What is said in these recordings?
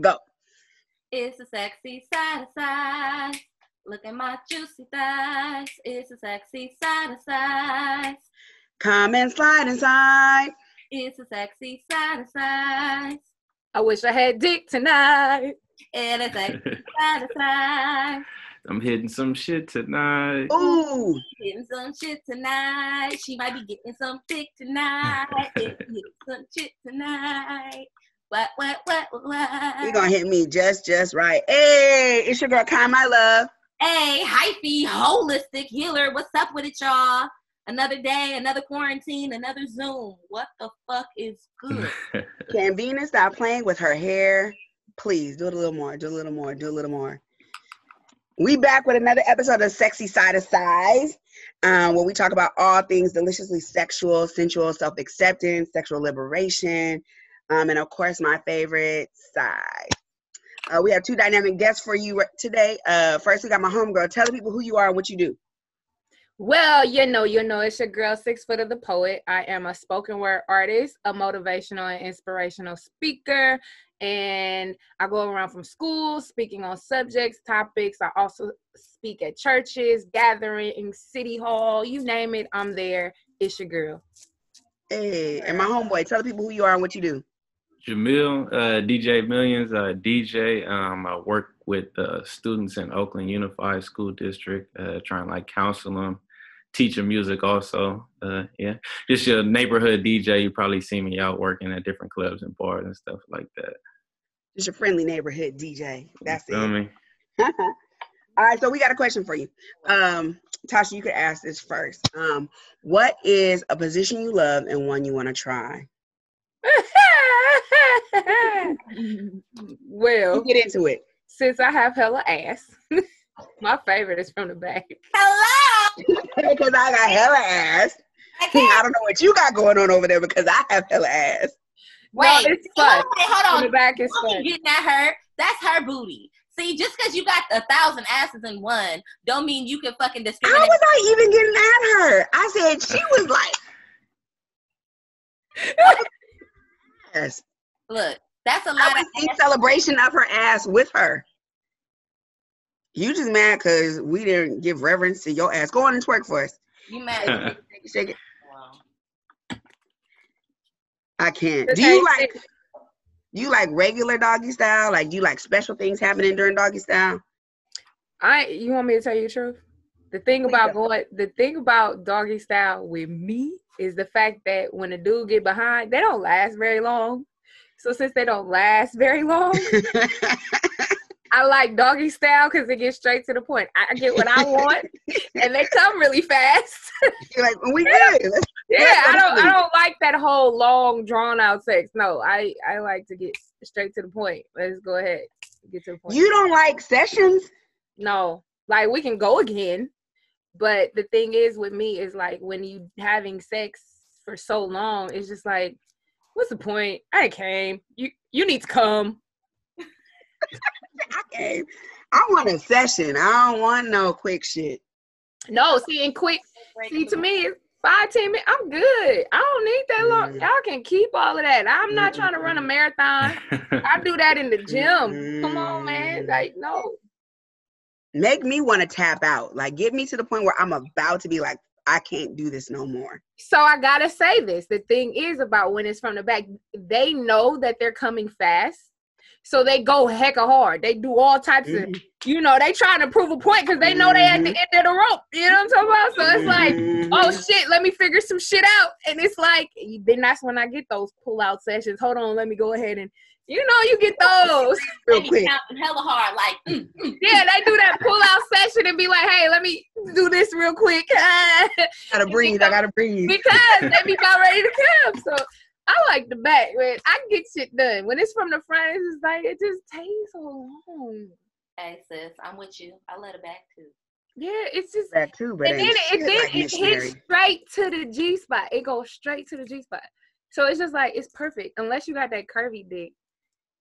Go. It's a sexy side of size. Look at my juicy thighs. It's a sexy side of size. Come and slide inside. It's a sexy side of size. I wish I had dick tonight. And it's sexy side of size. I'm hitting some shit tonight. Ooh. Getting some shit tonight. She might be getting some dick tonight. Getting some shit tonight. What, what, what, what? You gonna hit me just just right. Hey, it's your girl Kai, my love. Hey, hyphy, holistic healer. What's up with it, y'all? Another day, another quarantine, another Zoom. What the fuck is good? Can Venus stop playing with her hair? Please do it a little more. Do a little more. Do a little more. We back with another episode of Sexy Side of Size, um, where we talk about all things deliciously sexual, sensual, self-acceptance, sexual liberation, um, and of course, my favorite side. Uh, we have two dynamic guests for you today. Uh, first, we got my homegirl. Tell the people who you are and what you do. Well, you know, you know, it's your girl, Six Foot of the Poet. I am a spoken word artist, a motivational and inspirational speaker, and I go around from schools speaking on subjects, topics. I also speak at churches, gatherings, city hall, you name it, I'm there. It's your girl. Hey, and my homeboy, tell the people who you are and what you do. Jamil, uh, DJ Millions, uh, DJ. Um, I work with uh, students in Oakland Unified School District, uh, trying to like counsel them, teach them music also. Uh, yeah, just your neighborhood DJ. You probably see me out working at different clubs and bars and stuff like that. Just your friendly neighborhood DJ. That's you it. Me? All right, so we got a question for you. Um, Tasha, you could ask this first. Um, what is a position you love and one you want to try? well, You get into it. since I have hella ass, my favorite is from the back. Hello! because I got hella ass. I I don't know what you got going on over there because I have hella ass. wait. No, it's fun. Wait, hold From on. the back is fun. getting at her. That's her booty. See, just because you got a thousand asses in one, don't mean you can fucking How was I even getting at her? I said she was like, yes. Look, that's a lot was of in ass. celebration of her ass with her. You just mad because we didn't give reverence to your ass. Go on and twerk for us. You mad? Shake it, shake it. Wow. I can't. Do you like you like regular doggy style? Like do you like special things happening during doggy style? I you want me to tell you the truth? The thing about do. going the thing about doggy style with me is the fact that when a dude get behind, they don't last very long. So since they don't last very long, I like doggy style because it gets straight to the point. I get what I want and they come really fast. You're like, we good. Let's- yeah, Let's I don't I don't like that whole long drawn out sex. No, I I like to get straight to the point. Let's go ahead. Get to the point. You don't like sessions? No, like we can go again, but the thing is with me is like when you having sex for so long, it's just like, what's the point? I came. You you need to come. I came. I want a session. I don't want no quick shit. No, see, and quick. See, to me, it's five ten minutes. I'm good. I don't need that long. Mm. Y'all can keep all of that. I'm not trying to run a marathon. I do that in the gym. Come on, man. Mm. Like no. Make me want to tap out. Like get me to the point where I'm about to be like, I can't do this no more. So I gotta say this. The thing is about when it's from the back, they know that they're coming fast. So they go hecka hard. They do all types of, Mhm. you know, they trying to prove a point because they know they at the Mhm. end of the rope. You know what I'm talking about? So it's like, oh Mhm. shit, let me figure some shit out. And it's like, then that's when I get those pull out sessions. Hold on, let me go ahead and, you know, you get those. real They be quick. counting hella hard, like mm, mm, Yeah, they do that pull out session and be like, hey, let me do this real quick. gotta breathe. I gotta breathe. because they be about ready to come. So I like the back, man. I get shit done. When it's from the front, it's just like it just takes so long. Hey sis, I'm with you. I let it back too. Yeah, it's just That too, but and then ain't it, then like it hits straight to the G spot. It goes straight to the G spot. So it's just like it's perfect. Unless you got that curvy dick,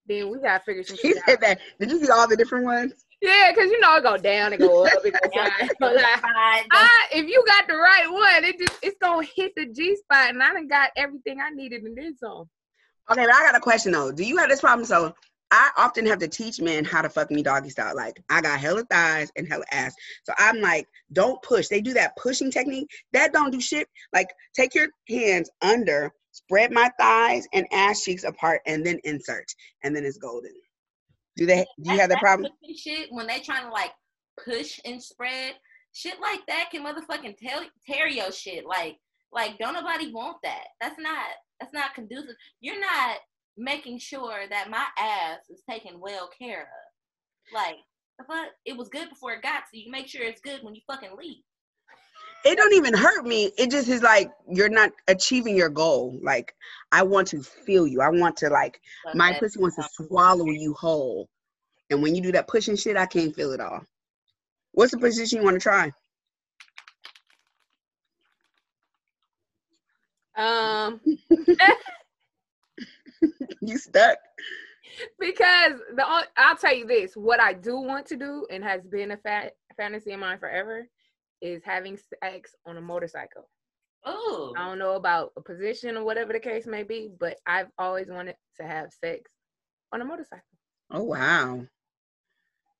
then we gotta figure some She shit out. said that. Did you see all the different ones? Yeah, because you know it go down, and go up, it go down. it go down. Fine, I, if you got the right one, it just it's gonna hit the G spot, and I done got everything I needed in this zone. Okay, but I got a question though. Do you have this problem? So I often have to teach men how to fuck me doggy style. Like I got hella thighs and hella ass. So I'm like, don't push. They do that pushing technique. That don't do shit. Like take your hands under, spread my thighs and ass cheeks apart, and then insert. And then it's golden. Do they do you have that problem? Shit when they trying to like push and spread shit like that can motherfucking tell tear your shit. Like like don't nobody want that. That's not that's not conducive. You're not making sure that my ass is taken well care of. Like the fuck, it was good before it got to you. Make sure it's good when you fucking leave. It don't even hurt me. It just is like you're not achieving your goal. Like I want to feel you. I want to like my pussy wants to swallow you whole. And when you do that pushing shit, I can't feel it all. What's the position you want to try? Um, You stuck. because the I'll tell you this: what I do want to do, and has been a fa- fantasy of mine forever, is having sex on a motorcycle. Oh. I don't know about a position or whatever the case may be, but I've always wanted to have sex on a motorcycle. Oh wow.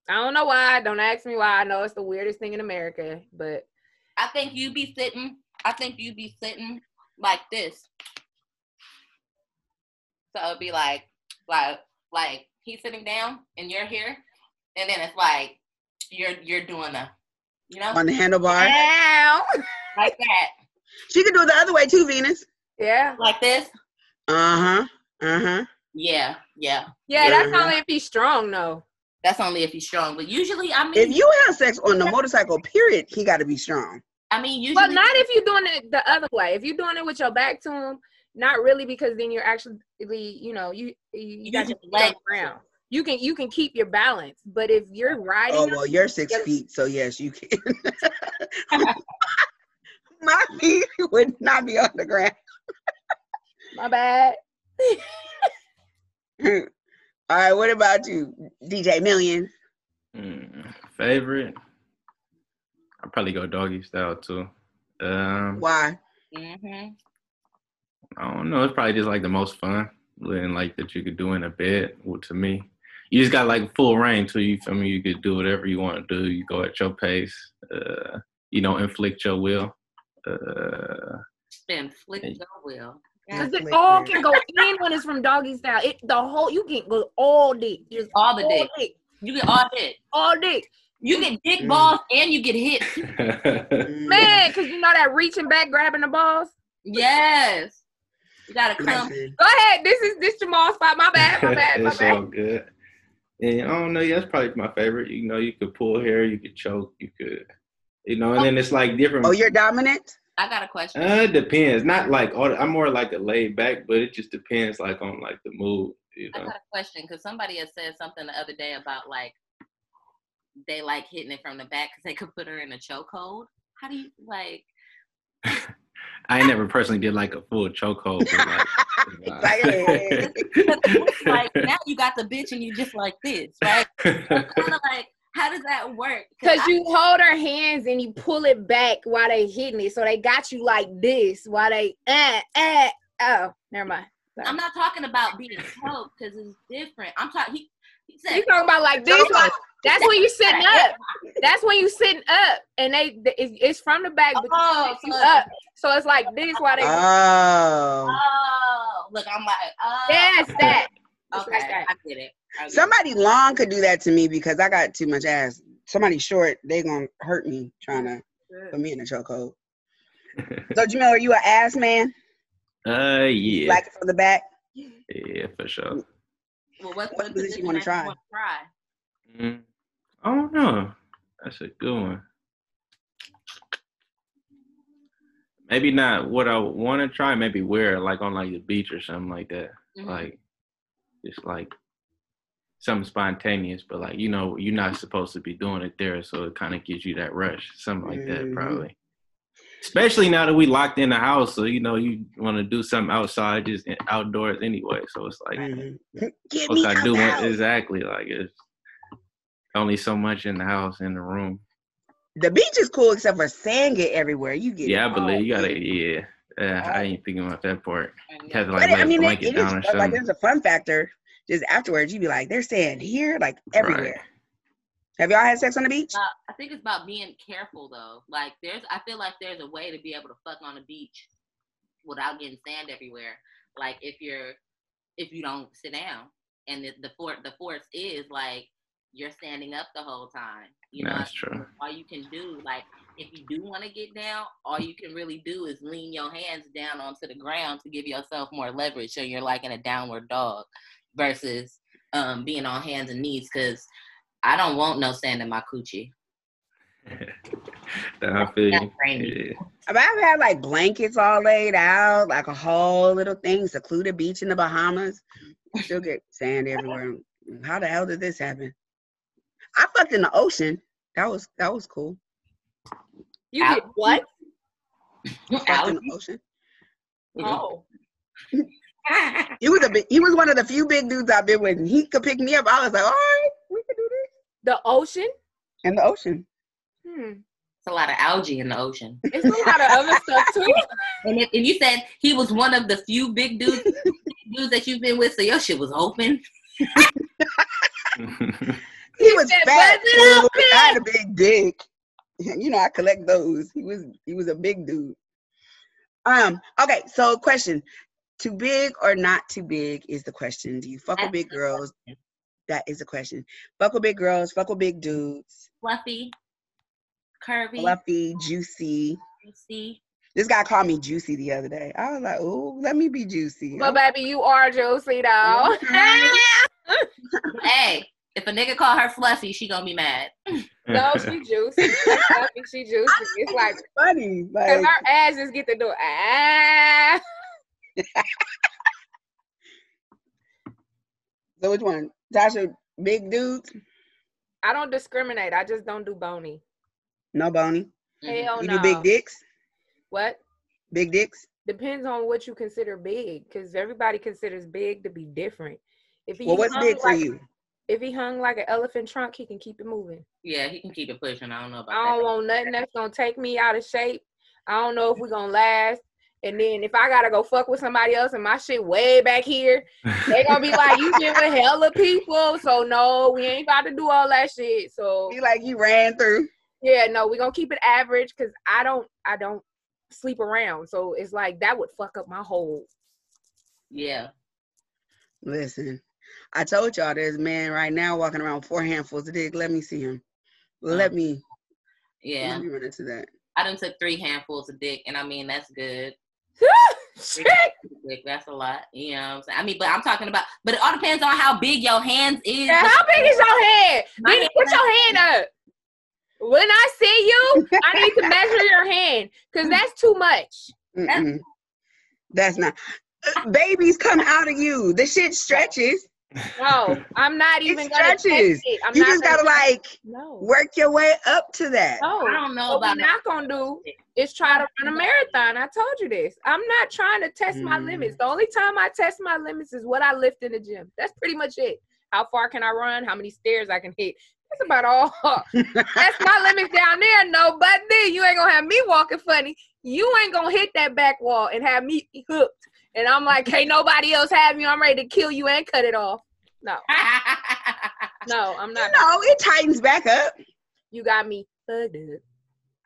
I don't know why. Don't ask me why. I know it's the weirdest thing in America, but I think you'd be sitting. I think you'd be sitting like this. So it'd be like, like, like he's sitting down and you're here, and then it's like you're you're doing a, you know, On the handlebar. Ow! like that, She could do it the other way too, Venus. yeah, like this. Uh-huh. Uh-huh. Yeah, yeah. yeah. That's Yeah. only if he's strong, though. That's only if he's strong. But usually, I mean, If you have sex on the motorcycle, period, he gotta be strong. I mean, usually, Well, not if you're doing it the other way. If you're doing it with your back to him, not really, because then you're actually, you know, you you, you got Use your your feet on legs. the ground. You can you can keep your balance, but if you're riding, Oh well, you're six Yes. feet, so yes, you can. My feet would not be on the ground. my bad. All right, what about you, DJ Million? Mm, favorite? I'd probably go doggy style too. Um, Why? hmm I don't know. It's probably just like the most fun, and like that you could do in a bed. Well, to me, you just got like full reign to you. Feel me? You could do whatever you want to do. You go at your pace. Uh, you don't inflict your will. Uh, Then flick Hey. your will. Because Yeah. it all can go in when it's from doggy style. It the whole you can go all dick. Just All the all dick. dick. You get all dick. All dick. You get dick Mm. balls and you get hit. Man, because you know that reaching back, grabbing the balls. Yes. You gotta come. Go ahead. This is this Jamal's spot. My bad. My bad. My it's bad. all good. And I don't know. Yeah, that's probably my favorite. You know, you could pull hair, you could choke, you could, you know, and then it's like different. Oh, you're dominant? I got a question. Uh, it depends. Not like all. I'm more like a laid back, but it just depends, like on like the mood. You know? I know. got a question because somebody had said something the other day about like they like hitting it from the back because they could put her in a chokehold. How do you like? I never personally did like a full chokehold. but, Like, Like, like now you got the bitch and you just like this, right? kind of like how does that work? Because I- you hold her hands and you pull it back while they hitting it. So they got you like this while they eh, eh. Oh, never mind. I'm not talking about being choked because it's different. I'm talking. He, he said You talking about like this? Like, that's when you sitting up. That's when you sitting up, and they it's, it's from the back, but Oh, you so up. So it's like this while they. oh. Oh, look, I'm like, oh, yes, that. Okay, That's that. I get it. I get it. Somebody long could do that to me because I got too much ass. Somebody short, they gonna hurt me trying to put me in a chokehold. So Jamil, are you an ass man? uh, yeah, Like from the back? yeah, for sure. Well, what, What position you wanna try? wanna try? Mm, I don't know. That's a good one. Maybe not what I want to try. Maybe wear like on like the beach or something like that. Mhm. Like just like something spontaneous, but like you know you're not supposed to be doing it there, so it kind of gives you that rush. Something like that Mhm. probably. Especially now that we locked in the house, so you know you want to do something outside, just outdoors anyway. So it's like Mhm. What I do want exactly like it's only so much in the house in the room. The beach is cool except for sand get everywhere. You get Yeah, I believe you gotta. Yeah, uh, I ain't thinking about that part. And have to like it- lay I a mean, it, blanket it is down or like there's a fun factor. just afterwards, you'd be like, they're saying here, like everywhere. Right. Have y'all had sex on the beach? Uh, I think it's about being careful though. Like there's, I feel like there's a way to be able to fuck on the beach without getting sand everywhere. Like if you're, if you don't sit down, and the the fort the force is like you're standing up the whole time. You know, That's true. all you can do, like if you do want to get down, all you can really do is lean your hands down onto the ground to give yourself more leverage, so you're like in a downward dog, versus um, being on hands and knees. Because I don't want no sand in my coochie. I feel you. rainy. Yeah. I've had like blankets all laid out, like a whole little thing, secluded beach in the Bahamas. Still get sand everywhere. How the hell did this happen? I fucked in the ocean. That was that was cool. You did what? You Fucked in the ocean. Oh. He was a big, he was one of the few big dudes I've been with, and he could pick me up. I was like, all right, we can do this The ocean? in the ocean. Hmm. It's a lot of algae in the ocean. It's a lot of other stuff too. And, if, and you said he was one of the few big dudes, dudes that you've been with, so your shit was open. He was fat. "Buzz it fool. up, I had a big dick. You know, I collect those. He was he was a big dude. Um. Okay. So, question: Too big or not too big is the question. Do you fuck with big girls? That is the question. Fuck with big girls. Fuck with big dudes. Fluffy, curvy, Fluffy, juicy. juicy. This guy called me juicy the other day. I was like, "Oh, let me be juicy." But baby, you are juicy though. hey, if a nigga call her fluffy, she gonna be mad. no, she juicy. I she juicy. It's like funny. cause Like, her ass just get to do ah. so which one? Tasha, big dudes? I don't discriminate. I just don't do bony. No bony. Mhm. Hell You no. do big dicks? What? Big dicks? Depends on what you consider big, because everybody considers big to be different. If he Well, what's hung big for you? If he hung like an elephant trunk, he can keep it moving. Yeah, he can keep it pushing. I don't know about I don't want nothing that's gonna take me out of shape. I don't know if we're gonna last. And then if I gotta go fuck with somebody else and my shit way back here, they gonna be like, you been with hella people. So no, we ain't about to do all that shit. So You like you ran through. yeah, no, we're gonna keep it average because I don't I don't sleep around. So it's like that would fuck up my whole. Yeah. Listen, I told y'all there's a man right now walking around with four handfuls of dick. Let me see him. Oh. Let me Yeah. let me run into that. I done took three handfuls of dick, and I mean that's good. That's a lot. You know what I'm saying? I mean, but I'm talking about but it all depends on how big your hands is. Yeah, how big is your head? My Nene, hand- put your hand up. When I see you, I need to measure your hand because that's too much. Mm-mm. That's not. Babies come out of you. The shit stretches. No, I'm not It even gonna test stretches. it. I'm You just gonna gotta like no. work your way up to that. No. I don't know What we're about not gonna do is try to run a marathon. I told you this. I'm not trying to test my Mm. limits. The only time I test my limits is what I lift in the gym. That's pretty much it. How far can I run? How many stairs I can hit? That's about all. That's my limits down there. No, but then you ain't gonna have me walking funny. You ain't gonna hit that back wall and have me hooked. And I'm like, hey, nobody else have you. I'm ready to kill you and cut it off. No, no, I'm you not. know, it tightens back up. You got me hooked. up.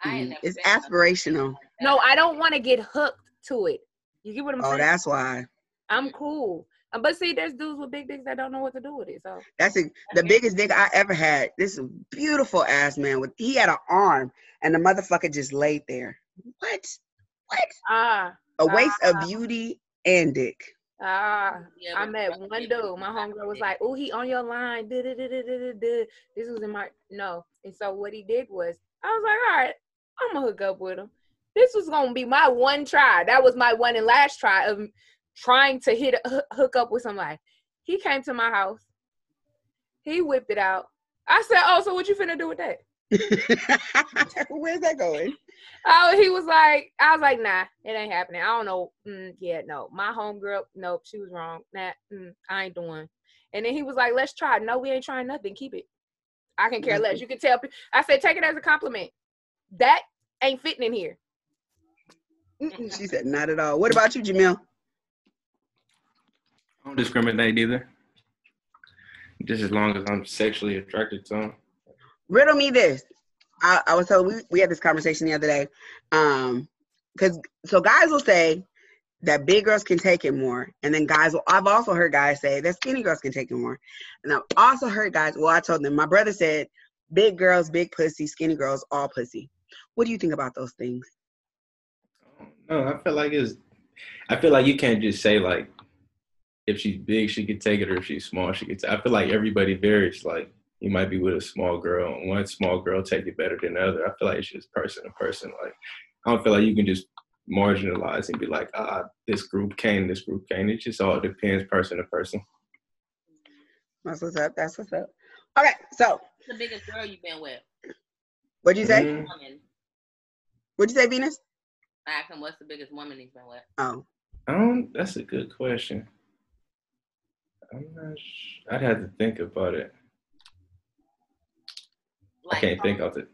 I ain't never It's been on- aspirational. No, I don't want to get hooked to it. You get what I'm Oh, saying? Oh, that's why. I'm cool. Uh, But see, there's dudes with big dicks that don't know what to do with it. So That's a, the biggest dick I ever had. This beautiful ass man with he had an arm and the motherfucker just laid there. What? What? ah A waste of Ah. beauty and dick. ah, Yeah, I met one dude. My homegirl was like, "Oh, he on your line." duh, duh, duh, duh, duh, duh, duh." This was in my no, and so what he did was, I was like, "All right, I'm gonna hook up with him." This was gonna be my one try. That was my one and last try of trying to hit a, hook up with somebody. He came to my house. He whipped it out. I said, "Oh, so what you finna do with that?" Where's that going? Oh, he was like, I was like, nah, it ain't happening. I don't know. Mm, yeah, no. My homegirl, nope, she was wrong. Nah, mm, I ain't doing. And then he was like, let's try. No, we ain't trying nothing. Keep it. I can care less. You can tell. I said, take it as a compliment. That ain't fitting in here. Mm-mm. She said, not at all. What about you, Jamil? I don't discriminate either. just as long as I'm sexually attracted to them. Riddle me this. I, I was told we, we had this conversation the other day. Um, because so guys will say that big girls can take it more, and then guys will. I've also heard guys say that skinny girls can take it more, and I've also heard guys. Well, I told them my brother said big girls, big pussy, skinny girls, all pussy. What do you think about those things? No, I feel like it's. I feel like you can't just say like, if she's big, she could take it, or if she's small, she could. I feel like everybody varies. Like you might be with a small girl, and one small girl take it better than the other. I feel like it's just person to person. Like I don't feel like you can just marginalize and be like, ah, this group came, this group came. It just all depends person to person. That's what's up. That's what's up. Okay, so the biggest girl you've been with? what'd you say? Mm. Woman. What'd you say, Venus? I asked him what's the biggest woman he's been with. Oh, I don't. That's a good question. I'm not. Sh- I'd have to think about it. Like I can't think of it.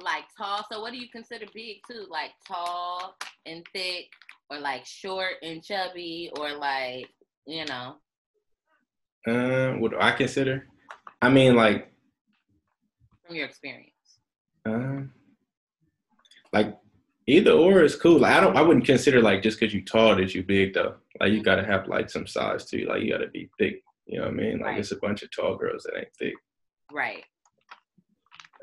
like tall. So what do you consider big too? Like tall and thick, or like short and chubby, or like you know. Uh, what do I consider? I mean, like, From your experience. um, like either or is cool. Like, I don't. I wouldn't consider like just because you tall that you big though. Like you gotta have like some size too. Like you gotta be thick. You know what I mean? Like Right. it's a bunch of tall girls that ain't thick. Right.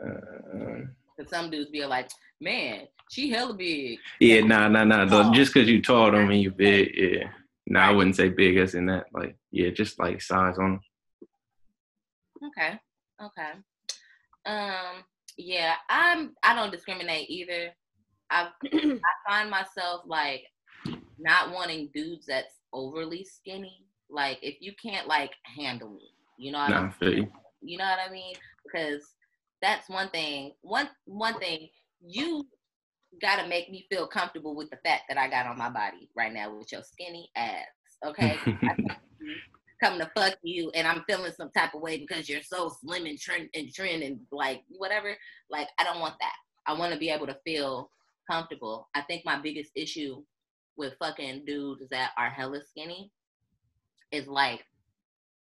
Um, Cause some dudes be like, man, she hella big. yeah, nah, nah, nah. though. Tall. Just because you tall don't mean you big. Yeah. Nah, I wouldn't say big as in that. Like, yeah, just like size on. Okay. Okay. Um. Yeah. I'm. I don't discriminate either. I I find myself like not wanting dudes that's overly skinny. Like if you can't like handle me, you know what Nah, I you. You know what I mean? Because that's one thing. One one thing you gotta make me feel comfortable with the fat that I got on my body right now with your skinny ass. Okay, come to fuck you, and I'm feeling some type of way because you're so slim and trim and trim and like whatever. Like I don't want that. I want to be able to feel comfortable. I think my biggest issue with fucking dudes that are hella skinny is like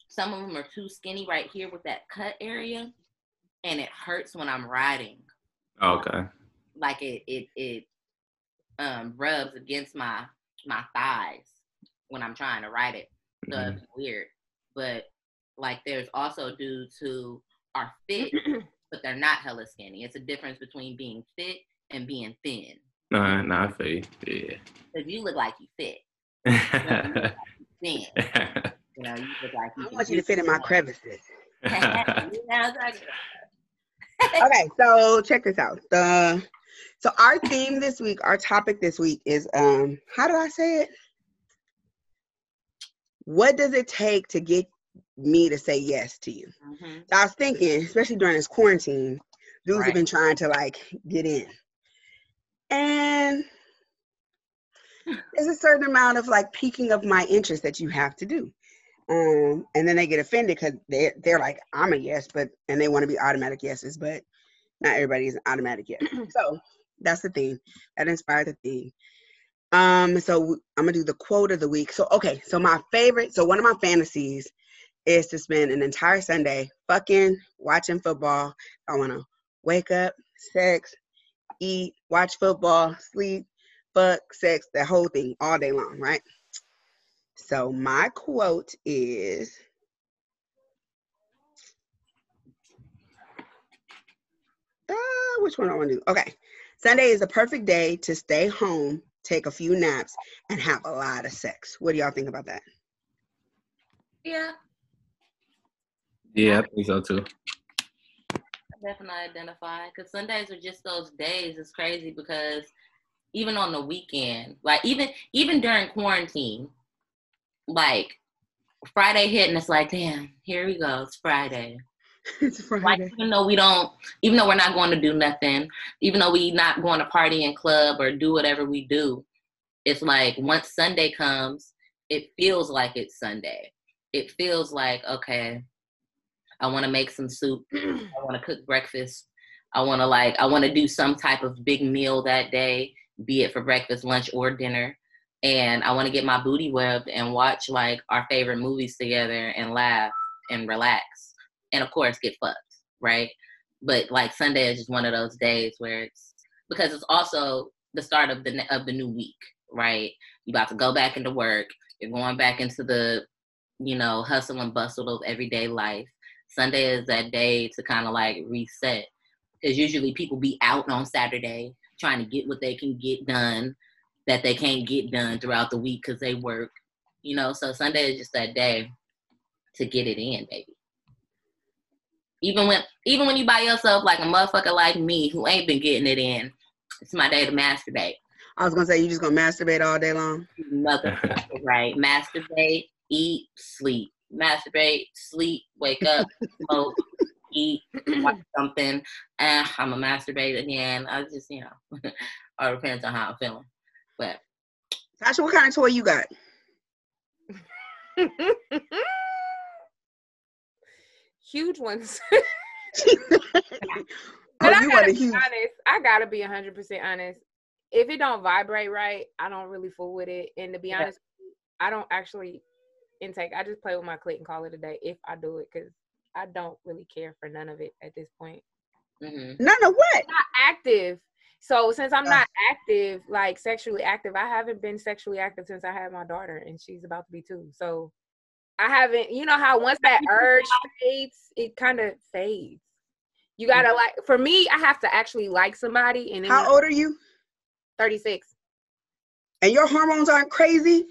some of them are too skinny right here with that cut area, and it hurts when I'm riding. okay. Like it it it um rubs against my my thighs when I'm trying to ride it. So Mhm. it's weird. But like there's also dudes who are fit, but they're not hella skinny. It's a difference between being fit and being thin. Nah, nah, I feel you. Because you look like you fit. Yeah. Thin. You know, you look like you I want you to fit in my crevices. You know, like- okay, so check this out. The so our theme this week, our topic this week is um how do I say it? What does it take to get me to say yes to you? Mhm. So I was thinking, especially during this quarantine, dudes have been trying to like get in. And there's a certain amount of like piquing of my interest that you have to do. Um, and then they get offended because they're they're like, I'm a yes, but and they want to be automatic yeses, but not everybody is an automatic yes. so that's the theme. That inspired the theme. Um, so I'm gonna do the quote of the week. So okay, so my favorite, so one of my fantasies is to spend an entire Sunday fucking watching football. I wanna wake up, sex, eat, watch football, sleep, fuck, sex, that whole thing all day long, right? So my quote is uh, which one do I want to do? Okay. Sunday is a perfect day to stay home, take a few naps, and have a lot of sex. What do y'all think about that? Yeah, yeah, I think so too. I definitely identify because Sundays are just those days. It's crazy because even on the weekend, like even even during quarantine, like Friday hit and it's like, damn, here we go, it's Friday. it's Like Friday. even though we don't, even though we're not going to do nothing, even though we not going to party and club or do whatever we do, it's like once Sunday comes, it feels like it's Sunday. It feels like okay, I want to make some soup. I want to cook breakfast. I want to like I want to do some type of big meal that day, be it for breakfast, lunch, or dinner. And I want to get my booty webbed and watch like our favorite movies together and laugh and relax. and of course get fucked, right? But like Sunday is just one of those days where it's because it's also the start of the of the new week, right? You about to go back into work. You're going back into the, you know, hustle and bustle of everyday life. Sunday is that day to kind of like reset, because usually people be out on Saturday trying to get what they can get done that they can't get done throughout the week because they work, you know. So Sunday is just that day to get it in, baby. Even when even when you by yourself like a motherfucker like me who ain't been getting it in, it's my day to masturbate. I was gonna say you just gonna masturbate all day long. Motherfucker, right? Masturbate, eat, sleep. Masturbate, sleep, wake up, smoke, eat, watch something. Ah, and I'm a masturbate again. I just, you know, all depends on how I'm feeling. But Tasha, what kind of toy you got? Huge ones. Oh, I you gotta want a be huge honest. I gotta be hundred percent honest. If it don't vibrate right, I don't really fool with it. And to be Yeah. honest, I don't actually intake. I just play with my clit and call it a day if I do it because I don't really care for none of it at this point. mhm. none of what? Not active. So since I'm uh, not active, like sexually active, I haven't been sexually active since I had my daughter, and she's about to be two. So I haven't. You know how once that urge fades, it kind of fades. You mm. gotta like. For me, I have to actually like somebody, and then How old are you? 36. And your hormones aren't crazy?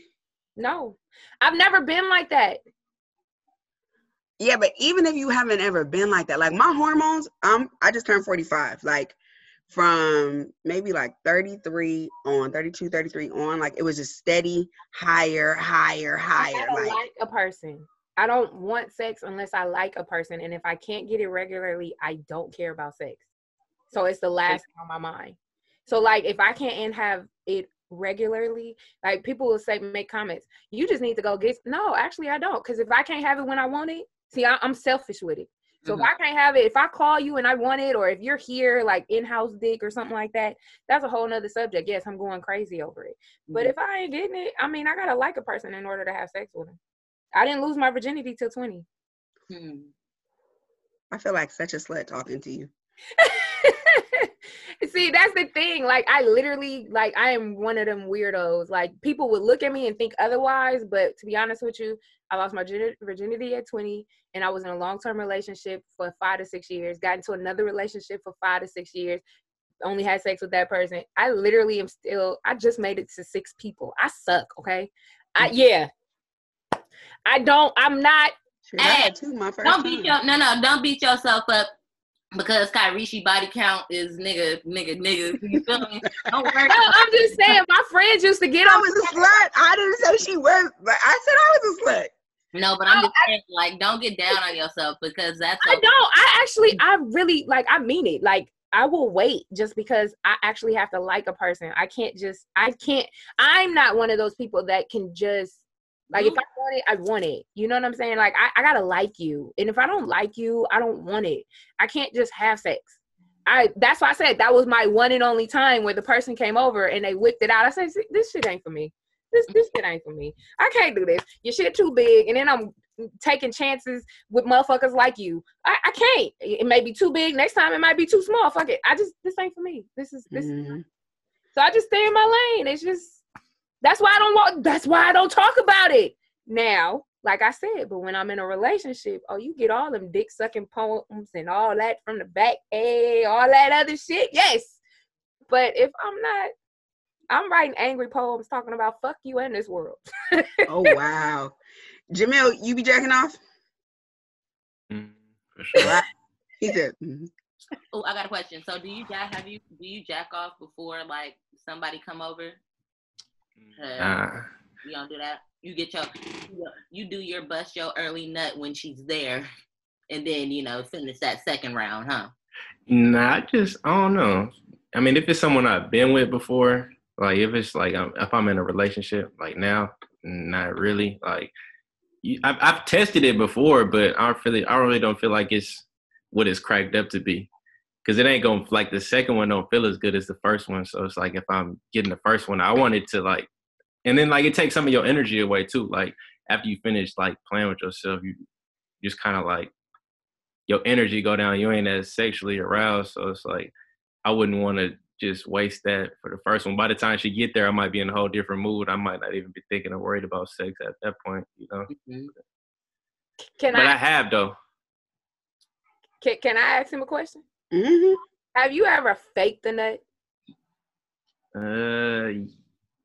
No, I've never been like that. Yeah, but even if you haven't ever been like that, like my hormones, I'm I just turned 45. Like from maybe like 33 on, 32, 33 on, like it was just steady, higher, higher, higher. Like like a person. I don't want sex unless I like a person, and if I can't get it regularly, I don't care about sex. So it's the last thing on my mind. So like, if I can't have it regularly, like people will say, make comments. You just need to go get. No, actually, I don't, because if I can't have it when I want it, see, I, I'm selfish with it. So if I can't have it, if I call you and I want it, or if you're here like in-house dick or something like that, that's a whole nother subject. Yes, I'm going crazy over it. But if I ain't getting it, I mean, I gotta like a person in order to have sex with them. I didn't lose my virginity till 20. Hmm. I feel like such a slut talking to you. See, that's the thing. Like, I literally, like, I am one of them weirdos. Like, people would look at me and think otherwise, but to be honest with you, I lost my virginity at 20, and I was in a long term relationship for five to six years. Got into another relationship for five to six years. Only had sex with that person. I literally am still. I just made it to six people. I suck. Okay. I mm. yeah. I don't. I'm not. Shit, I Hey, had two my 1st Don't beat your no no. Don't beat yourself up because Kyrishi body count is nigga nigga nigga. You feel me? Don't worry. No, I'm just saying. My friends used to get I on. was a slut. I didn't say she was, but I said I was a slut. No, but I'm just saying, like, don't get down on yourself because that's I don't. I actually, I really like. I mean it. Like, I will wait just because I actually have to like a person. I can't just. I can't. I'm not one of those people that can just. Like if I want it, I want it. You know what I'm saying? Like I, I gotta like you, and if I don't like you, I don't want it. I can't just have sex. I that's why I said that was my one and only time where the person came over and they whipped it out. I said, "This shit ain't for me. This this shit ain't for me. I can't do this. Your shit too big." And then I'm taking chances with motherfuckers like you. I, I can't. It may be too big. Next time it might be too small. Fuck it. I just this ain't for me. This is this. Mhm. So I just stay in my lane. It's just that's why I don't want. That's why I don't talk about it now. Like I said, but when I'm in a relationship, oh, you get all them dick sucking poems and all that from the back, hey, all that other shit. Yes, but if I'm not, I'm writing angry poems talking about fuck you and this world. Oh wow, Jamil, you be jacking off? Mm, for sure. He said, mhm. Oh, I got a question. So, do you jack? Have you do you jack off before like somebody come over? Uh, You don't do that. You get your you do your bust your early nut when she's there, and then you know finish that second round, huh? Nah, I just I don't know. I mean, if it's someone I've been with before, like if it's like um, if I'm in a relationship, like now, not really. Like you, I've, I've tested it before, but I don't really I really don't feel like it's what it's cracked up to be. Cause it ain't gonna like the second one don't feel as good as the first one. So it's like if I'm getting the first one, I want it to like, and then like it takes some of your energy away too. Like after you finish like playing with yourself, you just kind of like your energy go down. You ain't as sexually aroused, so it's like I wouldn't want to just waste that for the first one. By the time she get there, I might be in a whole different mood. I might not even be thinking or worried about sex at that point, you know. Mhm. Can But I I, have though. can, can I ask him a question? Hmm Have you ever faked a nut? Uh,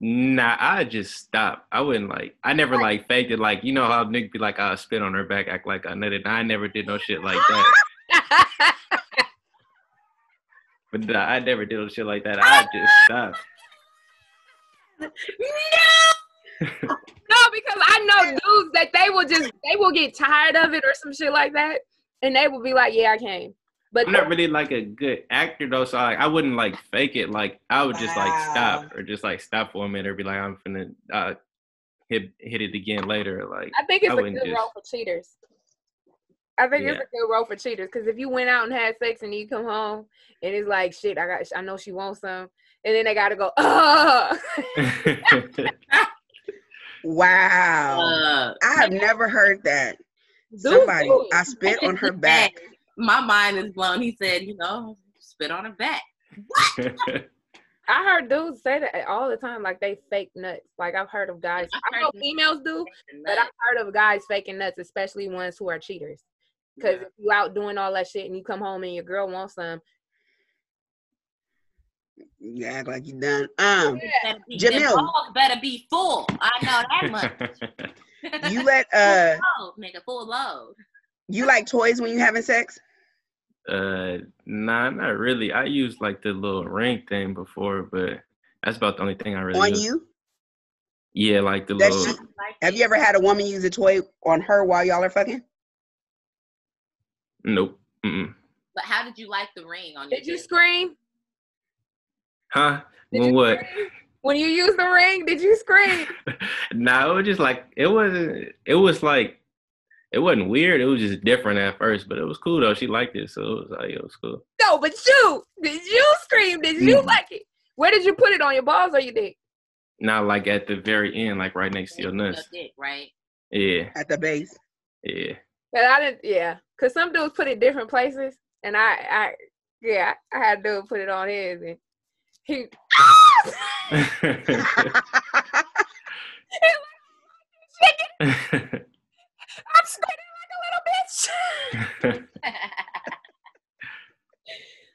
nah, I just stop. I wouldn't like. I never like faked it. Like you know how Nick be like, I spit on her back, act like I nutted. I never did no shit like that. But nah, I never did no shit like that. I just stopped. No. no, because I know dudes that they will just they will get tired of it or some shit like that, and they will be like, "Yeah, I came." But I'm not really like a good actor though, so like I wouldn't like fake it. Like I would just like stop or just like stop for a minute or be like, I'm finna uh, hit hit it again later. Like I think it's I a good just- role for cheaters. I think it's a good role for cheaters because if you went out and had sex and you come home and it's like, "Shit, I got, I know she wants some," and then they got to go, "Oh." Wow. Uh, I have never heard that. Dudes Somebody, do. I spit on her back. My mind is blown. He said, you know, spit on her back. I heard dudes say that all the time, like they fake nuts. Like I've heard of guys. I've I know females do, but I've heard of guys faking nuts, especially ones who are cheaters. Because if you out doing all that shit and you come home and your girl wants some, You act like you done. Um, Better be, Jamil. them balls better be full. I know that much. you let uh, Full load, nigga, full load. you like toys when you having sex? Uh, nah, not really. I used like the little ring thing before, but that's about the only thing I really On use. you? Yeah, like the That little. she- Have you ever had a woman use a toy on her while y'all are fucking? Nope. Mm-mm. But how did you like the ring on your did you dick? scream? Huh? Did When you what? scream? When you used the ring, did you scream? nah, it was just like it wasn't. It was like it wasn't weird. It was just different at first, but it was cool though. She liked it, so it was like it was cool. No, but you did you scream? Did you Mm. like it? Where did you put it on your balls or your dick? Not like at the very end, like right next to your Your nuts. dick, right? Yeah, At the base. yeah. But I didn't. Yeah, cause some dudes put it different places, and I, I, yeah, I had to put it on his, and he. I'm screaming like a little bitch.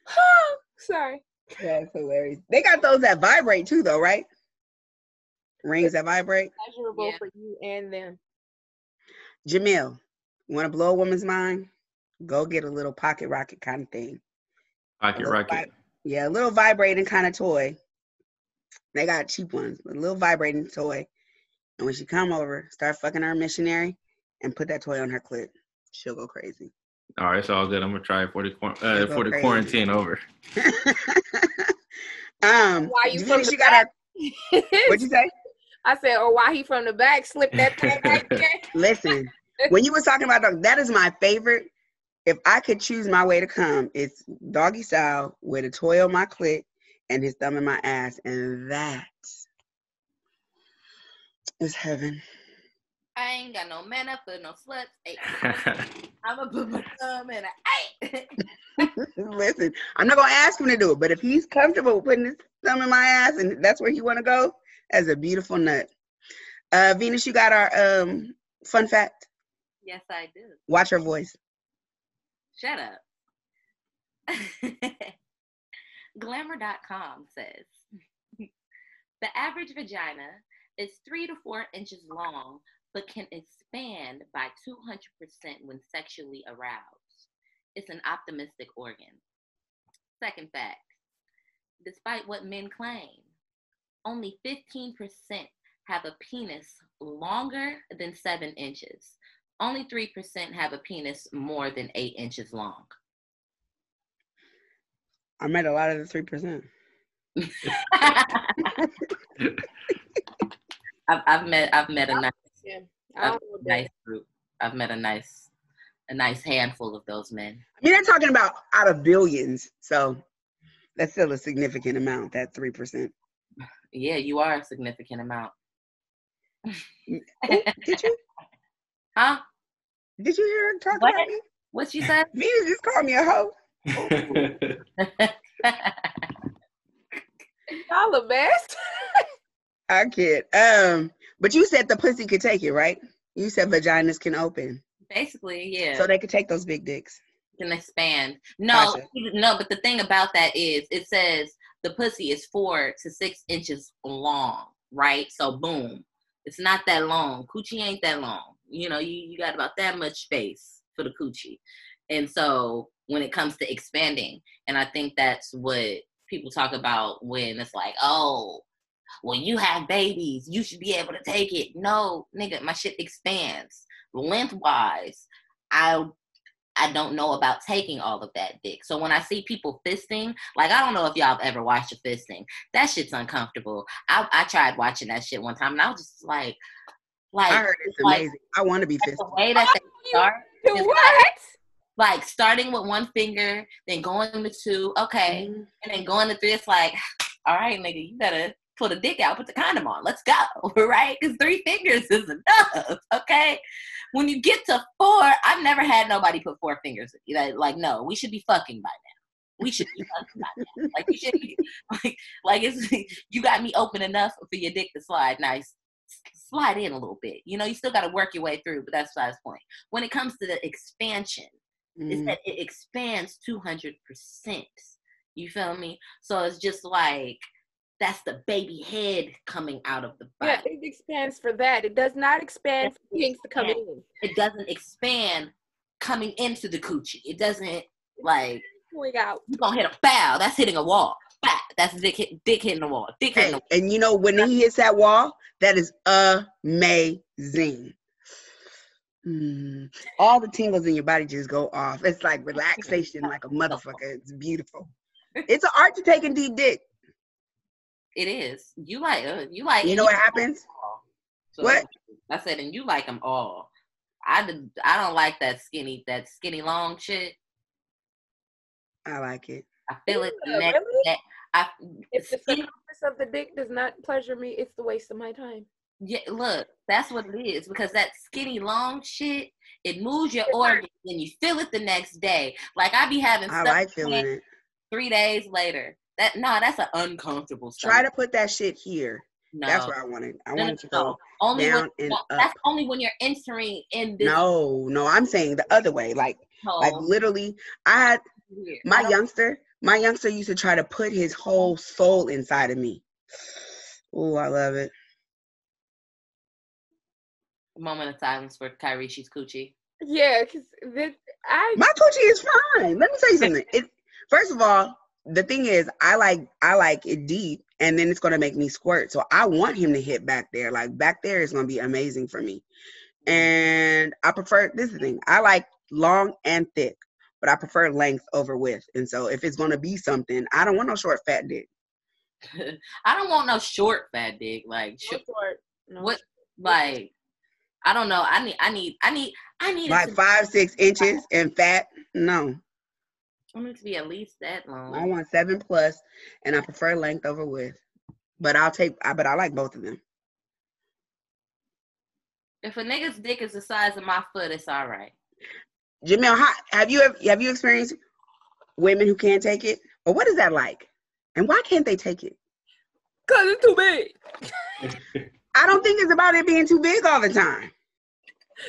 Sorry. That's hilarious. They got those that vibrate too, though, right? Rings that vibrate. Pleasurable Yeah. for you and them. Jamil, you want to blow a woman's mind? Go get a little pocket rocket kind of thing. Pocket little rocket. Yeah, a little vibrating kind of toy. They got cheap ones, a little vibrating toy. And when she come over, start fucking her missionary and put that toy on her clit. She'll go crazy. All right, it's all good. I'm gonna try it for the quar- uh, go for the crazy. quarantine over. um, Why you do from the she got? What'd you say? I said, or why he from the back slipped that thing back there. Listen, when you was talking about dog, that is my favorite. If I could choose my way to come, it's doggy style with a toy on my clit and his thumb in my ass, and that is heaven. I ain't got no mana for no sluts. Hey, I'ma put my thumb in a hey. Listen, I'm not gonna ask him to do it, but if he's comfortable with putting his thumb in my ass and that's where he want to go, that's a beautiful nut. Uh, Venus, you got our um fun fact. yes, I do. Watch her voice. Shut up. Glamour.com says the average vagina is three to four inches long, but can expand by 200% when sexually aroused. It's an optimistic organ. Second fact despite what men claim, only 15% have a penis longer than seven inches. Only 3% have a penis more than eight inches long. I met a lot of the three percent. I've, I've met I've met a nice, Yeah. a I don't know nice group. I've met a nice a nice handful of those men. I mean, they're talking about out of billions, so that's still a significant amount. That three percent. Yeah, you are a significant amount. Did you? Huh? Did you hear her talk What? about me? What you said? Venus just called me a hoe. Y'all the best. I kid. Um, but you said the pussy could take it, right? You said vaginas can open, Basically, yeah. so they could take those big dicks. can expand. No, Gotcha. no, but the thing about that is it says the pussy is four to six inches long, right? So boom. It's not that long. Coochie ain't that long. You know, you, you got about that much space for the coochie. And so when it comes to expanding, and I think that's what people talk about when it's like, oh, when you have babies, you should be able to take it. No, nigga, my shit expands lengthwise. I I don't know about taking all of that dick. So when I see people fisting, like I don't know if y'all have ever watched a fisting. That shit's uncomfortable. I I tried watching that shit one time and I was just like, like I heard it's like- amazing. I want to be fisting. the way that they start, what? like starting with one finger, then going to two, okay, Mm-hmm. and then going to three. It's like, all right, nigga, you better put a dick out, put the condom on. Let's go, right? Because three fingers is enough, okay? When you get to four, I've never had nobody put four fingers. Like, like no, we should be fucking by now. We should be fucking by now. Like, you should be, like, like it's, you got me open enough for your dick to slide. Nice. Slide in a little bit. You know, you still got to work your way through, but that's the point. When it comes to the expansion, is Mhm. that it expands 200%. You feel me? So it's just like that's the baby head coming out of the body. Yeah, it expands for that. It does not expand for things to come in. It doesn't expand coming into the coochie. It doesn't like We got you gonna hit a bow. That's hitting a wall. Bah, that's dick hit, dick hitting the wall. Dick hitting Hey, the and you know when he hits that wall, that is amazing. Mm. All the tingles in your body just go off. It's like relaxation, like a motherfucker. It's beautiful. It's an art to taking deep dick. It is. You like uh, you like You know what happens? So, What? I said, and you like them all. I I don't like that skinny that skinny long shit. I like it. I feel it the Yeah, next really? day. I if the skinny- circumference of the dick does not pleasure me, it's the waste of my time. yeah, look, that's what it is because that skinny long shit it moves your organs and you feel it the next day. Like I be having I stuff like feeling it. three days later. That no, that's an uncomfortable. Try to put that shit here. no. That's where I want it. I No, no, want it to no. go. Only down when, and no, up. that's only when you're entering in this No, no, I'm saying the other way. Like, hole. like literally, I had Weird. I my youngster. My youngster used to try to put his whole soul inside of me. Oh, I love it. moment of silence for Kyrie. She's coochie. Yeah, because this I My coochie is fine. Let me tell you something. It first of all, the thing is, I like I like it deep, and then it's gonna make me squirt. So I want him to hit back there. Like back there is gonna be amazing for me. And I prefer this is the thing. I like long and thick, but I prefer length over width. And so if it's gonna be something, I don't want no short fat dick. I don't want no short fat dick. Like no short, short. No. what? Like I don't know. I need. I need. I need. I need. Like five, six inches and fat. No. I want it to be at least that long. I want seven plus, and I prefer length over width. But I'll take. I but I like both of them. If a nigga's dick is the size of my foot, it's all right. Jamil, how, have you ever have you experienced women who can't take it, or what is that like? And why can't they take it? Cause it's too big. I don't think it's about it being too big all the time.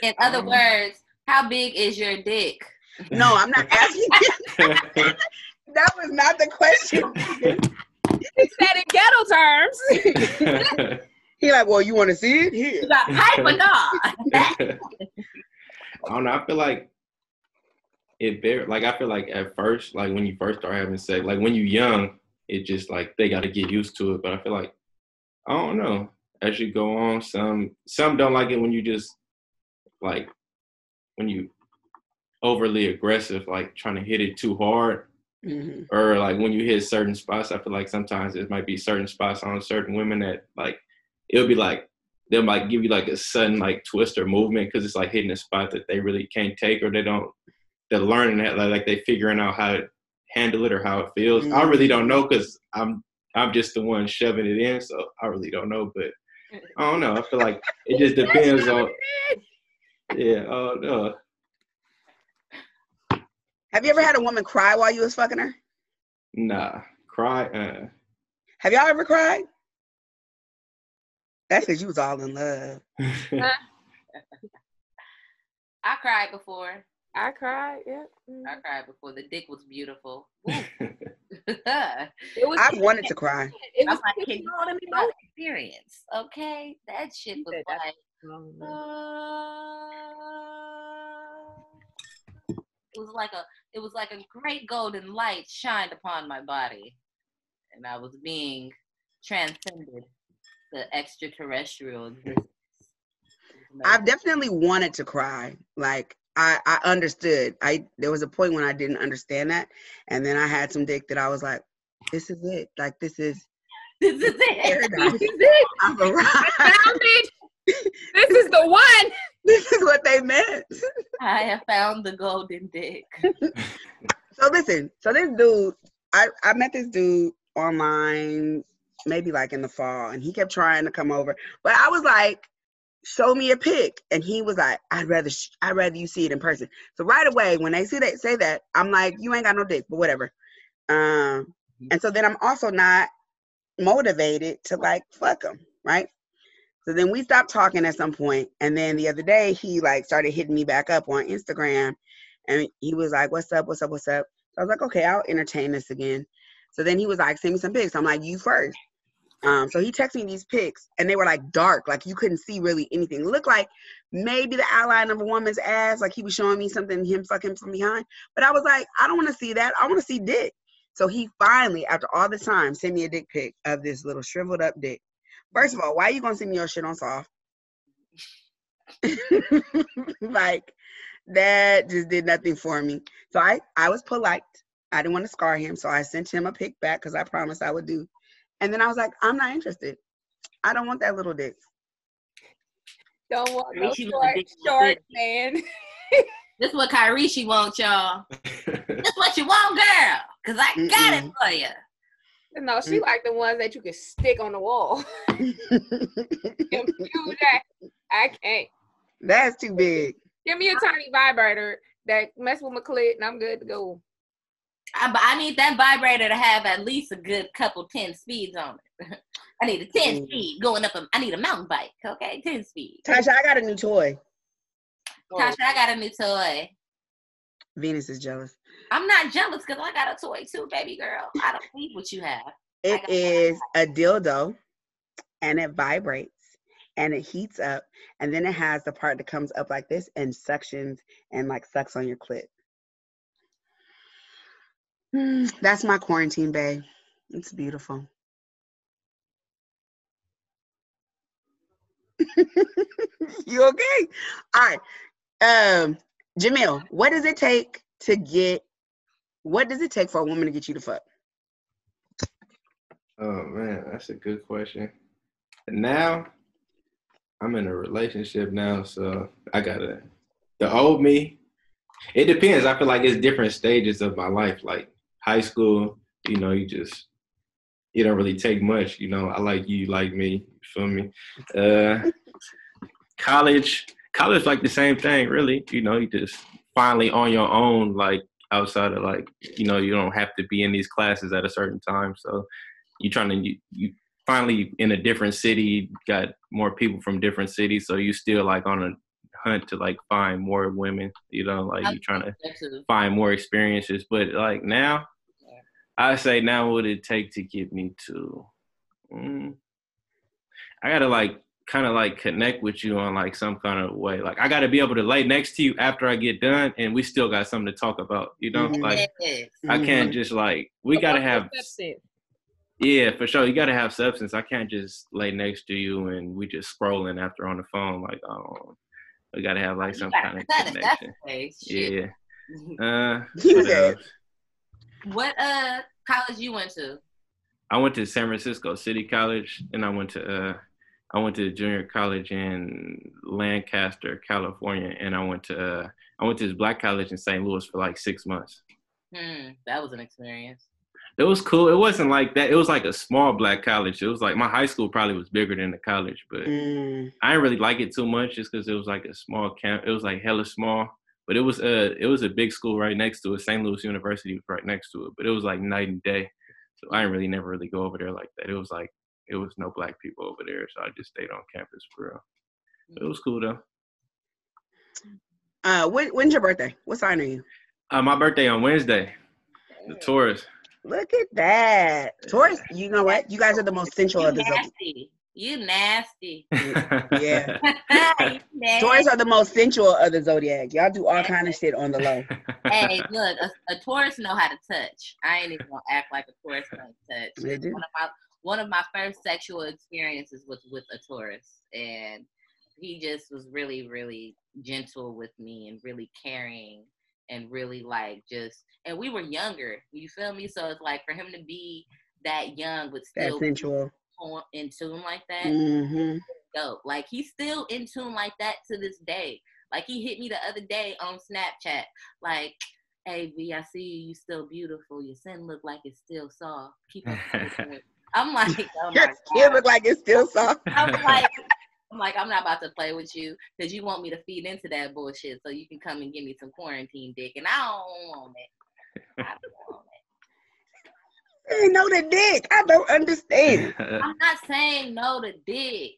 In other Um, words, how big is your dick? No, I'm not asking. that was not the question. He said in ghetto terms. He like, well, you want to see it here? You got pipe or not? I don't know. I feel like it very like I feel like at first, like when you first start having sex, like when you're young, it just like they got to get used to it. But I feel like I don't know. As you go on, some some don't like it when you just like when you overly aggressive, like trying to hit it too hard, Mhm. or like when you hit certain spots. I feel like sometimes it might be certain spots on certain women that like it'll be like they'll like give you like a sudden like twist or movement because it's like hitting a spot that they really can't take or they don't they're learning that like, like they figuring out how to handle it or how it feels. I really don't know because I'm I'm just the one shoving it in, so I really don't know. But I don't know. I feel like it just depends on. Yeah. Oh no. Have you ever had a woman cry while you was fucking her? Nah, cry. Uh, Have y'all ever cried? That's because you was all in love. I cried before. I cried. Yeah. I cried before. The dick was beautiful. I It was. I wanted to cry. It was was. like, can you want to my experience? Okay, that shit was said like. uh, it was like a it was like a great golden light shined upon my body and i was being transcended the extraterrestrial existence I've definitely wanted to cry. Like I, I understood. I there was a point when I didn't understand that, and then I had some dick that I was like, "This is it. Like this is this is it paradise. This is it. I've arrived. Found it. This is the one. this is what they meant." i have found the golden dick So listen. So this dude, I I met this dude online, maybe like in the fall, and he kept trying to come over, but I was like. Show me a pic, and he was like, "I'd rather, sh- I'd rather you see it in person." So right away, when they see that, say that, I'm like, "You ain't got no dick," but whatever. Um, and so then I'm also not motivated to like fuck him, right? So then we stopped talking at some point, and then the other day he like started hitting me back up on Instagram, and he was like, "What's up? What's up? What's up?" So I was like, "Okay, I'll entertain this again." So then he was like, "Send me some pics." I'm like, "You first. Um, so he texted me these pics, and they were like dark, like you couldn't see really anything. It looked like maybe the outline of a woman's ass, like he was showing me something him fucking from behind. But I was like, I don't want to see that. I want to see dick. So he finally, after all this time, sent me a dick pic of this little shriveled up dick. First of all, why are you gonna send me your shit on soft? like that just did nothing for me. So I I was polite. I didn't want to scar him, so I sent him a pic back because I promised I would do. And then I was like, I'm not interested. I don't want that little dick. Don't want At no short, want the dick short man. this is what Kyrie she wants y'all this what you want girl because i got it Mm-mm. for you No, she Mm. like the ones that you can stick on the wall. Them I can't. That's too big. Give me a tiny vibrator that mess with my clit, and I'm good to go. I, I need that vibrator to have at least a good couple 10 speeds on it. I need a 10 Mm. speed going up. A, I need a mountain bike. Okay, 10 speed. Tasha, I got a new toy. Tasha, I got a new toy. Venus is jealous. I'm not jealous because I got a toy too, baby girl. I don't need what you have. It is a dildo and it vibrates and it heats up and then it has the part that comes up like this and suctions and like sucks on your clit. That's my quarantine bay. It's beautiful. you okay? All right. Um, Jamil, what does it take to get what does it take for a woman to get you to fuck? Oh man, that's a good question. Now, I'm in a relationship now, so I gotta the old me. It depends. I feel like it's different stages of my life. Like high school, you know, you just you don't really take much. You know, I like you, you like me. You feel me? Uh, college, college like the same thing, really. You know, you just finally on your own, like outside of like you know, you don't have to be in these classes at a certain time. So you're trying to you, you finally in a different city got more people from different cities. So you still like on a hunt to like find more women you know like you trying to find more experiences. But like now i say now what would it take to get me to mm, i gotta like kind of like connect with you on like some kind of way like i gotta be able to lay next to you after i get done and we still got something to talk about you know Mhm. like i Mm-hmm. can't just like we gotta have Substance. yeah, for sure. You got to have substance. I can't just lay next to you and we just scrolling after on the phone. Like, oh, we got to have like some kind of cut. That's connection. the case. Yeah. Uh, what? What uh college you went to? I went to San Francisco City College, and I went to uh, I went to junior college in Lancaster, California, and I went to uh, I went to this black college in St. Louis for like six months. Hmm, that was an experience. It was cool. It wasn't like that. It was like a small black college. It was like my high school probably was bigger than the college, but Mm, I didn't really like it too much just because it was like a small camp. It was like hella small, But it was uh it was a big school right next to it. St. Louis University was right next to it. But it was like night and day. So I didn't really never really go over there like that. It was like it was no black people over there, so I just stayed on campus for real. But it was cool though. Uh, when, when's your birthday? What sign are you? Uh, my birthday on Wednesday. The Taurus. Look at that, Taurus. You know what? You guys are the most sensual of the zodiac. nasty. You nasty. Yeah. Nasty. Taurus are the most sensual of the zodiac. Y'all do all kind of shit on the low. hey, look, a, a Taurus know how to touch. I ain't even gonna act like a Taurus don't touch. They do. One of my one of my first sexual experiences was with a Taurus, and he just was really, really gentle with me and really caring and really like just. And we were younger. You feel me? So it's like for him to be that young, but still sensual. in tune like that. hmm dope. Like he's still in tune like that to this day. Like he hit me the other day on Snapchat. Like, hey V, I see you. You still beautiful. Your skin look like it's still soft. Keep on. Doing it." I'm like, oh Your skin god. look like it's still soft. I'm like, I'm like, I'm not about to play with you because you want me to feed into that bullshit so you can come and give me some quarantine dick, and I don't want it. I don't want it. They know the dick. I don't understand. I'm not saying no to dick,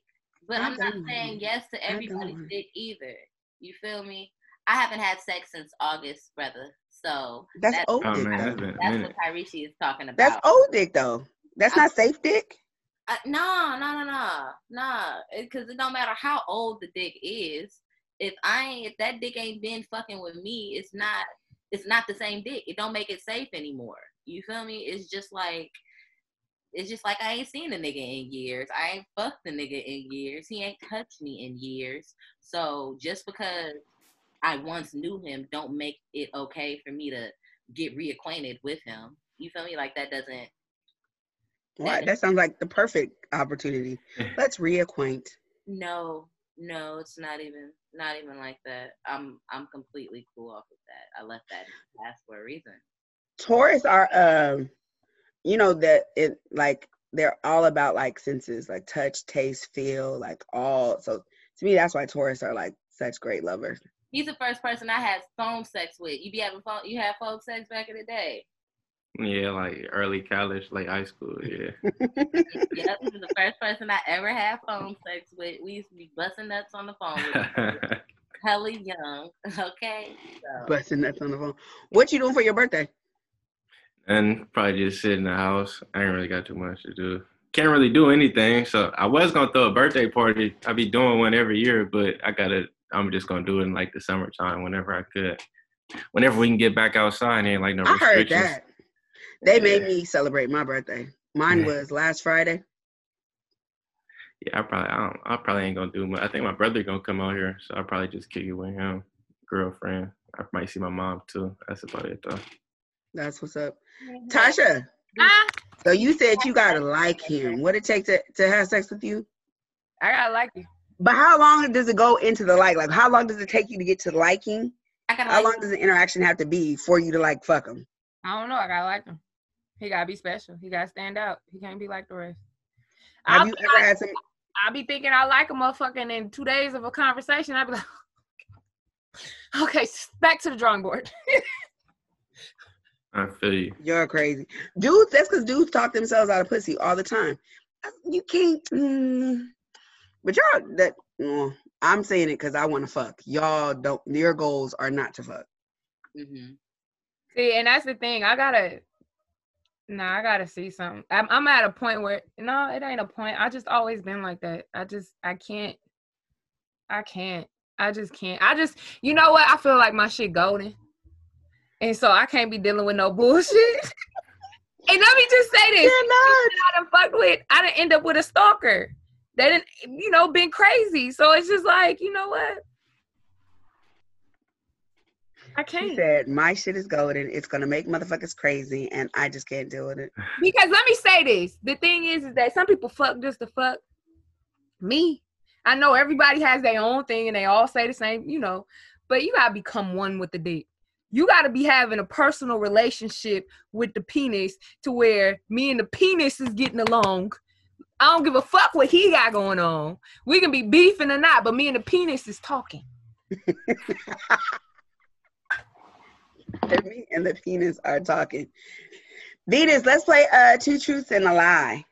but I I'm not saying yes to I everybody's dick either. You feel me? I haven't had sex since August, brother. So That's that's, old Oh man, though. that's been a that's what Tyrese is talking about. That's old dick though. That's not safe dick. No, no, no, no, no. Because it don't matter how old the dick is. If I ain't, if that dick ain't been fucking with me, it's not. It's not the same dick. It don't make it safe anymore. You feel me? It's just like. It's just like I ain't seen a nigga in years. I ain't fucked a nigga in years. He ain't touched me in years. So just because I once knew him, don't make it okay for me to get reacquainted with him. You feel me? Like that doesn't. What? That sounds like the perfect opportunity. Let's reacquaint. No, no, it's not even not even like that. I'm I'm completely cool off of that. I left that pass for a reason. Taurus are um, you know that it like they're all about like senses, like touch, taste, feel, like all. So to me, that's why Taurus are like such great lovers. He's the first person I had phone sex with. You be having phone you had phone sex back in the day. Yeah, like early college, late high school. Yeah. Yep, he was the first person I ever had phone sex with. We used to be busting nuts on the phone with hella young. Okay. So Busting nuts on the phone. What you doing for your birthday? and probably just sit in the house. I ain't really got too much to do. Can't really do anything. So I was gonna throw a birthday party. I be doing one every year, but I gotta. I'm just gonna do it in like the summertime whenever I could. Whenever we can get back outside, ain't like no I heard restrictions. that. They made Yeah. me celebrate my birthday. Mine Yeah. was last Friday. Yeah, I probably I, don't, I probably ain't gonna do much. I think my brother gonna come out here, so I'll probably just kick it with him, girlfriend. I might see my mom too. That's about it though. That's what's up. Tasha, Ah, so you said you gotta like him. What it take to, to have sex with you? I gotta like you. But how long does it go into the like? Like how long does it take you to get to liking? I gotta How like long does the interaction have to be for you to like fuck him? I don't know. I gotta like him. He gotta be special. He gotta stand out. He can't be like the rest. Have I'll, you ever had some? I'll be thinking I like a motherfucker, and in two days of a conversation, I'll be like, okay, back to the drawing board. I feel you. You're crazy, dudes. That's because dudes talk themselves out of pussy all the time. You can't. Mm, but y'all, that mm, I'm saying it because I want to fuck. Y'all don't. Your goals are not to fuck. hmm See, and that's the thing. I gotta, no, I gotta see something. I'm, I'm at a point where, no, it ain't a point. I just always been like that. I just, I can't, I can't. I just can't. I just, you know what? I feel like my shit golden, and so I can't be dealing with no bullshit. and let me just say this. I done fucked with, I didn't end up with a stalker. They didn't, you know, been crazy. So it's just like, you know what? I can't. said, "My shit is golden. It's gonna make motherfuckers crazy, and I just can't deal with it." Because let me say this: the thing is, is that some people fuck just to fuck. Me, I know everybody has their own thing, and they all say the same, you know. But you gotta become one with the dick. You gotta be having a personal relationship with the penis to where me and the penis is getting along. I don't give a fuck what he got going on. We can be beefing or not, but me and the penis is talking. And me and the penis are talking. Venus, let's play uh two truths and a lie.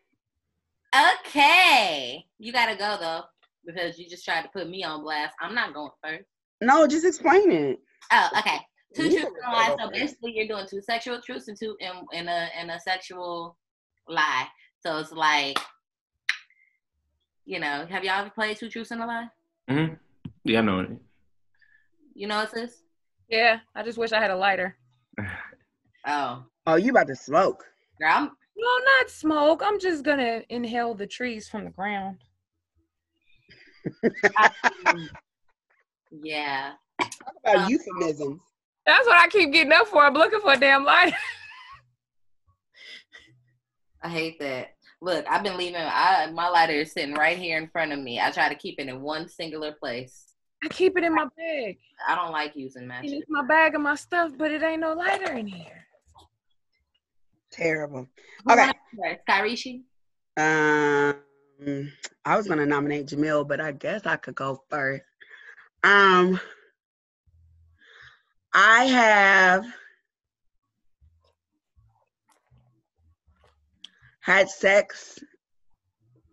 Okay. You gotta go though, because you just tried to put me on blast. I'm not going first. No, just explain it. Oh, okay. Two You truths and a lie. So basically, you're doing two sexual truths and two and, and a and a sexual lie. So it's like, you know, have y'all ever played two truths and a lie? Mm-hmm. Yeah, I know. You know what this? Yeah, I just wish I had a lighter. Oh, Oh, you about to smoke. girl, I'm No, not smoke. I'm just gonna inhale the trees from the ground. yeah. Talk about Um, euphemisms. That's what I keep getting up for. I'm looking for a damn lighter. I hate that. Look, I've been leaving. I my lighter is sitting right here in front of me. I try to keep it in one singular place. I keep it in my bag. I don't like using matches. It's my bag of my stuff, but it ain't no lighter in here. Terrible. Okay. wants to go first? Kyrishi? Um, I was gonna nominate Jamil, but I guess I could go first. Um, I have had sex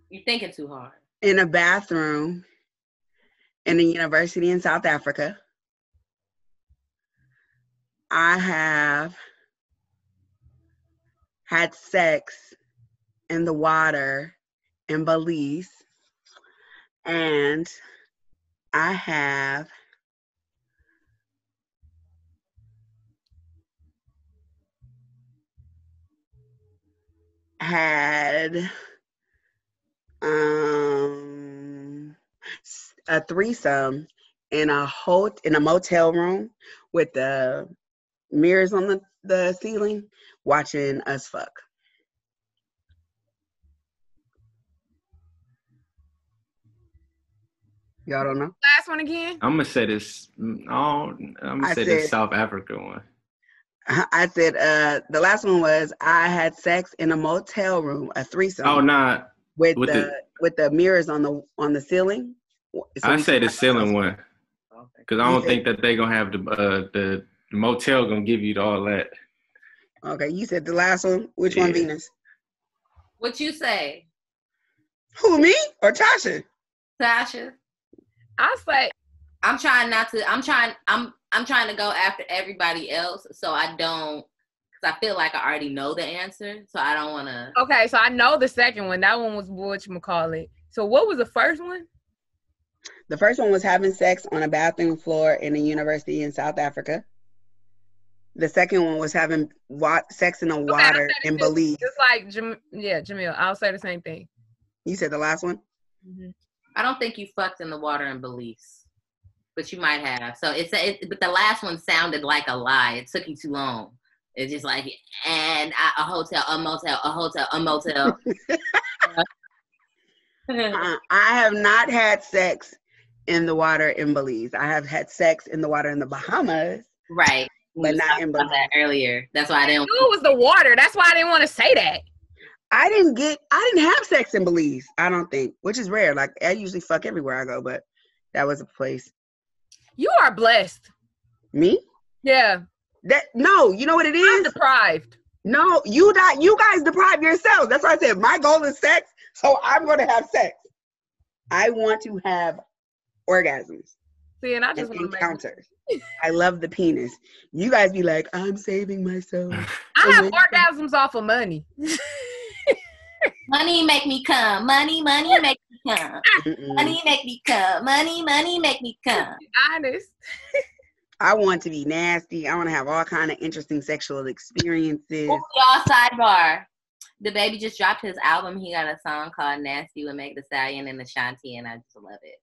You're thinking too hard. in a bathroom in a university in South Africa. I have had sex in the water in Belize. And I have had um a threesome in a hot in a motel room with the mirrors on the, the ceiling watching us fuck. Y'all don't know? Last one again. I'm gonna say this. Oh, I'm gonna I say this South Africa one. I said uh the last one was I had sex in a motel room, a threesome Oh, nah. with, with the, the- with the mirrors on the on the ceiling. So I say the ceiling one because I don't said- think that they gonna have the uh, the motel gonna give you all that. Okay, you said the last one. Which one, Venus? What you say, Who me or Tasha? Tasha? I say I'm trying not to. I'm trying. I'm. I'm trying to go after everybody else, so I don't. Because I feel like I already know the answer, so I don't want to. okay. So I know the second one. That one was what you call it. So what was the first one? The first one was having sex on a bathroom floor in a university in South Africa. The second one was having wa- sex in the Okay, water in too. Belize. Just like Jam- yeah, Jamil. I'll say the same thing. You said the last one. Mhm. I don't think you fucked in the water in Belize, but you might have. So it's. It, but the last one sounded like a lie. It took you too long. It's just like and a, a hotel, a motel, a hotel, a motel. Uh, I have not had sex in the water in Belize. I have had sex in the water in the Bahamas, right. but We not talked in about Belize. that earlier. That's why I I didn't. knew it was the water. That's why I didn't want to say that. I didn't get. I didn't have sex in Belize. I don't think, which is rare. Like I usually fuck everywhere I go, but that was a place. You are blessed. Me? Yeah, That no. You know what it is? I'm deprived. No, you not. You guys deprive yourselves. That's why I said my goal is sex, so I'm going to have sex. I want to have orgasms See, and I just want to make. encounters. I love the penis. You guys be like, I'm saving myself. I have orgasms off of money. Money make me come. Money, money make me come. Mm-mm. Money make me come. Money, money make me come. Honest. I want to be nasty. I want to have all kind of interesting sexual experiences. Ooh, y'all sidebar. DaBaby just dropped his album. He got a song called "Nasty" with Meg Thee Stallion and Ashanti, and I just love it.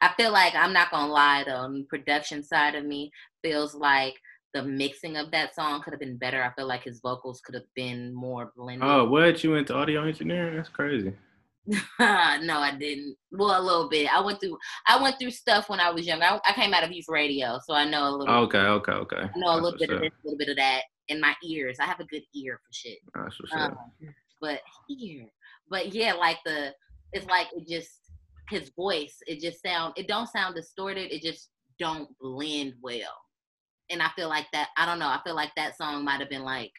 I feel like I'm not gonna lie though. The production side of me feels like the mixing of that song could have been better. I feel like his vocals could have been more blended. Oh, what you went to audio engineering? That's crazy. no, I didn't. Well, a little bit. I went through. I went through stuff when I was younger. I, I came out of youth radio, so I know a little. Okay, okay, okay. I know a little bit what's of this, a little bit of that in my ears. I have a good ear for shit. That's what's Um, up. but here, but yeah, like the, it's like it just his voice. It just sound. It don't sound distorted. It just don't blend well. and I feel like that. I don't know. I feel like that song might have been like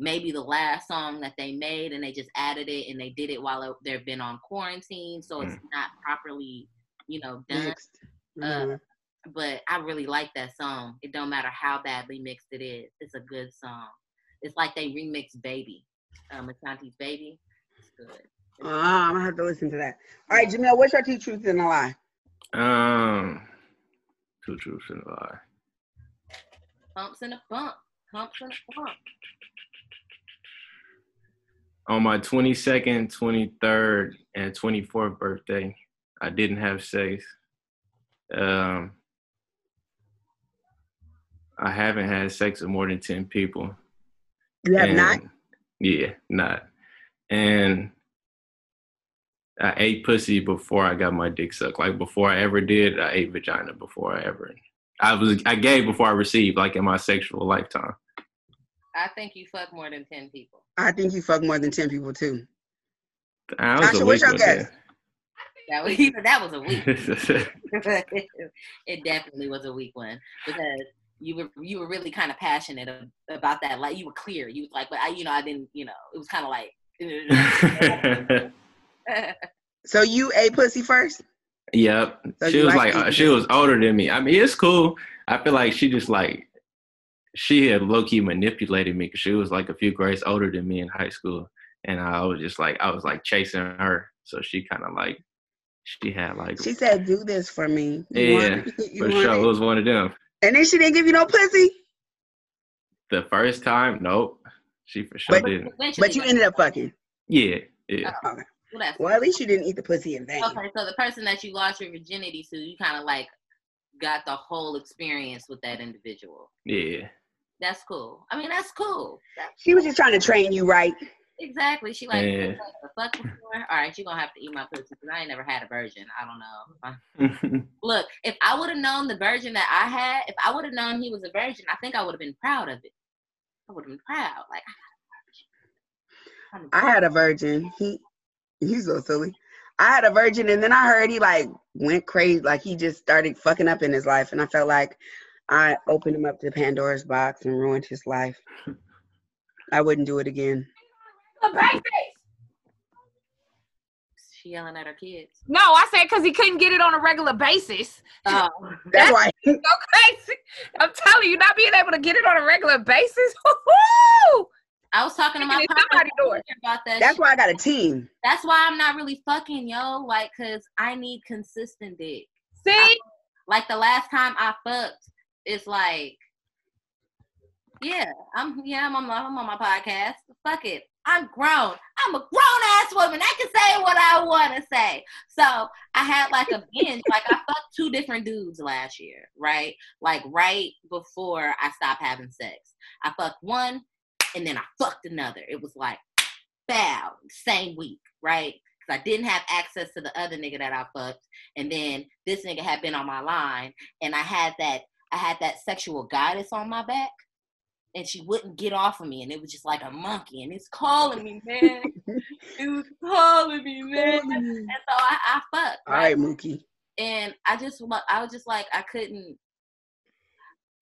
maybe the last song that they made, and they just added it, and they did it while they've been on quarantine, so it's Mm. not properly, you know, done. Mixed. Uh, Mhm. But I really like that song. It don't matter how badly mixed it is. It's a good song. It's like they remixed "Baby," um, Ashanti's "Baby." It's good. Uh, I'm gonna have to listen to that. All right, Jamil, what's your two truths and a lie? Um, two truths and a lie. Humps and a bump. Humps and a bump. On my 22nd, 23rd, and 24th birthday, I didn't have sex. Um, I haven't had sex with more than 10 people. You have not. Yeah, not. And I ate pussy before I got my dick sucked. Like before I ever did, I ate vagina before I ever. I was I gave before I received, like in my sexual lifetime. I think you fuck more than ten people. I think you fuck more than ten people too. I was a Tasha, what's your guess? That was that was a weak. it definitely was a weak one because you were you were really kind of passionate about that. Like you were clear. You was like, but I, you know, I didn't. You know, it was kind of like. So you ate pussy first? yep. So she was like like, uh, she was older than me. I mean, it's cool. I feel like she just like, she had low key manipulated me because she was like a few grades older than me in high school. And I was just like, I was like chasing her. So she kind of like, she had like, She said, "Do this for me." You Yeah, want it? You for want sure, it it? was one of them. And then she didn't give you no pussy, The first time, nope. She for sure But- didn't. But you ended up fucking. Yeah, yeah. Okay. Well, that's Well, at least you didn't eat the pussy in vain. okay. So the person that you lost your virginity to, you kind of like got the whole experience with that individual. Yeah. That's cool. I mean, that's cool. That's She was just trying to train you right. Exactly. She like Yeah. the fuck before. All right, you're gonna have to eat my pussy because I ain't never had a virgin. I don't know. Look, if I would have known the virgin that I had, if I would have known he was a virgin, I think I would have been proud of it. I would have been proud. Like I got a virgin. I had a virgin. He, he's so silly. I had a virgin, and then I heard he like went crazy. Like he just started fucking up in his life, and I felt like I opened him up to Pandora's box and ruined his life. I wouldn't do it again. A baby. She yelling at her kids. No, I said because he couldn't get it on a regular basis. Oh, That's why. So crazy. I'm telling you, not being able to get it on a regular basis. Woo-hoo! I was talking to my Kicking in partner door. about that. That's shit. why I got a team. That's why I'm not really fucking yo. Like, cause I need consistent dick. See, Like the last time I fucked, it's like, yeah, I'm yeah, I'm on my, I'm on my podcast. Fuck it, I'm grown. I'm a grown ass woman. I can say what I want to say. So I had like a binge. like I fucked two different dudes last year, right? Like right before I stopped having sex. I fucked one, and then I fucked another. It was like, bow, same week, right? Because I didn't have access to the other nigga that I fucked and then this nigga had been on my line and I had that I had that sexual goddess on my back and she wouldn't get off of me and it was just like a monkey and it's calling me man it was calling me man and so I, I fucked All right, Mookie. and I just I was just like I couldn't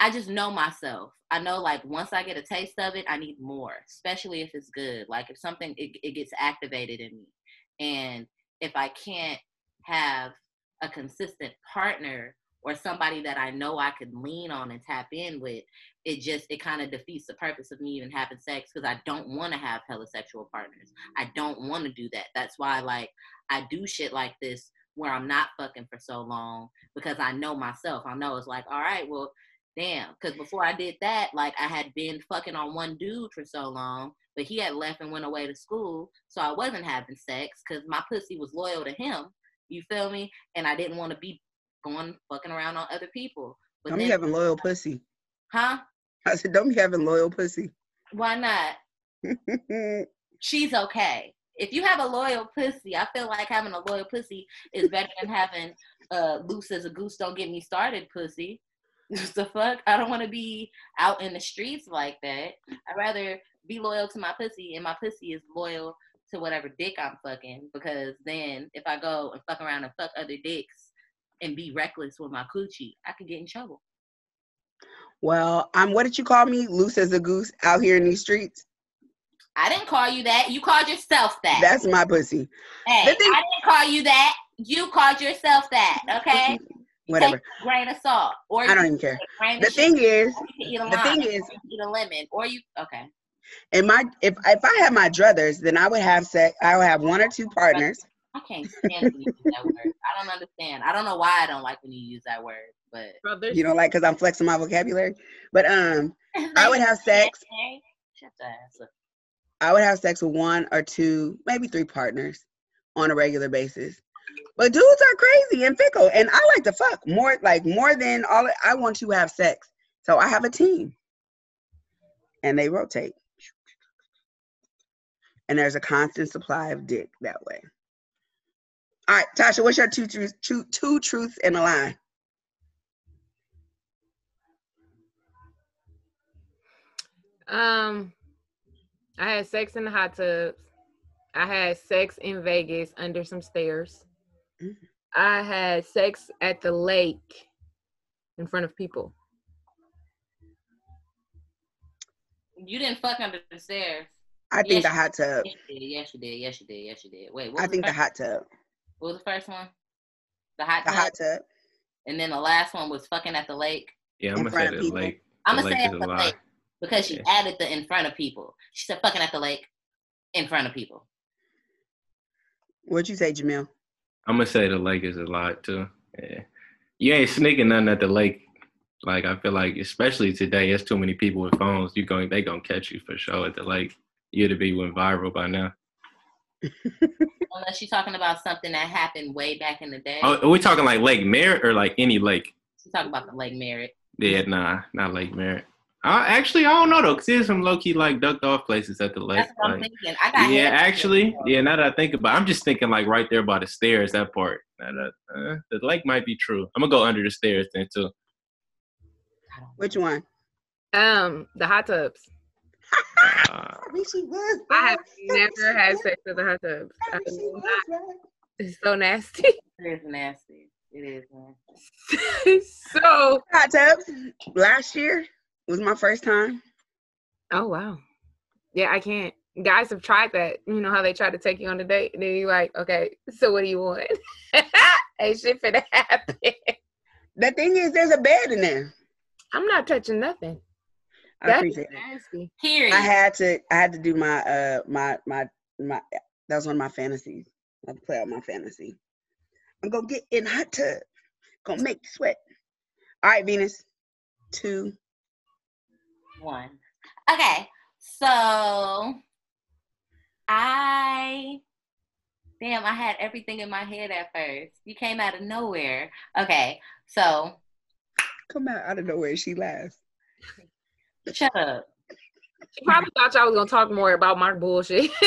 I just know myself. I know like once I get a taste of it, I need more, especially if it's good. Like if something it, it gets activated in me. And if I can't have a consistent partner or somebody that I know I could lean on and tap in with, it just it kind of defeats the purpose of me even having sex because I don't want to have heterosexual partners. Mm-hmm. I don't want to do that. That's why like I do shit like this where I'm not fucking for so long because I know myself. I know it's like, all right, well, damn. Because before I did that, like I had been fucking on one dude for so long, but he had left and went away to school, so I wasn't having sex because my pussy was loyal to him. You feel me? And I didn't want to be going fucking around on other people. But Don't then, be having loyal pussy. huh? I said, don't be having loyal pussy. Why not? She's okay. If you have a loyal pussy, I feel like having a loyal pussy is better than having uh loose as a goose don't get me started pussy. the fuck? I don't want to be out in the streets like that. I'd rather be loyal to my pussy and my pussy is loyal to whatever dick I'm fucking because then if I go and fuck around and fuck other dicks and be reckless with my coochie, I could get in trouble. Well, I'm. What did you call me? Loose as a goose out here in these streets. I didn't call you that. You called yourself that. That's my pussy. hey, thing- I didn't call you that. You called yourself that. Okay. Whatever. Take a grain of salt, or I don't even care. take a grain The thing sugar, is, you can the lime, thing is, you can eat a lemon, or you okay. And my if if I had my druthers, then I would have sex. I would have one or two partners. I can't stand when you use that word. I don't understand. I don't know why I don't like when you use that word, but Brothers. You know, like because I'm flexing my vocabulary. But um, I would have sex. Shut the ass up. I would have sex with one or two, maybe three partners on a regular basis. But dudes are crazy and fickle, and I like to fuck more, like more than all. I want to have sex, so I have a team, and they rotate, and there's a constant supply of dick that way. All right, Tasha, what's your two truths, two, two truths and a lie? Um, I had sex in the hot tubs. I had sex in Vegas under some stairs. I had sex at the lake in front of people. You didn't fuck under the stairs. I think Yes, the hot tub. Yes, you did. Yes, you did. Yes, you did. Yes, you did. Wait, what I think the first, hot tub. What was the first one? The hot The tub. hot tub. And then the last one was fucking at the lake. Yeah, I'm gonna say of the people. lake. I'm gonna say at a the lie. lake because she Yeah. added the in front of people. She said fucking at the lake in front of people. What'd you say, Jamil? I'm gonna say the lake is a lot too. Yeah. You ain't sneaking nothing at the lake. Like I feel like, especially today, there's too many people with phones. You going, they gonna catch you for sure at the lake. You'd have be went viral by now. Unless you're talking about something that happened way back in the day. Oh, are we talking like Lake Merritt or like any lake? She's talking about the Lake Merritt. Yeah, nah, not Lake Merritt. I, actually, I don't know though, cause there's some low key like ducked off places at the lake. That's what I'm like- thinking. I got yeah, actually, yeah. Now that I think about, it, I'm just thinking like right there by the stairs. That part, that, uh, the lake might be true. I'm gonna go under the stairs then too. Which one? Um, the hot tubs. Uh, I wish she was. I have bro. never had sex in the hot tubs. I I wish was. It's so nasty. It is nasty. It is, man. so, Hot tubs. Last year was my first time. oh wow, yeah, I can't. Guys have tried that. You know how they try to take you on a date, and then you're like, okay, so what do you want? Ain't shit finna happen. The thing is, there's a bed in there. I'm not touching nothing. I That's appreciate it. nasty. Period. I had to. I had to do my uh my my my. That was one of my fantasies. I had play out my fantasy. I'm gonna get in hot tub. Gonna make you sweat. All right, Venus. Two. One. Okay, so I damn, I had everything in my head at first. You came out of nowhere. Okay, so Come out out of nowhere. She laughs. shut up. She probably thought y'all was gonna talk more about my bullshit.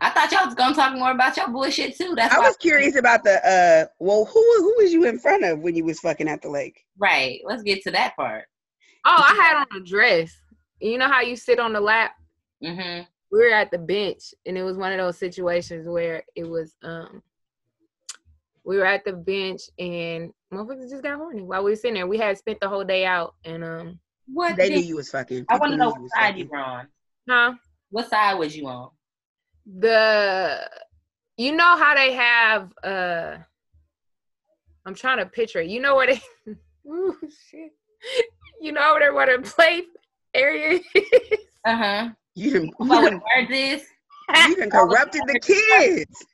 I thought y'all was gonna talk more about your bullshit too. That's I why was curious about the uh. Well, who who was you in front of when you was fucking at the lake? right. Let's get to that part. Oh, I had on a dress. You know how you sit on the lap? Mm-hmm. we were at the bench and it was one of those situations where it was um we were at the bench and motherfuckers just got horny while we were sitting there. We had spent the whole day out and um What They did- knew you was fucking. I want to know what side you were on. huh? What side was you on? The you know how they have uh I'm trying to picture it. You know where they Ooh, shit. You know where where the play area is? Uh huh. You done, you What done, words is? you done corrupted the kids.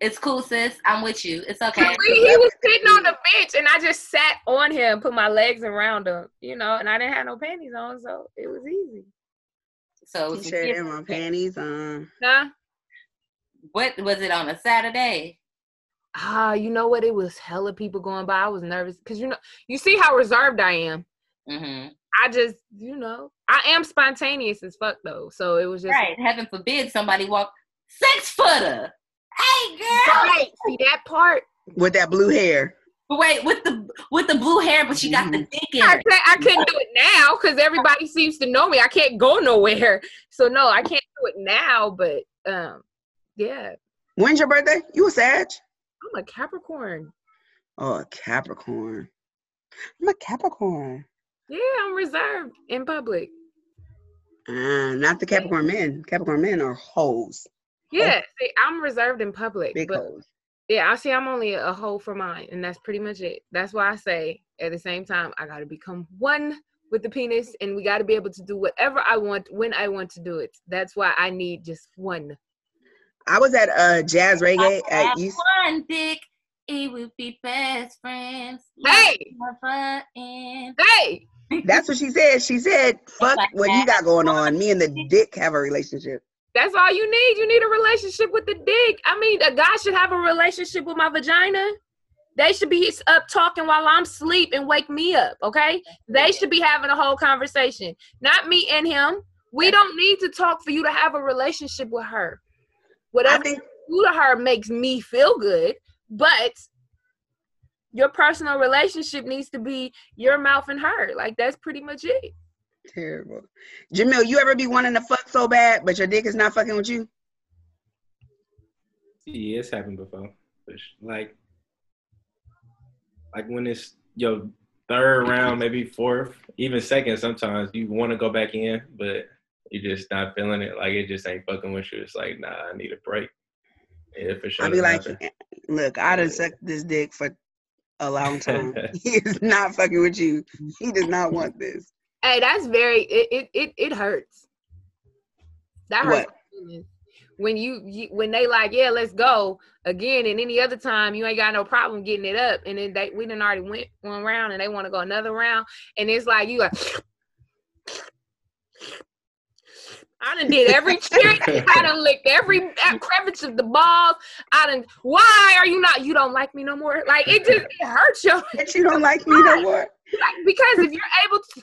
It's cool, sis. I'm with you. It's okay. he, he was sitting on the bench and I just sat on him, put my legs around him, you know, and I didn't have no panties on, so it was easy. So it was some T-shirt and my panties on. Huh? What was it on a Saturday? Ah, you know what? It was hella people going by. I was nervous because you know, you see how reserved I am. Mm-hmm. I just, you know, I am spontaneous as fuck though. So it was just Right. Heaven forbid somebody walk six footer. Hey girl. Right. See that part? With that blue hair. But wait, with the with the blue hair, but she got the dick in I, her. can't, I couldn't do it now because everybody seems to know me. I can't go nowhere. So no, I can't do it now. But um, yeah, When's your birthday? You a Sag? I'm a Capricorn. Oh, a Capricorn. I'm a Capricorn. Yeah, I'm reserved in public. Uh, not the Capricorn men. Capricorn men are hoes. Yeah, see, I'm reserved in public. Big but hoes. yeah, I see I'm only a hoe for mine, and that's pretty much it. That's why I say at the same time, I gotta become one with the penis, and we gotta be able to do whatever I want when I want to do it. That's why I need just one. I was at uh jazz reggae at Have East. one dick, it would be best friends. Hey! Love button. Hey, That's what she said. She said, "Fuck like what you got going on. Me and the dick have a relationship." that's all you need. You need a relationship with the dick. I mean, a guy should have a relationship with my vagina. They should be up talking while I'm asleep and wake me up, okay? They should be having a whole conversation, not me and him. We don't need to talk for you to have a relationship with her. I Whatever think you to her makes me feel good, but your personal relationship needs to be your mouth and her. Like that's pretty much it. terrible. Jamil, you ever be wanting to fuck so bad, but your dick is not fucking with you? Yeah, it's happened before. Like, like when it's your third round, maybe fourth, even second. Sometimes you want to go back in, but you're just not feeling it. Like it just ain't fucking with you. It's like, nah, I need a break. Yeah, for sure. I'd be like, happen. Eh, look, I done sucked this dick for a long time. he is not fucking with you. He does not want this. Hey, that's very it it it, it hurts. That hurts. my feelings. When you, you when they like, yeah, let's go again, and any other time you ain't got no problem getting it up, and then they we done already went one round and they want to go another round, and it's like you like. I done did every trick. I done licked every crevice of the balls. I done. Why are you not? You don't like me no more. Like it just it hurts you. But you don't like me no more. Like, because if you're able to,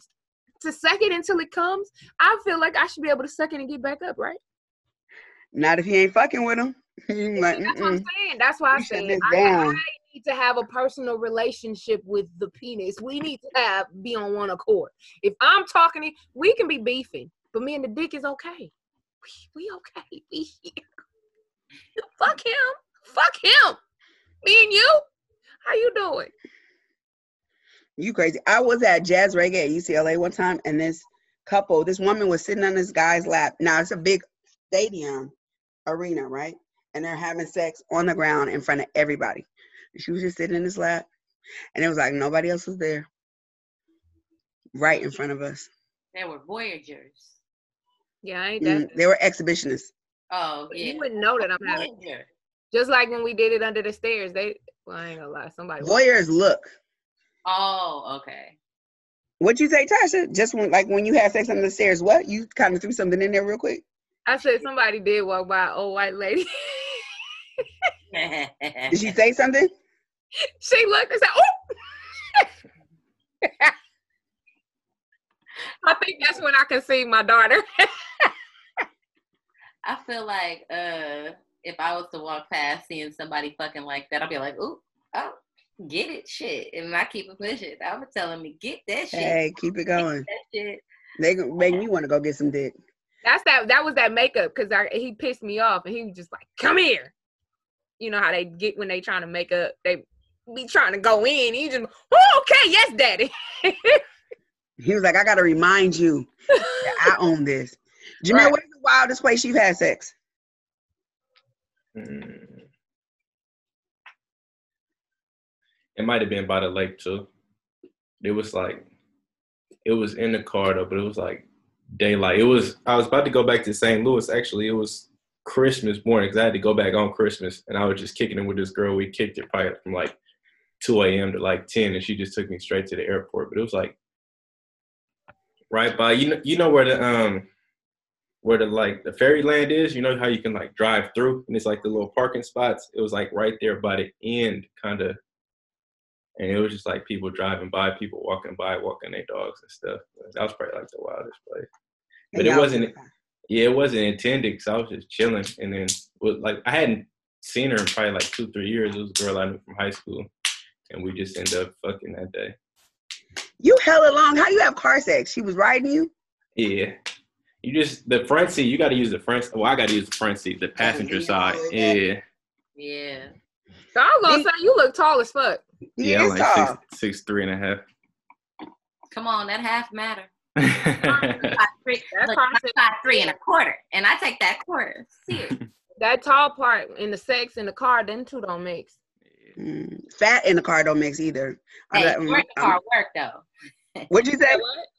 to suck it until it comes, I feel like I should be able to suck it and get back up, right? Not if you ain't fucking with him. Like, That's what I'm saying. That's why I You shut said this I. I need to have a personal relationship with the penis. We need to have be on one accord. If I'm talking, we can be beefing, but me and the dick is okay. We, we okay. We here. Fuck him. Fuck him. Me and you. How you doing? You crazy. I was at Jazz Reggae at UCLA one time, and this couple, this woman was sitting on this guy's lap. Now it's a big stadium arena, right? And they're having sex on the ground in front of everybody. She was just sitting in his lap, and it was like nobody else was there. Right in front of us. They were voyagers. Yeah, I ain't that. Mm, they were exhibitionists. Oh yeah. You wouldn't know that I'm having. Voyager. Just like when we did it under the stairs. They. Well, I ain't gonna lie. Somebody. Voyeurs look. Oh, okay. What'd you say, Tasha? Just when, like when you had sex under the stairs, what? You kind of threw something in there real quick. I said somebody did walk by an old white lady. Did she say something? she looked and said, "Oh." I think that's when I conceived my daughter. I feel like uh if I was to walk past seeing somebody fucking like that, I'd be like, ooh, oh, get it, shit. And I keep it pushing. I was telling me, get that shit. Hey, keep it going. That shit. They gonna make me want to go get some dick. That's that. That was that makeup because he pissed me off, and he was just like, "Come here." You know how they get when they trying to make up. They be trying to go in. He just, oh, okay, yes, daddy. He was like, I gotta remind you that I own this. Jamil, Right. what's the wildest place you've had sex? Mm. It might have been by the lake too. It was like, it was in the car though, but it was like daylight. It was. I was about to go back to St. Louis. Actually, it was Christmas morning because I had to go back on Christmas, and I was just kicking it with this girl. We kicked it probably from like 2 a.m. to like 10, and she just took me straight to the airport. But it was like right by you know you know where the um where the like the fairyland is. You know how you can like drive through, and it's like the little parking spots. It was like right there by the end, kind of. And it was just like people driving by, people walking by, walking their dogs and stuff. That was probably like the wildest place. But it wasn't yeah, it wasn't intended because I was just chilling. And then, with, like, I hadn't seen her in probably like two, three years. It was a girl I knew from high school. And we just ended up fucking that day. You hella long. How you have car sex? She was riding you? Yeah. You just, the front seat, you got to use the front, well, I got to use the front seat, the passenger you side. Yeah. Yeah. So I was gonna say you look tall as fuck. Yeah, I'm like tall. six, six three and a half. Come on, that half matter. Five, three, look, I I'm said- five, three and a quarter, and I take that quarter. Serious. That tall part in the sex in the car, them two don't mix. Mm, Fat in the car don't mix either. I hey, got- short in the car work though. What'd you say?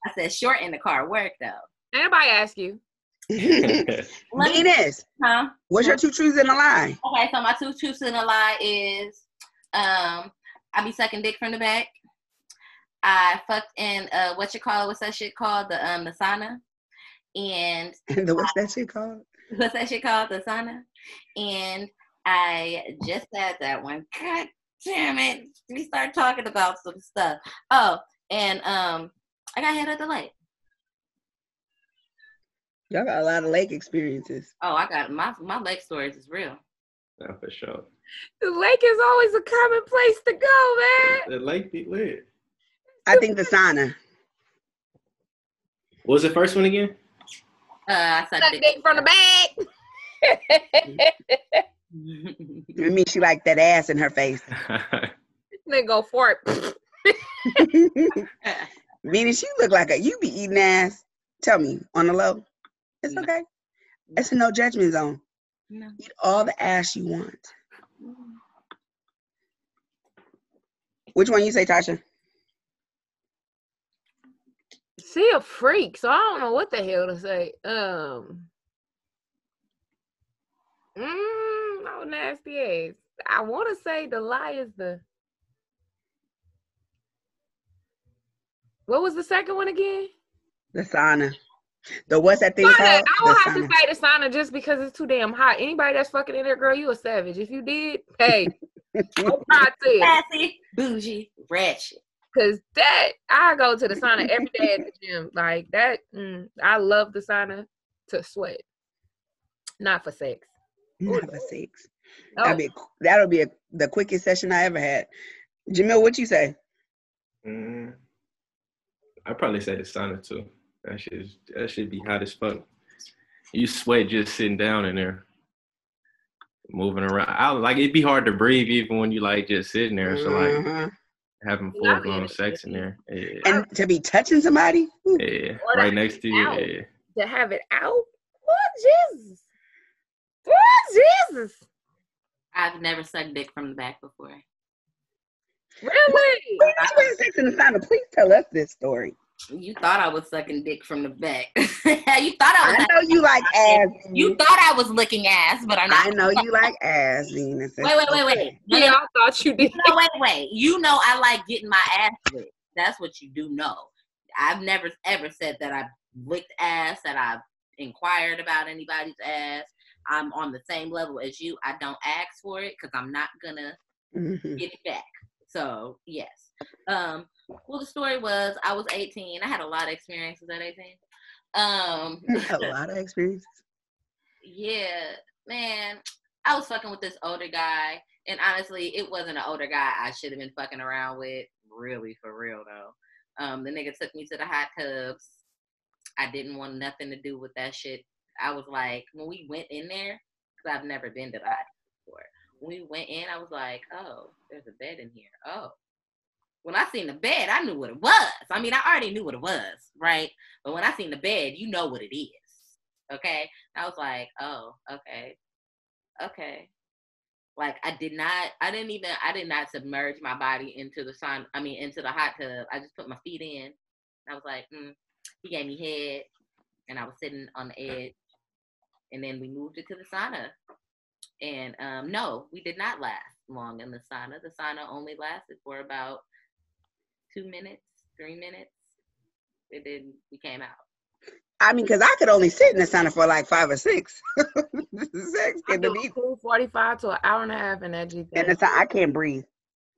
I said short in the car work though. Anybody ask you? Let me- Venus, huh? what's your two truths and a lie? Okay, so my two truths and a lie is um I be sucking dick from the back. I fucked in uh what you call it, what's that shit called? The um the sauna. And And the, what's that shit called? what's that shit called? The sauna. And I just said that one. God damn it. We start talking about some stuff. Oh, and um I got hit at the lake. Y'all got a lot of lake experiences. Oh, I got my my lake stories is real. Nah, for sure. The lake is always a common place to go, man. The lake be lit. I think the sauna. What was the first one again? Uh I sucked Suck dick. dick from the back. I mean, she like that ass in her face. then go for it. Venus, she look like a you be eating ass. Tell me on the low. It's No. okay. It's a no judgment zone. no. Eat all the ass you want. Which one you say, Tasha? She a freak, so I don't know what the hell to say. Um, mm, no nasty ass. I want to say the lie is the. What was the second one again? The sauna. The what's that thing Sauna. called? I The will have to sauna. say the sauna just because it's too damn hot. Anybody that's fucking in there, girl, you a savage. If you did, hey, I'm proud to. Classy, bougie, ratchet. Cause that I go to the sauna every day at the gym. Like that, mm, I love the sauna to sweat, not for sex. Not for six. No, That'll be that'll be a, the quickest session I ever had. Jamil, what you say? Mm, I'd probably say the sauna too. That shit, is- that should be hot as fuck. You sweat just sitting down in there, moving around. I like it'd be hard to breathe even when you like just sitting there. So like Mhm. having full blown sex in there. Yeah, and to be touching somebody, yeah. Or right next to you. out. Yeah. to have it out. Oh Jesus! Oh Jesus! I've never sucked dick from the back before. Really? When did you have sex in the sauna? Please tell us this story. You thought I was sucking dick from the back. you thought I was. I know you like ass. you thought I was licking ass, but I'm not. I know you like ass, Venus. Wait, wait, wait, wait. No, Yeah, I thought you did. no, wait, wait. You know I like getting my ass licked. That's what you do know. I've never ever said that I've licked ass, that I've inquired about anybody's ass. I'm on the same level as you. I don't ask for it because I'm not gonna Mhm. get it back. So yes. Um, well, the story was I was 18. I had a lot of experiences at 18. Um, a lot of experience. yeah, man, I was fucking with this older guy, and honestly, it wasn't an older guy I should have been fucking around with. Really, for real though. Um, the nigga took me to the hot tubs. I didn't want nothing to do with that shit. I was like, when we went in there, because I've never been to the hot before. When we went in, I was like, oh, there's a bed in here. Oh. When I seen the bed, I knew what it was. I mean, I already knew what it was, right? But when I seen the bed, you know what it is. Okay? I was like, oh, okay. Okay. Like I did not I didn't even I did not submerge my body into the sun I mean into the hot tub. I just put my feet in. I was like, mm. he gave me head and I was sitting on the edge. And then we moved it to the sauna. And um no, we did not last long in the sauna. The sauna only lasted for about two minutes, three minutes. It didn't we came out. I mean, because I could only sit in the sauna for like five or six. six I can do be a cool 45 to an hour and a half in that G in thing. the sauna. I can't breathe.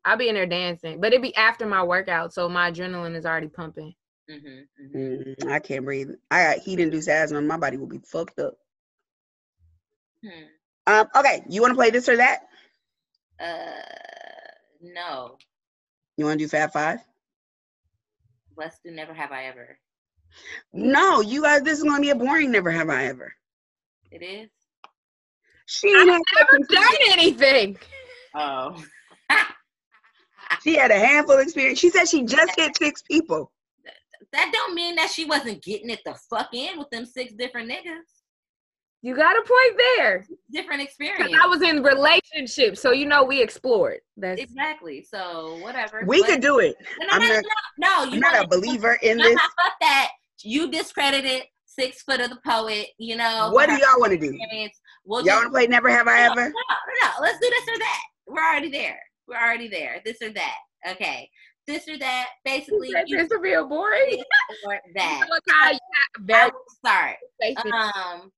I'll be in there dancing, but it'd be after my workout, so my adrenaline is already pumping. Mm-hmm, mm-hmm. Mm, I can't breathe. I got heat induced asthma. My body will be fucked up. Hmm. Um, okay, you want to play this or that? Uh, no. You want to do Fab Five? Let's do Never Have I Ever. No, you guys. This is going to be a boring. Never have I ever. It is. She ain't had sex Never until- done anything. Oh. She had a handful of experience. She said she just hit six people. that don't mean that she wasn't getting it the fuck in with them six different niggas. You got a point there. Different experience. I was in relationships, so you know we explored. That's Exactly. So whatever. We But- could do it. No, I'm no, no, not- no, no, you I'm not a believer in this. no, fuck that. You discredited six foot of the poet. You know. What do y'all want to do? We'll Y'all just- want to play Never Have I Ever? No, no, no. Let's do this or that. We're already there. We're already there. This or that. Okay. This or that. Basically, you this would be a boring. or that. Look you have I very will start. Um.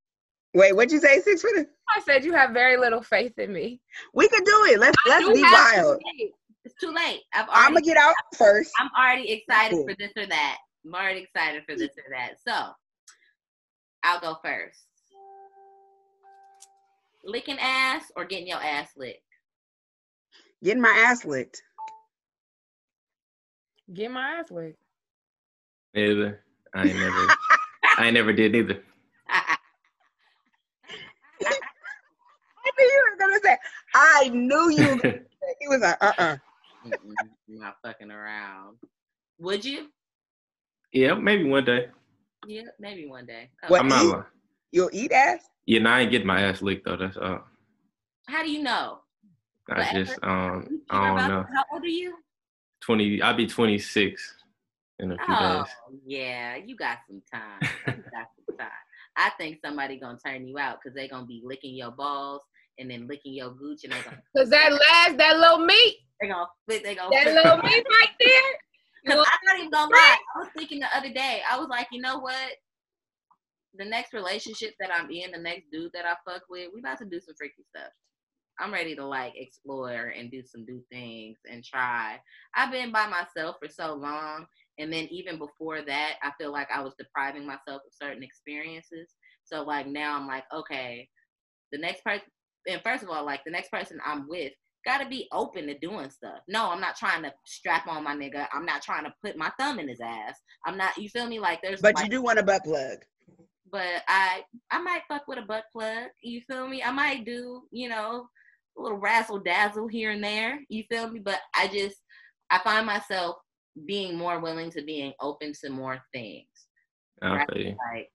Wait, what'd you say? Six foot? I said you have very little faith in me. We could do it. Let's I let's be wild. faith. It's too late. I've I'm gonna get out first. I'm already excited Cool. for this or that. I'm already excited for this or that. So, I'll go first. Licking ass or getting your ass licked? Getting my ass licked. Get my ass licked. Neither. I ain't never. I ain't never did either. I knew you were gonna say. I knew you. Were gonna say. He was like, uh, uh Mm-mm, not fucking around. Would you? yeah, maybe one day. Yeah, maybe one day. Oh, What? I'm not eat? lying. You'll eat ass. Yeah, no, I ain't getting my ass licked though. That's all. How do you know? I Whatever. just um I don't know. How old are you? Twenty. I'll be twenty six in a few Oh, days. yeah, you got some time. You got some time. I think somebody gonna turn you out because they gonna be licking your balls and then licking your gooch and they Cause that last, that little meat, they gonna they gonna that little meat right there. Cause I'm not even gonna lie. I was thinking the other day. I was like, you know what? The next relationship that I'm in, the next dude that I fuck with, we about to do some freaky stuff. I'm ready to like explore and do some new things and try. I've been by myself for so long, and then even before that, I feel like I was depriving myself of certain experiences. So like now, I'm like, okay, the next person. And first of all, like the next person I'm with, gotta be open to doing stuff. No, I'm not trying to strap on my nigga. I'm not trying to put my thumb in his ass. I'm not. You feel me? Like there's. But like, you do want a butt plug. But I, I might fuck with a butt plug. You feel me? I might do, you know, a little razzle dazzle here and there. You feel me? But I just, I find myself being more willing to being open to more things. I Right. feel you. Like,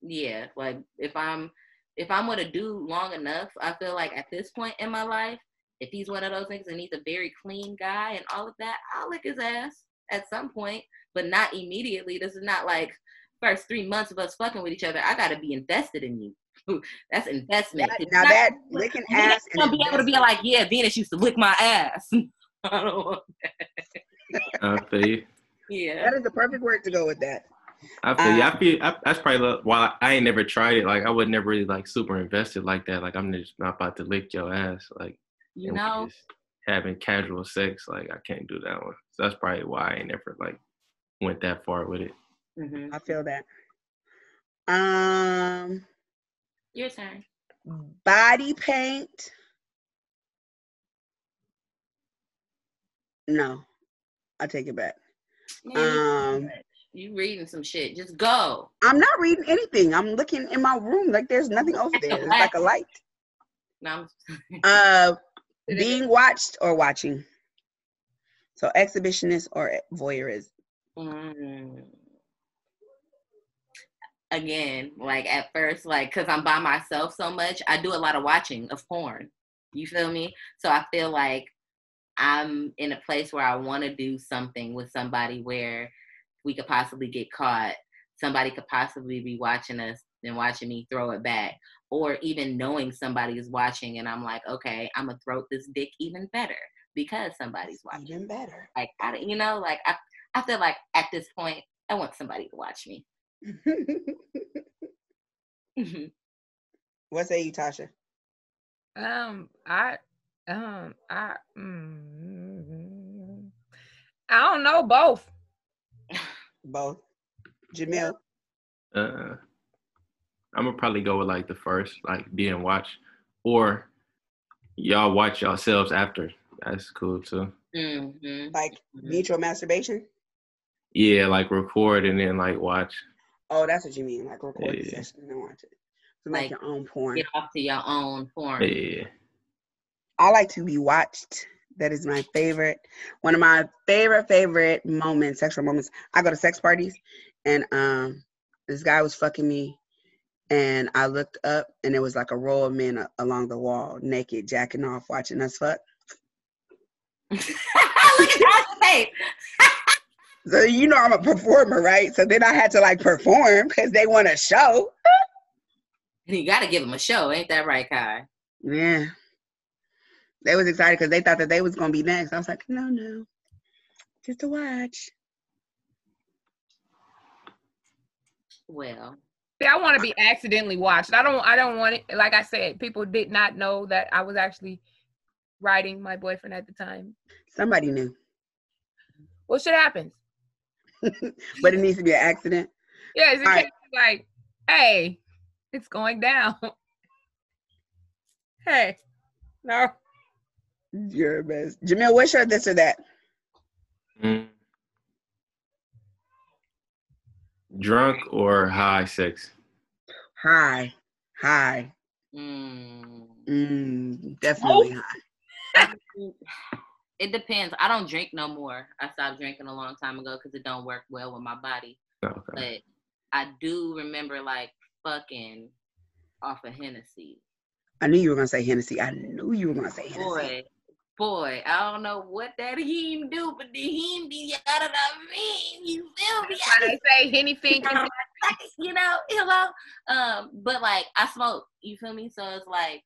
yeah, like if I'm if I'm with a dude long enough, I feel like at this point in my life, if he's one of those niggas and he's a very clean guy and all of that, I'll lick his ass at some point, but not immediately. This is not like first three months of us fucking with each other. I gotta be invested in you. That's investment. That- now not- that licking I'm ass and gonna be able to be like, yeah, Venus used to lick my ass. I don't want- I feel you. yeah. that is the perfect word to go with that. I feel you. Uh, I feel I, that's probably the- why I ain't never tried it. Like I would never really like super invested like that. Like I'm just not about to lick your ass. Like You know, having casual sex. Like I can't do that one. So that's probably why I ain't never like went that far with it. Mhm. I feel that. Um, your turn. body paint. No, I take it back. Man, you- Um, You reading some shit. Just go. I'm not reading anything. I'm looking in my room like there's nothing over there. It's like a light. No, Uh, being watched or watching. So exhibitionist or voyeurism. Mm. Again, like at first, like, cause I'm by myself so much, I do a lot of watching of porn. You feel me? So I feel like I'm in a place where I want to do something with somebody where we could possibly get caught. Somebody could possibly be watching us and watching me throw it back, or even knowing somebody is watching, and I'm like, okay, I'm gonna throw this dick even better because somebody's watching. Even better. Like, I, don't- you know, like I, I feel like at this point, I want somebody to watch me. what say you, Tasha? Um, I, um, I, mm, I don't know both. Both. Jamil. Uh, I'm gonna probably go with like the first, like being watched, or y'all watch yourselves after. That's cool too. mm-hmm. Like mutual masturbation? Yeah, like record and then like watch. Oh, that's what you mean. Like record the session and then watch it. To make Like, your own porn. Get off to your own porn. Yeah, I like to be watched That is my favorite. One of my favorite favorite moments, sexual moments. I go to sex parties, and um, this guy was fucking me, and I looked up, and it was like a row of men along the wall, naked, jacking off, watching us fuck. Look at that face. So you know I'm a performer, right? So then I had to like perform because they want a show. You gotta give them a show, ain't that right, Kai? Yeah. They was excited because they thought that they was gonna be next. I was like, no, no, just to watch. Well, See, I want to be accidentally watched. I don't. I don't want it. Like I said, people did not know that I was actually writing my boyfriend at the time. Somebody knew, Well, shit happens. but it needs to be an accident. Yeah, it's All right. like, hey, it's going down. hey, no. You're the best. Jamil, what's your this or that? Mm. Drunk or high sex? High, high, mm, mm, definitely high. it depends. I don't drink no more. I stopped drinking a long time ago because it don't work well with my body. Okay. But I do remember like fucking off of Hennessy. I knew you were gonna say Hennessy. I knew you were gonna say Hennessy. Boy, boy, I don't know what that heme do, but the heme be out of the vein. You feel me? That's why they say anything can you know, hello. Um, but like I smoke, you feel me? So it's like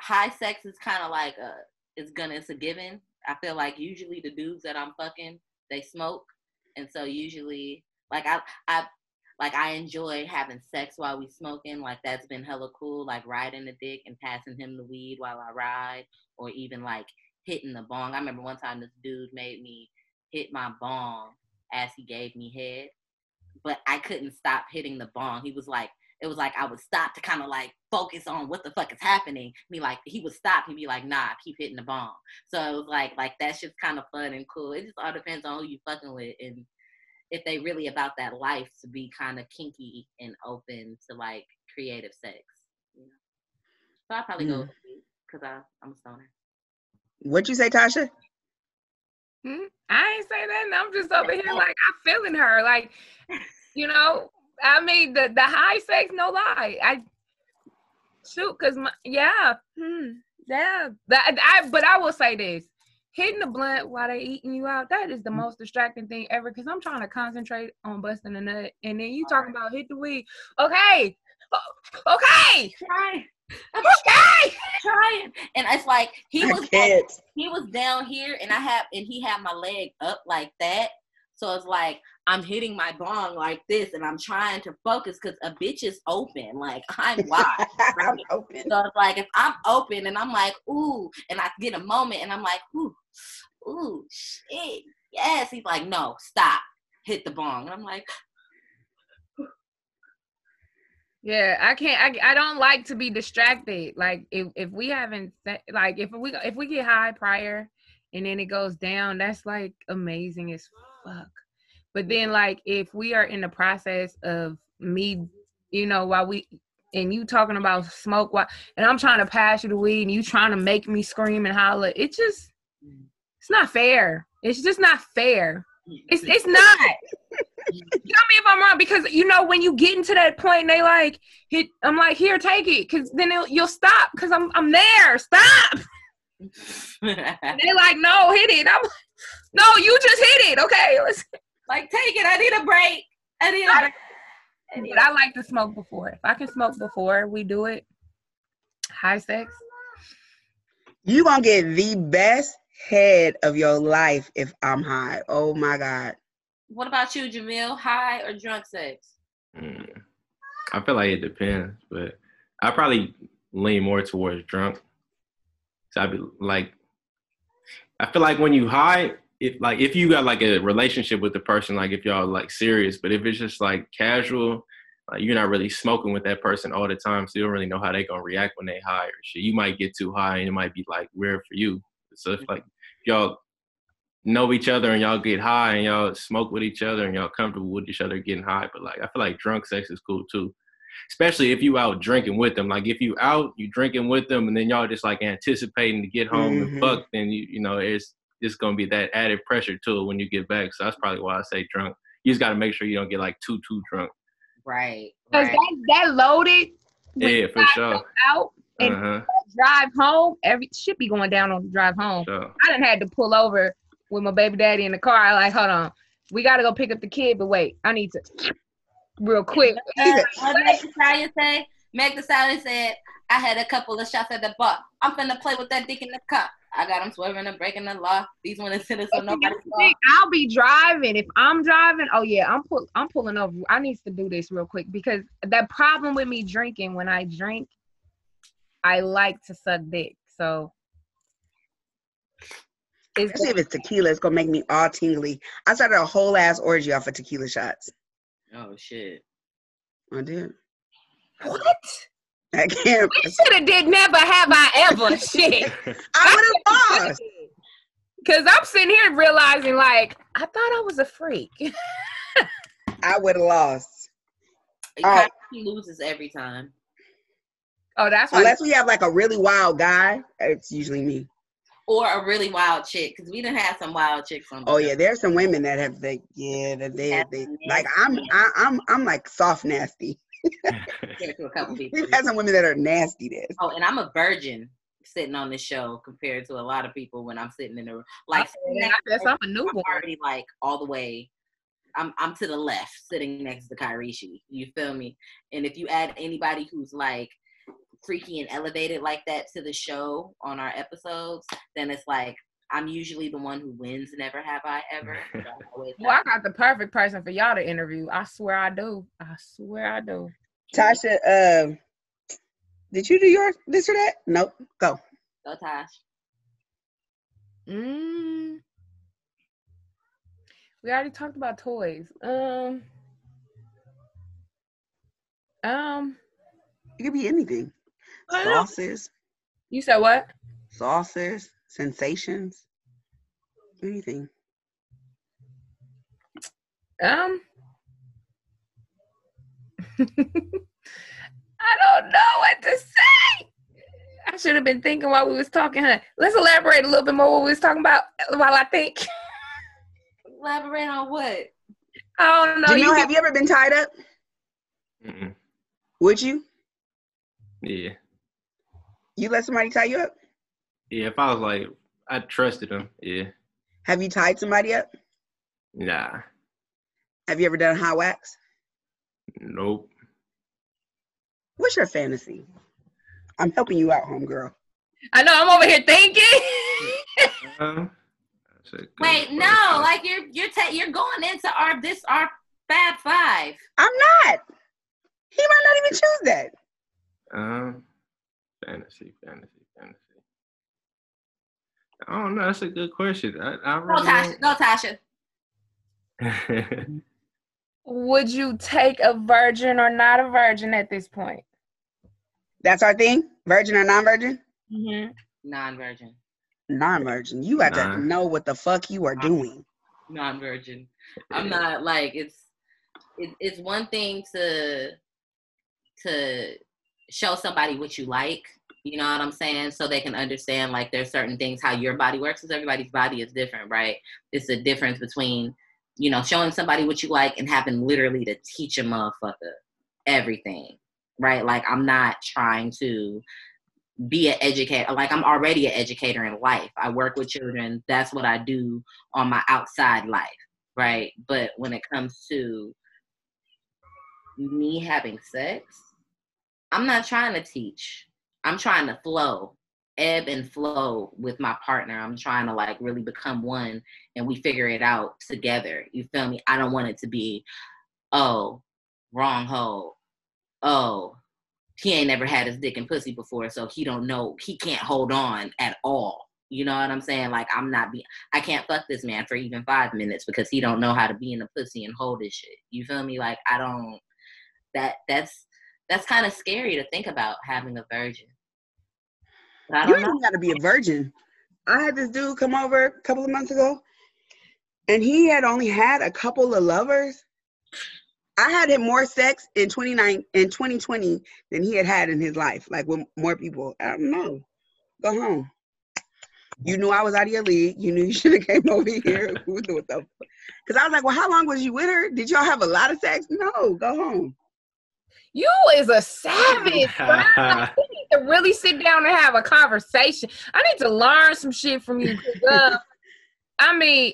high sex is kind of like a it's gonna it's a given. I feel like usually the dudes that I'm fucking, they smoke. And so usually like I I like I enjoy having sex while we smoking. Like that's been hella cool. Like riding the dick and passing him the weed while I ride, or even like hitting the bong. I remember one time this dude made me hit my bong as he gave me head, but I couldn't stop hitting the bong. He was like, it was like I would stop to kind of like focus on what the fuck is happening. Me like he would stop. He'd be like, nah, keep hitting the bong. So it was like like that's just kind of fun and cool. It just all depends on who you fucking with and if they really about that life to be kind of kinky and open to like creative sex. You know? So I probably go Mm. with because I I'm a stoner. What'd you say, Tasha? Hmm? I ain't say that. I'm just over here like I'm feeling her. Like, you know, I mean the the high sex, no lie. I shoot, cause my yeah, hmm, yeah. That I but I will say this. Hitting the blunt while they eating you out, that is the mm. most distracting thing ever. Cause I'm trying to concentrate on busting a nut, and then you talking about hit the weed. Okay, O- okay, Trying, I'm okay. trying, and it's like he was like, he was down here and I have and he had my leg up like that. So it's like I'm hitting my bong like this and I'm trying to focus because a bitch is open. Like I'm wide. I'm open. So it's like if I'm open and I'm like, ooh, and I get a moment and I'm like, ooh, ooh, shit. Yes. He's like, no, stop. Hit the bong. And I'm like, Yeah, I can't. I, I don't like to be distracted. Like if if we haven't like if we if we get high prior and then it goes down, that's like amazing as fuck. But then like if we are in the process of me, you know, while we and you talking about smoke while and I'm trying to pass you the weed and you trying to make me scream and holler, it just it's not fair. It's just not fair. It's it's not. Tell me if I'm wrong because you know when you get into that point and they like hit, I'm like here, take it, because then it'll, you'll stop because I'm I'm there. Stop. And they like no, hit it. I'm like, no, you just hit it. Okay, let's. like, take it. I need a break. I need a break. I But I like to smoke before. If I can smoke before we do it, high sex. You gonna get the best head of your life if I'm high. Oh my god. What about you, Jamil? High or drunk sex? Mm. I feel like it depends, but I probably lean more towards drunk. So I'd be like, I feel like when you high, if like if you got like a relationship with the person, like if y'all like serious, but if it's just like casual, like you're not really smoking with that person all the time, so you don't really know how they gonna react when they high or shit. You might get too high and it might be like weird for you. So if like y'all know each other and y'all get high and y'all smoke with each other and y'all comfortable with each other getting high, but like I feel like drunk sex is cool too. Especially if you out drinking with them. Like if you out, you drinking with them, and then y'all just like anticipating to get home Mhm. and fuck, then you you know it's it's gonna be that added pressure to it when you get back. So that's probably why I say drunk. You just got to make sure you don't get like too too drunk. Right. Cause right. that that loaded Yeah, for sure. out and Uh huh. drive home, every should be going down on the drive home. So I done had to pull over with my baby daddy in the car. I like, hold on, we gotta go pick up the kid, but wait, I need to real quick. Uh, what did Meg Thee say? Meg Thee Stallion said, I had a couple of shots at the bar. I'm finna play with that dick in the cup. I got him swerving and breaking the law. These women sit so nobody saw. I'll be driving. If I'm driving, oh yeah, I'm pull, I'm pulling over. I need to do this real quick because that problem with me drinking when I drink, I like to suck dick. So Especially if it's tequila, it's gonna make me all tingly. I started a whole ass orgy off of tequila shots. Oh shit. I did. what? I can't. We should have did never have I ever shit. I would have lost. Cause I'm sitting here realizing like I thought I was a freak. I would have lost. Oh. Kyrie loses every time. oh, that's why. Unless we have like a really wild guy, it's usually me. Or a really wild chick, because we didn't have some wild chicks on. Oh show. yeah, there's some women that have the yeah that they That's they nasty. like I'm I, I'm I'm like soft nasty. Give it to a couple people. We've had some women that are nasty. This Oh, and I'm a virgin sitting on this show compared to a lot of people when I'm sitting in the room. Like I guess I'm a I'm newborn. already like all the way. I'm I'm to the left, sitting next to Kyrishi. You feel me? And if you add anybody who's like freaky and elevated like that to the show on our episodes, then it's like I'm usually the one who wins. Never have I ever. So I'm always Well, I got the perfect person for y'all to interview. I swear I do. I swear I do. Tasha, uh, did you do your this or that? Nope. Go. Go Tosh. Mm. We already talked about toys. Um. Um. It could be anything. I. Sauces, You said what? sauces, sensations, anything. Um. I don't know what to say. I should have been thinking while we was talking. Huh? Let's elaborate a little bit more what we was talking about while I think. Elaborate on what? I don't know. Do you know? you Have you ever been tied up? Mm-mm. Would you? Yeah, You let somebody tie you up? yeah. If I was like, I trusted him. Yeah, Have you tied somebody up? nah, Have you ever done high wax? nope. What's your fantasy? I'm helping you out, homegirl. I know. I'm over here thinking. Uh, that's a good Wait, no, like you're you're ta- you're going into our this our Fab Five. I'm not. He might not even choose that. Um, fantasy, fantasy, fantasy. I don't know. That's a good question. I, I Go really Tasha. Go Tasha. don't- Would you take a virgin or not a virgin at this point? That's our thing. Virgin or non-virgin? Mm-hmm. Non-virgin. Non-virgin. You got Nah. to know what the fuck you are doing. Non-virgin. I'm not like it's it, it's one thing to to show somebody what you like. You know what I'm saying? So they can understand like there's certain things how your body works because everybody's body is different, right? It's the difference between you know showing somebody what you like and having literally to teach a motherfucker everything, right? Like I'm not trying to be an educator. Like I'm already an educator in life. I work with children. That's what I do on my outside life, right? But when it comes to me having sex, I'm not trying to teach. I'm trying to flow, ebb and flow with my partner. I'm trying to like really become one and we figure it out together. You feel me? I don't want it to be, oh, wrong hole. Oh, he ain't never had his dick and pussy before, so he don't know he can't hold on at all. You know what I'm saying? Like I'm not be I can't fuck this man for even five minutes because he don't know how to be in a pussy and hold his shit. You feel me? Like I don't that that's that's kind of scary to think about having a virgin. You don't even got to be a virgin. I had this dude come over a couple of months ago, and he had only had a couple of lovers. I had him more sex in 29 in 2020 than he had had in his life, like with more people. I don't know. Go home. You knew I was out of your league. You knew you should have came over here. Because I was like, well, how long was you with her? Did y'all have a lot of sex? No, go home. You is a savage. bro. we need to really sit down and have a conversation. I need to learn some shit from you. uh, I mean,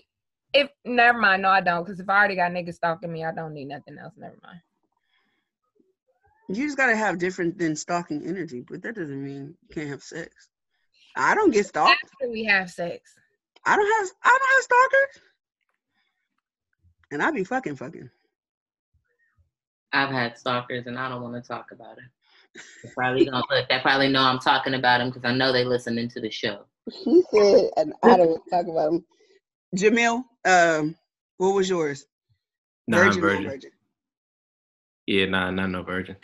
if never mind, no, I don't. Because if I already got niggas stalking me, I don't need nothing else. Never mind. You just gotta have different than stalking energy, but that doesn't mean you can't have sex. I don't get stalked. After we have sex, I don't have I don't have stalkers. And I be fucking fucking. I've had stalkers, and I don't want to talk about it. They probably gonna look. They probably know I'm talking about them because I know they listening to the show. He said, and I don't talk about them. Jamil, um, what was yours? Nah, Virgin, virgin. virgin? Yeah, nah, not no virgin.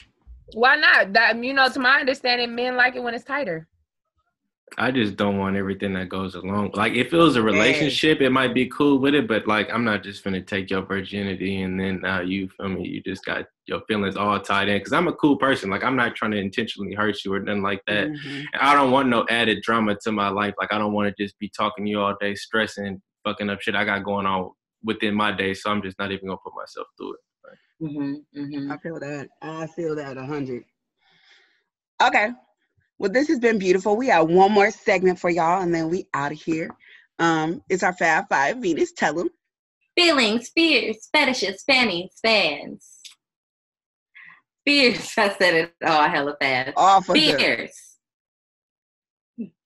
why not? That you know, to my understanding, men like it when it's tighter. I just don't want everything that goes along. Like if it was a relationship, it might be cool with it, but like I'm not just gonna take your virginity and then uh, you feel me, you just got your feelings all tied in. Cause I'm a cool person. Like I'm not trying to intentionally hurt you or nothing like that. Mhm. I don't want no added drama to my life. Like I don't want to just be talking to you all day, stressing, fucking up shit I got going on within my day. So I'm just not even gonna put myself through it. hmm hmm I feel that. I feel that a hundred. Okay. Well, this has been beautiful. We have one more segment for y'all, and then we out of here. Um, it's our Fab Five. Venus, tell them. Feelings, fears, fetishes, fannies, fans. Fears. I said it all hella fast. Good. Fears,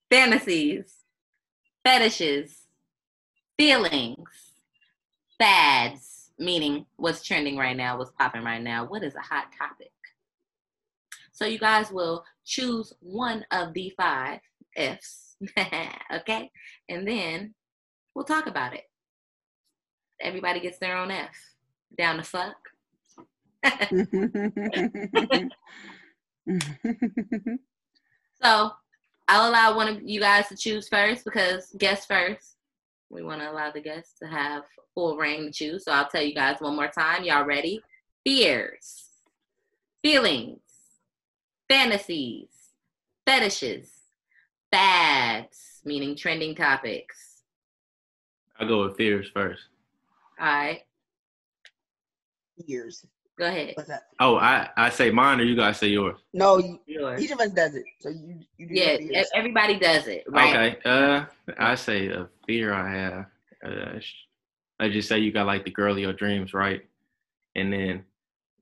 fantasies, fetishes, feelings, fads, meaning what's trending right now, what's popping right now, what is a hot topic. So you guys will choose one of the five F's, okay? And then we'll talk about it. Everybody gets their own F. Down to fuck. So I'll allow one of you guys to choose first because guest first. We want to allow the guests to have full reign to choose. So I'll tell you guys one more time. Y'all ready? Fears, feelings, fantasies, fetishes, fads, meaning trending topics. I'll go with fears first. All right, Years. go ahead. What's that? Oh, I, I say mine or you guys say yours? No, you, Yours. each of us does it. So you, you do Yeah, your fears. everybody does it, right? Okay. Uh, I say a fear I have. Uh, I just say you got like the girl of your dreams, right? And then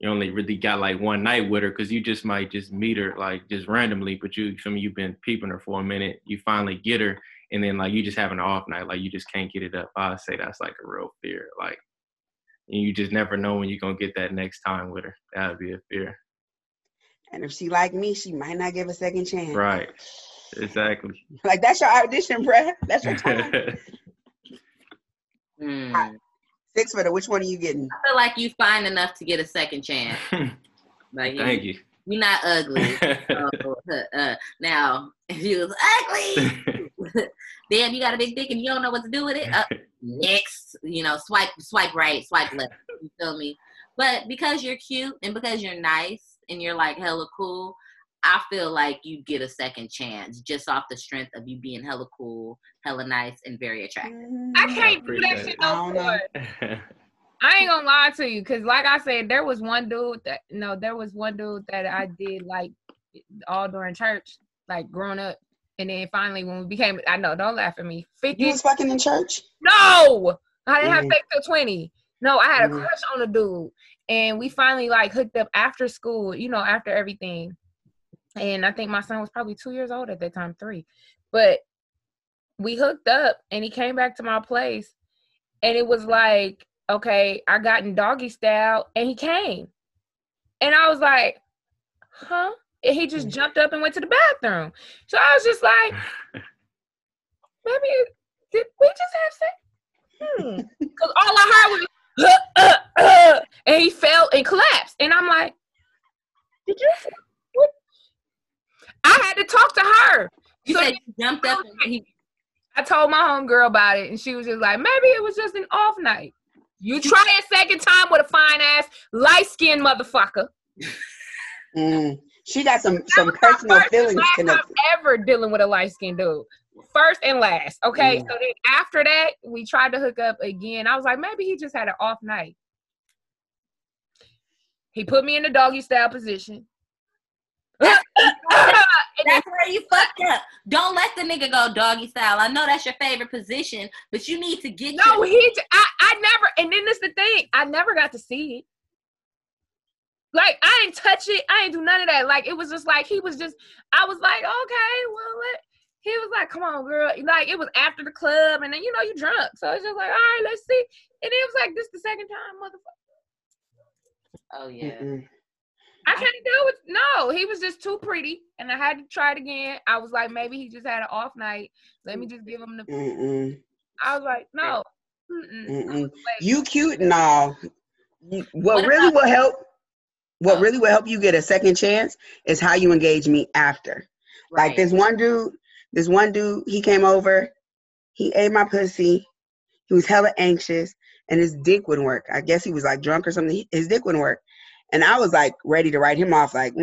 you only really got like one night with her because you just might just meet her like just randomly, but you feel me? You've been peeping her for a minute. You finally get her, and then like you just have an off night, like you just can't get it up. I say that's like a real fear, like. And you just never know when you're gonna get that next time with her. That would be a fear. And if she like me, she might not give a second chance. Right. Exactly. Like that's your audition, bruh. That's your time. Hmm. Six for the. Which one are you getting? I feel like you fine enough to get a second chance. Like Thank you. You're not ugly. So, uh, now, if you was ugly, damn, you got a big dick and you don't know what to do with it. Uh, next, you know, swipe, swipe right, swipe left. You feel me? But because you're cute and because you're nice and you're like hella cool, I feel like you get a second chance just off the strength of you being hella cool, hella nice, and very attractive. I can't do that shit it. I no more. I ain't gonna lie to you, cause like I said, there was one dude that no, there was one dude that I did like all during church, like growing up, and then finally when we became, I know, don't laugh at me. You Fifty, was fucking in church. no, I didn't have Mhm. sex till twenty. No, I had a Mhm. crush on a dude, and we finally like hooked up after school, you know, after everything. And I think my son was probably two years old at that time, three, but we hooked up, and he came back to my place, and it was like okay, I got in doggy style and he came. And I was like, huh? And he just jumped up and went to the bathroom. So I was just like, maybe did we just have sex? Hmm. Because all I heard was "Uh, uh, uh," and he fell and collapsed. And I'm like, did you what? I had to talk to her. You So said you jumped up and he I told my homegirl about it, and she was just like, maybe it was just an off night. You try a second time with a fine ass, light skinned motherfucker. Mm. She got some That some was my personal first feelings last time connected. ever dealing with a light skinned dude. First and last. Okay. Yeah. So then after that, we tried to hook up again. I was like, maybe he just had an off night. He put me in the doggy style position. And That's where you fucked up. Don't let the nigga go doggy style. I know that's your favorite position, but you need to get no, your- he. j- I, I never. And then this the thing. I never got to see it. Like I didn't touch it. I didn't do none of that. Like it was just like he was just. I was like, okay, well, let. He was like, come on, girl. Like it was after the club, and then you know you drunk, so it's just like, all right, let's see. And it was like this the second time, motherfucker. Oh yeah. Mm-mm. I can't do it. No, he was just too pretty, and I had to try it again. I was like, maybe he just had an off night. Let me just give him the. Mm-mm. I was like, no. Mm-mm. Mm-mm. You cute and all. What, What really will help, what Oh. really will help you get a second chance is how you engage me after. Like this one dude, this one dude, he came over, he ate my pussy, he was hella anxious, and his dick wouldn't work. I guess he was like drunk or something. His dick wouldn't work. And I was like ready to write him off, like,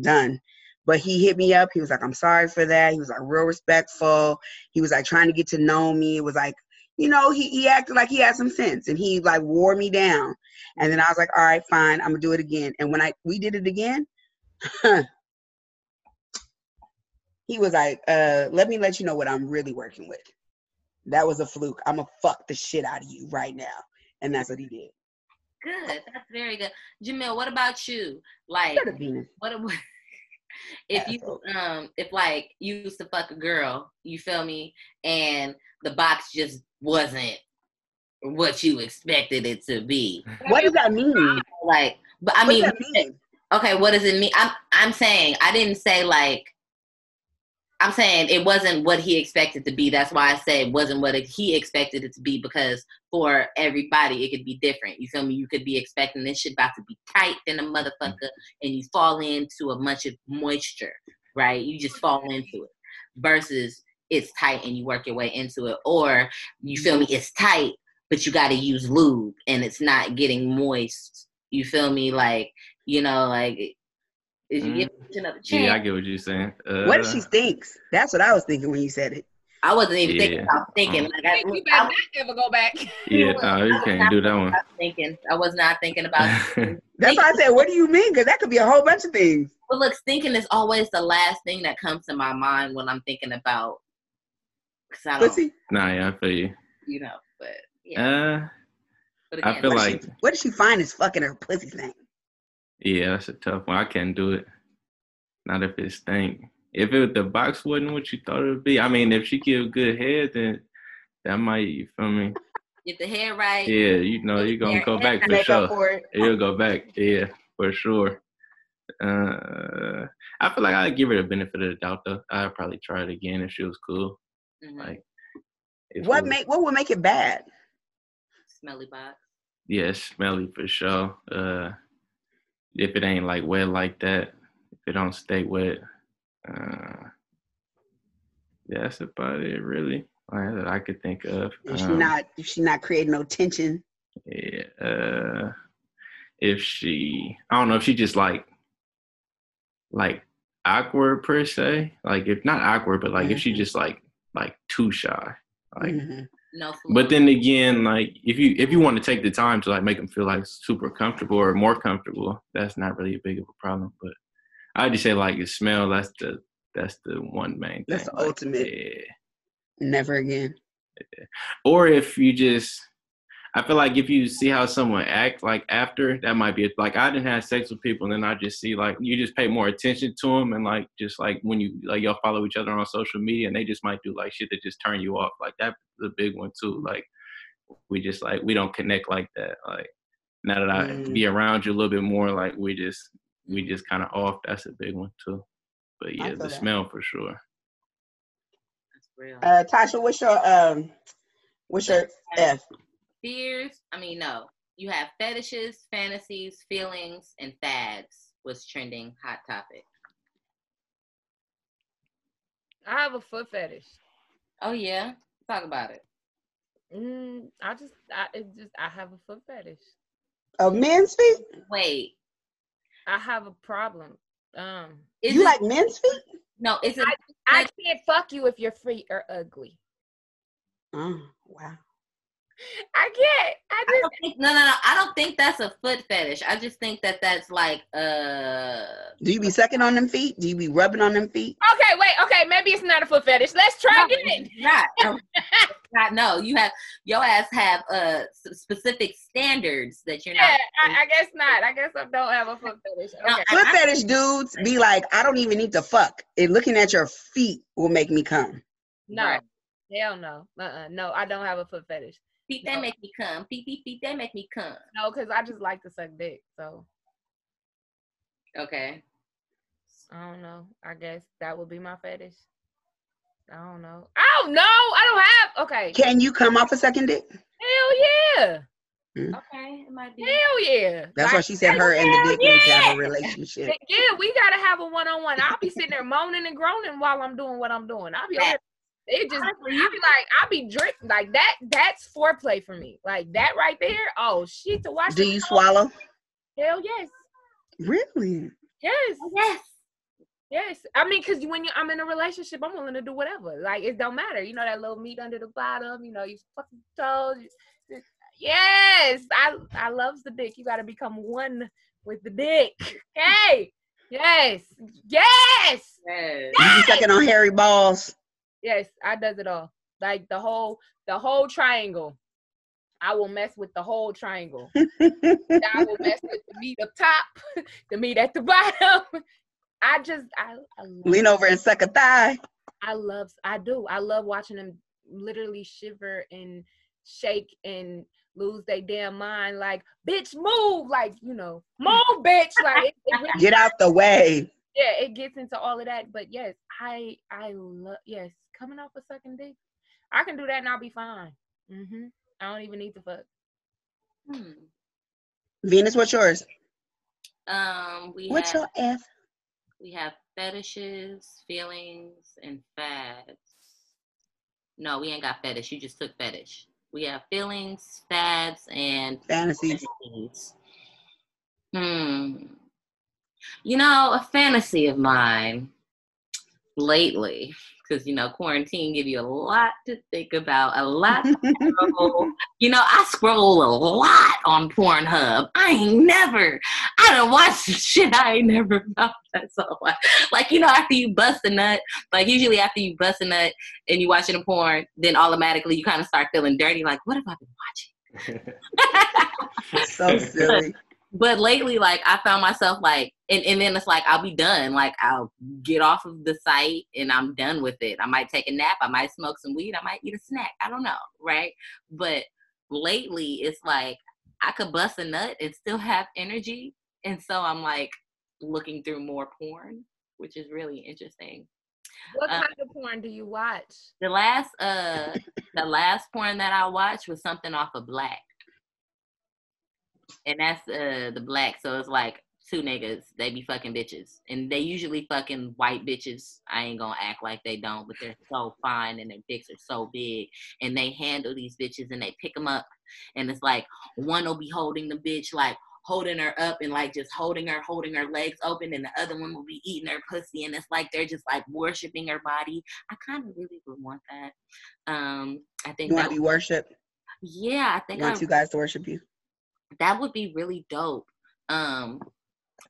done. But he hit me up. He was like, I'm sorry for that. He was like real respectful. He was like trying to get to know me. It was like, you know, he, he acted like he had some sense and he like wore me down. And then I was like, all right, fine, I'm gonna do it again. And when I we did it again, he was like, uh, let me let you know what I'm really working with. That was a fluke. I'm gonna fuck the shit out of you right now. And that's what he did. Good. That's very good. Jamil, what about you? Like Shut up, Venus. what if, you um if like you used to fuck a girl, you feel me, and the box just wasn't what you expected it to be. What does that mean? Like but I mean mean? okay, what does it mean? I'm I'm saying I didn't say like I'm saying it wasn't what he expected to be. That's why I say it wasn't what it, he expected it to be because for everybody it could be different. You feel me? You could be expecting this shit about to be tight than a motherfucker and you fall into a bunch of moisture, right? You just fall into it versus it's tight and you work your way into it. Or you feel me? It's tight, but you got to use lube and it's not getting moist. You feel me? Like, you know, like, is you give it another chance? Yeah, I get what you're saying. Uh, what if she stinks? That's what I was thinking when you said it. I wasn't even thinking about thinking. Like, I, you I, better not ever go back. Yeah, no, you can't do that one. thinking. I was not thinking about. That's why I said, what do you mean? Because that could be a whole bunch of things. But look, thinking is always the last thing that comes to my mind when I'm thinking about. Cause I don't, Pussy. nah, yeah, I feel you. you know, but yeah. Uh, but I feel What, like she, what did she find is fucking her pussy thing? Yeah, that's a tough one. I can't do it. Not if it stink. If it the box wasn't what you thought it would be. I mean, if she give good head, then that might you feel me. get the head right. Yeah, you know you're gonna go back for sure. for. You'll go back. Yeah, for sure. Uh, I feel like I'd give her the benefit of the doubt though. I'd probably try it again if she was cool. Mhm. Like, if What was- make what would make it bad? Smelly box. Yeah, smelly for sure. Uh, if it ain't like wet like that, if it don't stay wet, uh, yeah, that's about it really. Like, that I could think of. If she Um, not if she not creating no tension. Yeah. Uh, if she, I don't know if she just like, like awkward per se. Like if not awkward, but like if she Mhm. just like like too shy. Like, Mhm. No. but then again, like if you if you want to take the time to like make them feel like super comfortable or more comfortable, that's not really a big of a problem. But I just say like the smell. That's the that's the one main thing. That's the like, ultimate. Yeah. Never again. or if you just i feel like if you see how someone act like after that might be like i didn't have sex with people and then i just see like you just pay more attention to them and like just like when you like y'all follow each other on social media and they just might do like shit that just turn you off like that's a big one too like we just like we don't connect like that like now that i Mm. be around you a little bit more like we just we just kind of off that's a big one too but yeah the that. smell for sure That's real. Uh, Tasha, what's your um, what's your F? Fears. I mean, no. You have fetishes, fantasies, feelings, and fads. Was trending hot topic. I have a foot fetish. Oh yeah. Talk about it. Mm, I just, I it just, I have a foot fetish. A men's feet? Wait, I have a problem. Um, is you it, like men's feet? no? it's. it? I can't fuck you if your feet are ugly. Oh, wow. I can't. I I just, don't think, no, no, no. I don't think that's a foot fetish. I just think that that's like uh. Do you be sucking on them feet? Do you be rubbing on them feet? okay, wait, okay, maybe it's not a foot fetish. Let's try No, again. Not. No, not. No, you have your ass have uh specific standards that you're Yeah, not. I, I guess not. I guess I don't have a foot fetish. No, Okay. I- Foot fetish dudes be like, I don't even need to fuck. And looking at your feet will make me come. No, Right. hell no. Uh-uh. No, I don't have a foot fetish. Feet they No. make me come. Feet, feet, feet they make me come. No, because I just like to suck dick. So Okay. I don't know. I guess that would be my fetish. I don't know. I don't know. I don't have. Okay. Can you come off a second dick? Hell yeah. Hmm. Okay. It might be. Hell yeah. That's Like, why she said her and the dick need to have a relationship. Yeah, we gotta have a one on one. I'll be sitting there moaning and groaning while I'm doing what I'm doing. I'll be over it just I'll be like I'll be drip like that. That's foreplay for me. Like that right there. Oh shit! To watch. Do you go, swallow? Hell yes, Really? yes, oh, Yes. yes. I mean, cause when you I'm in a relationship, I'm willing to do whatever. Like it don't matter. You know that little meat under the bottom. You know you fucking toes. you- Yes, I I loves the dick. You gotta become one with the dick. Okay. Yes. Yes. Yes. You be sucking on hairy balls? Yes, I does it all. Like the whole the whole triangle. I will mess with the whole triangle. I will mess with the meat up top, the meat at the bottom. I just I I love, Lean over and suck a thigh. I love I do. I love watching them literally shiver and shake and lose their damn mind like bitch move like you know move bitch like it, it really Get out the way. yeah, it gets into all of that. But yes, I I love yes, coming off a second dick. I can do that and I'll be fine. hmm I don't even need to fuck. Hmm. Venus, what's yours? Um, we What's have your F? we have fetishes, feelings, and fads. No, we ain't got fetish. You just took fetish. We have feelings, fads, and Fantasies. fantasies. Hmm. You know, a fantasy of mine lately, because you know, quarantine give you a lot to think about, a lot to scroll. You know, I scroll a lot on Pornhub. I ain't never, I don't watch shit I ain't never found. That's all. I, like, you know, after you bust a nut, like usually after you bust a nut and you watching a porn, then automatically you kind of start feeling dirty. Like, what have I been watching? so silly. But lately like i found myself like and, and then it's like i'll be done. Like i'll get off of the site and i'm done with it. I might take a nap. I might smoke some weed. I might eat a snack. I don't know right? But lately it's like i could bust a nut and still have energy. And so i'm like looking through more porn which is really interesting. What Uh, kind of porn do you watch? the last uh the last porn that i watched was something off of black and that's uh the black so it's like two niggas they be fucking bitches. And they usually fucking white bitches. I ain't gonna act like they don't but they're so fine and their dicks are so big. And they handle these bitches and they pick them up. And it's like one will be holding the bitch like holding her up and like just holding her holding her legs open. And the other one will be eating her pussy. And it's like they're just like worshiping her body. I kind of really would want that. Um i think You want to be worshipped? yeah i think You I want you guys to worship you? That would be really dope um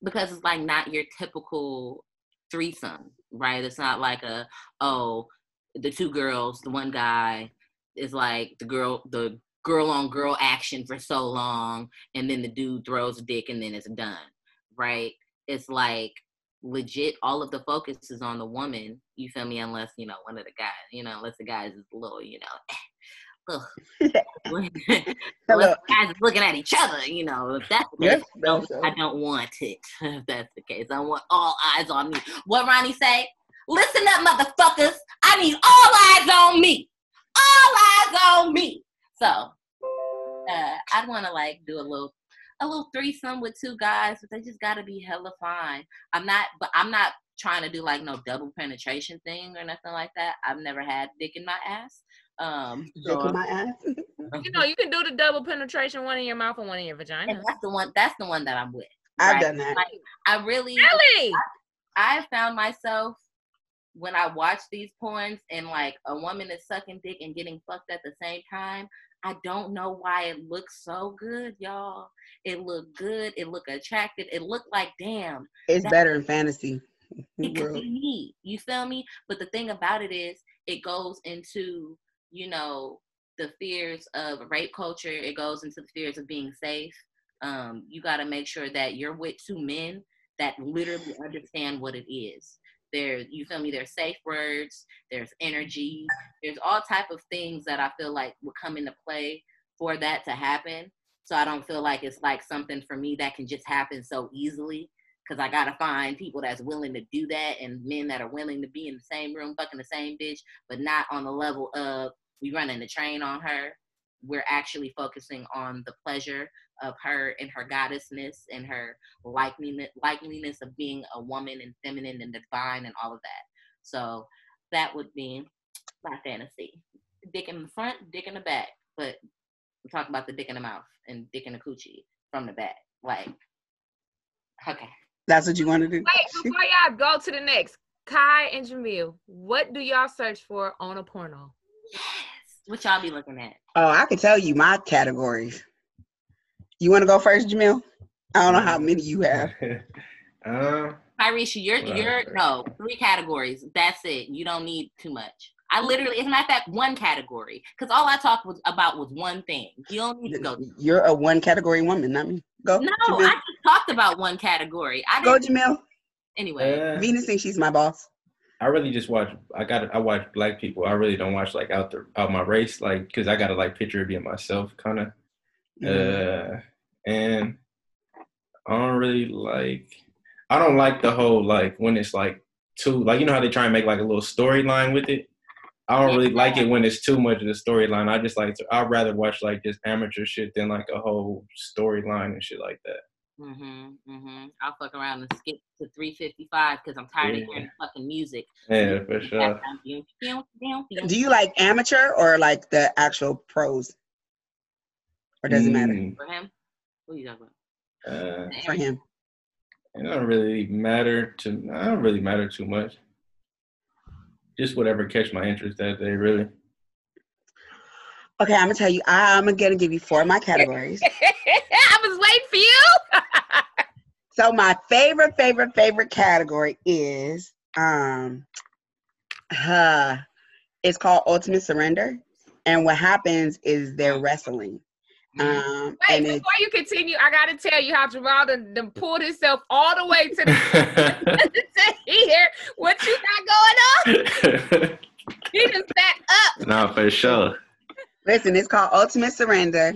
because it's like not your typical threesome right? It's not like a oh the two girls the one guy is like the girl the girl on girl action for so long and then the dude throws a dick and then it's done right? It's like legit all of the focus is on the woman you feel me unless you know one of the guys you know unless the guys is a little you know Ugh. Guys is looking at each other, you know. If that's the Yes, case, I don't, so. I don't want it. If that's the case, I want all eyes on me. What Ronnie say? Listen up, motherfuckers. I need all eyes on me. All eyes on me. So, uh, I'd want to like do a little, a little threesome with two guys, but they just gotta be hella fine. I'm not, but I'm not trying to do like no double penetration thing or nothing like that. I've never had dick in my ass, Um, so- my ass. You know, you can do the double penetration, one in your mouth and one in your vagina. and that's the one. That's the one that I'm with. I've right? done that. Like, I really, Really? I found myself when I watch these porns and like a woman is sucking dick and getting fucked at the same time. I don't know why it looks so good, y'all. It looked good. It looked attractive. It looked like damn. It's better in fantasy it could be me. You feel me? But the thing about it is, it goes into you know the fears of rape culture. It goes into the fears of being safe. Um, you got to make sure that you're with two men that literally understand what it is. There, you feel me? There's safe words. There's energy. There's all type of things that I feel like would come into play for that to happen. So I don't feel like it's like something for me that can just happen so easily because I gotta find people that's willing to do that and men that are willing to be in the same room, fucking the same bitch, but not on the level of we running the train on her. We're actually focusing on the pleasure of her and her goddessness and her likeliness, likeliness of being a woman and feminine and divine and all of that. So that would be my fantasy. Dick in the front, dick in the back, but we're talking about the dick in the mouth and dick in the coochie from the back. Like, okay. That's what you want to do? Wait, before y'all go to the next, Kai and Jamil, what do y'all search for on a porno? Yes. What y'all be looking at? Oh, I can tell you my categories. You want to go first, Jamil? I don't know how many you have. um, Tyreesha, you're Right, you're no three categories. That's it. You don't need too much. I literally, it's not that one category because all I talked was about was one thing. You don't need to go. You're a one category woman, not me. Go. No, Jamil. I just talked about one category. I Go, didn't. Jamil. Anyway, uh, Venus thinks she's my boss. I really just watch. I got. I watch black people. I really don't watch like out the out my race, like because I gotta like picture it being myself, kind of. Mhm. Uh, and I don't really like. I don't like the whole like when it's like too like you know how they try and make like a little storyline with it. I don't really like it when it's too much of the storyline. I just like to, I'd rather watch like just amateur shit than like a whole storyline and shit like that. Mhm, mhm. I'll fuck around and skip to 355 because I'm tired Yeah. of hearing fucking music. Yeah, for sure. Do you like amateur or like the actual pros? Or does it matter Mm, for him? What are you talking uh, about? for him? It don't really matter to. I don't really matter too much. Just whatever catch my interest that day, really. Okay, I'm gonna tell you. I'm gonna give you four of my categories. I was waiting for you. So my favorite, favorite, favorite category is um, uh, it's called Ultimate Surrender, and what happens is they're wrestling. Um, Wait, and before you continue, I gotta tell you how Jamal done, done pulled himself all the way to the to here. What you got going on? He just back up. No, for sure. listen, it's called Ultimate Surrender,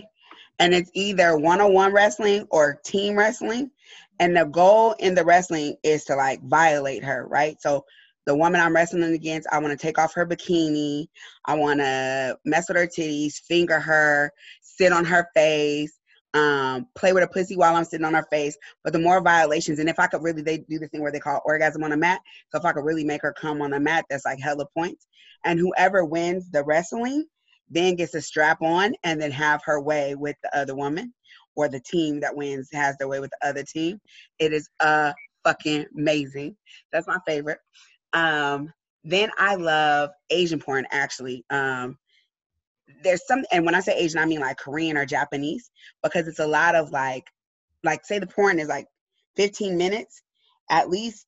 and it's either one-on-one wrestling or team wrestling. And the goal in the wrestling is to like violate her, right? So the woman I'm wrestling against, I want to take off her bikini. I want to mess with her titties, finger her, sit on her face, um, play with her pussy while I'm sitting on her face. But the more violations, and if I could really, they do this thing where they call orgasm on a mat. So if I could really make her come on the mat, that's like hella points. And whoever wins the wrestling then gets a strap on and then have her way with the other woman or the team that wins has their way with the other team. It is uh fucking amazing. That's my favorite. Um then I love Asian porn actually. Um there's some and when I say Asian I mean like Korean or Japanese because it's a lot of like like say the porn is like 15 minutes at least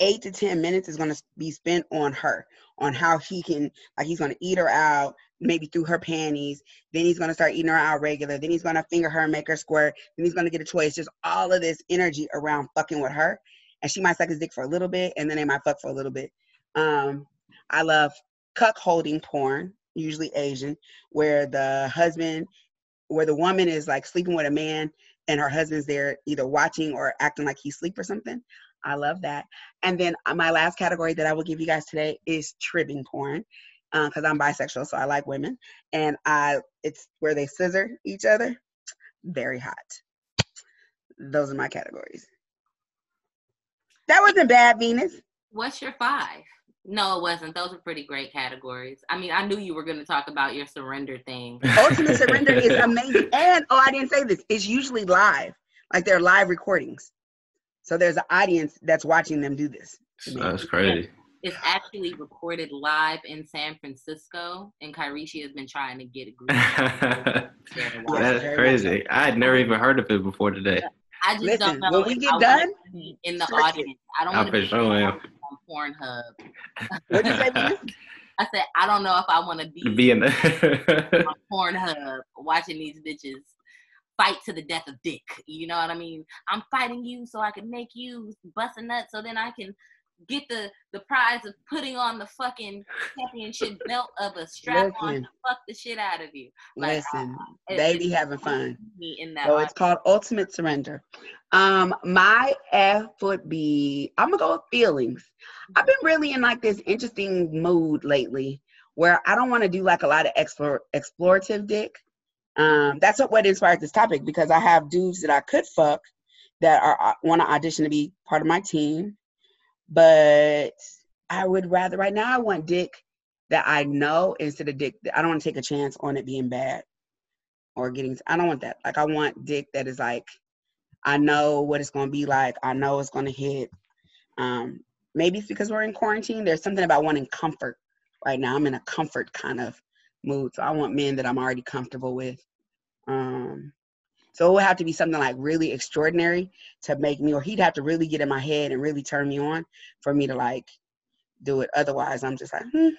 8 to 10 minutes is going to be spent on her on how he can like he's to eat her out maybe through her panties. Then he's gonna start eating her out regular. Then he's gonna finger her and make her squirt. Then he's gonna get a. It's just all of this energy around fucking with her. And she might suck his dick for a little bit and then they might fuck for a little bit. Um, I love cuckolding porn, usually Asian, where the husband where the woman is like sleeping with a man and her husband's there either watching or acting like he's asleep or something. I love that. And then uh, my last category that I will give you guys today is tribbing porn because I'm bisexual, so I like women, and I it's where they scissor each other. Very hot. Those are my categories. That wasn't bad, Venus. What's your five? No, it wasn't. Those are pretty great categories. I mean, I knew you were going to talk about your surrender thing. Ultimate Surrender is amazing. And oh, I didn't say this. It's usually live. Like they're live recordings. So there's an audience that's watching them do this. That's crazy. It's actually recorded live in San Francisco, and Kyrishi has been trying to get a group. together to watch Yeah. it. That's crazy. I had never even heard of it before today. I just Listen, don't know. when we get I wanna done, in the search it. audience. I don't I want to for be sure am. on Pornhub. What'd you say, I said I don't know if I want to be Being on Pornhub watching these bitches fight to the death of dick. You know what I mean? I'm fighting you so I can make you bust a nut so then I can get the the prize of putting on the fucking championship belt of a strap on Listen. to fuck the shit out of you. Like, Listen, they be having fun. In that. So it's called Ultimate Surrender. Um, my F would be I'm gonna go with feelings. I've been really in like this interesting mood lately where I don't want to do like a lot of explore explorative dick. Um, that's what, what inspired this topic because I have dudes that I could fuck that are want to audition to be part of my team, but I would rather right now I want dick that I know instead of dick that I don't want to take a chance on it being bad or getting I don't want that. Like I want dick that is like I know what it's gonna be like. I know it's gonna hit. Um, maybe it's because we're in quarantine. There's something about wanting comfort right now. I'm in a comfort kind of mood. So I want men that I'm already comfortable with. Um so it would have to be something like really extraordinary to make me or he'd have to really get in my head and really turn me on for me to like do it. Otherwise I'm just like, hmm.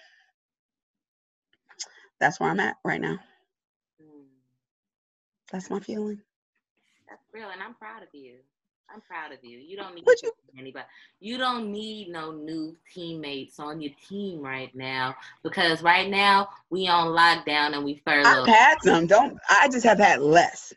That's where I'm at right now. Mm, That's my feeling. that's real, and I'm proud of you. I'm proud of you. You don't need you? anybody. You don't need no new teammates on your team right now because right now we on lockdown and we furloughed. I've had some. Don't I just have had less.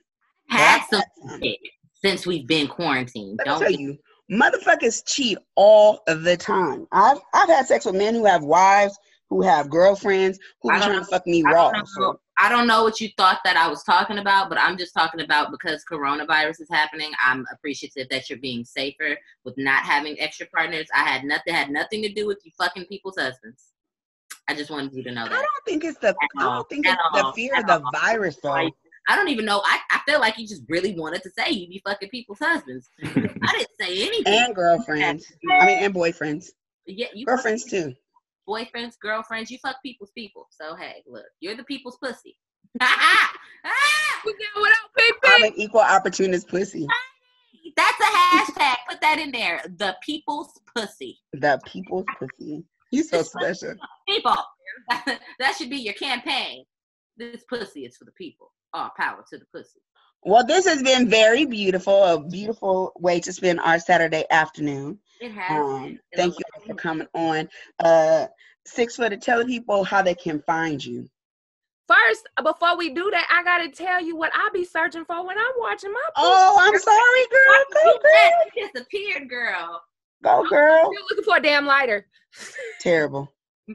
Had some had some. since we've been quarantined. Let Don't tell you, motherfuckers cheat all the time. I've I've had sex with men who have wives, who have girlfriends, who I be trying to fuck me I raw. don't, So I don't know what you thought that I was talking about, but I'm just talking about because coronavirus is happening. I'm appreciative that you're being safer with not having extra partners. I had nothing had nothing to do with you fucking people's husbands. I just wanted you to know I don't think it's the I don't think At it's the all. fear of the all. virus though. Right. I don't even know. I, I feel like you just really wanted to say you be fucking people's husbands. I didn't say anything. And girlfriends. I mean and boyfriends. yeah, you fuck Girlfriends too. Boyfriends, girlfriends, you fuck people's people. So hey, look, you're the people's pussy. Ah! We get without I'm an equal opportunist pussy. That's a hashtag. Put that in there. The people's pussy. The people's pussy. You so special. People. that should be your campaign. This pussy is for the people. All power to the pussy. Well, this has been very beautiful. A beautiful way to spend our Saturday afternoon. It has. Um, thank you for coming on. Uh, six foot. Tell people how they can find you. First, before we do that, I gotta tell you what I be searching for when I'm watching my. Oh, I'm sorry, girl. Go, girl. Disappeared, girl. Go, girl. Still looking for a damn lighter. Terrible.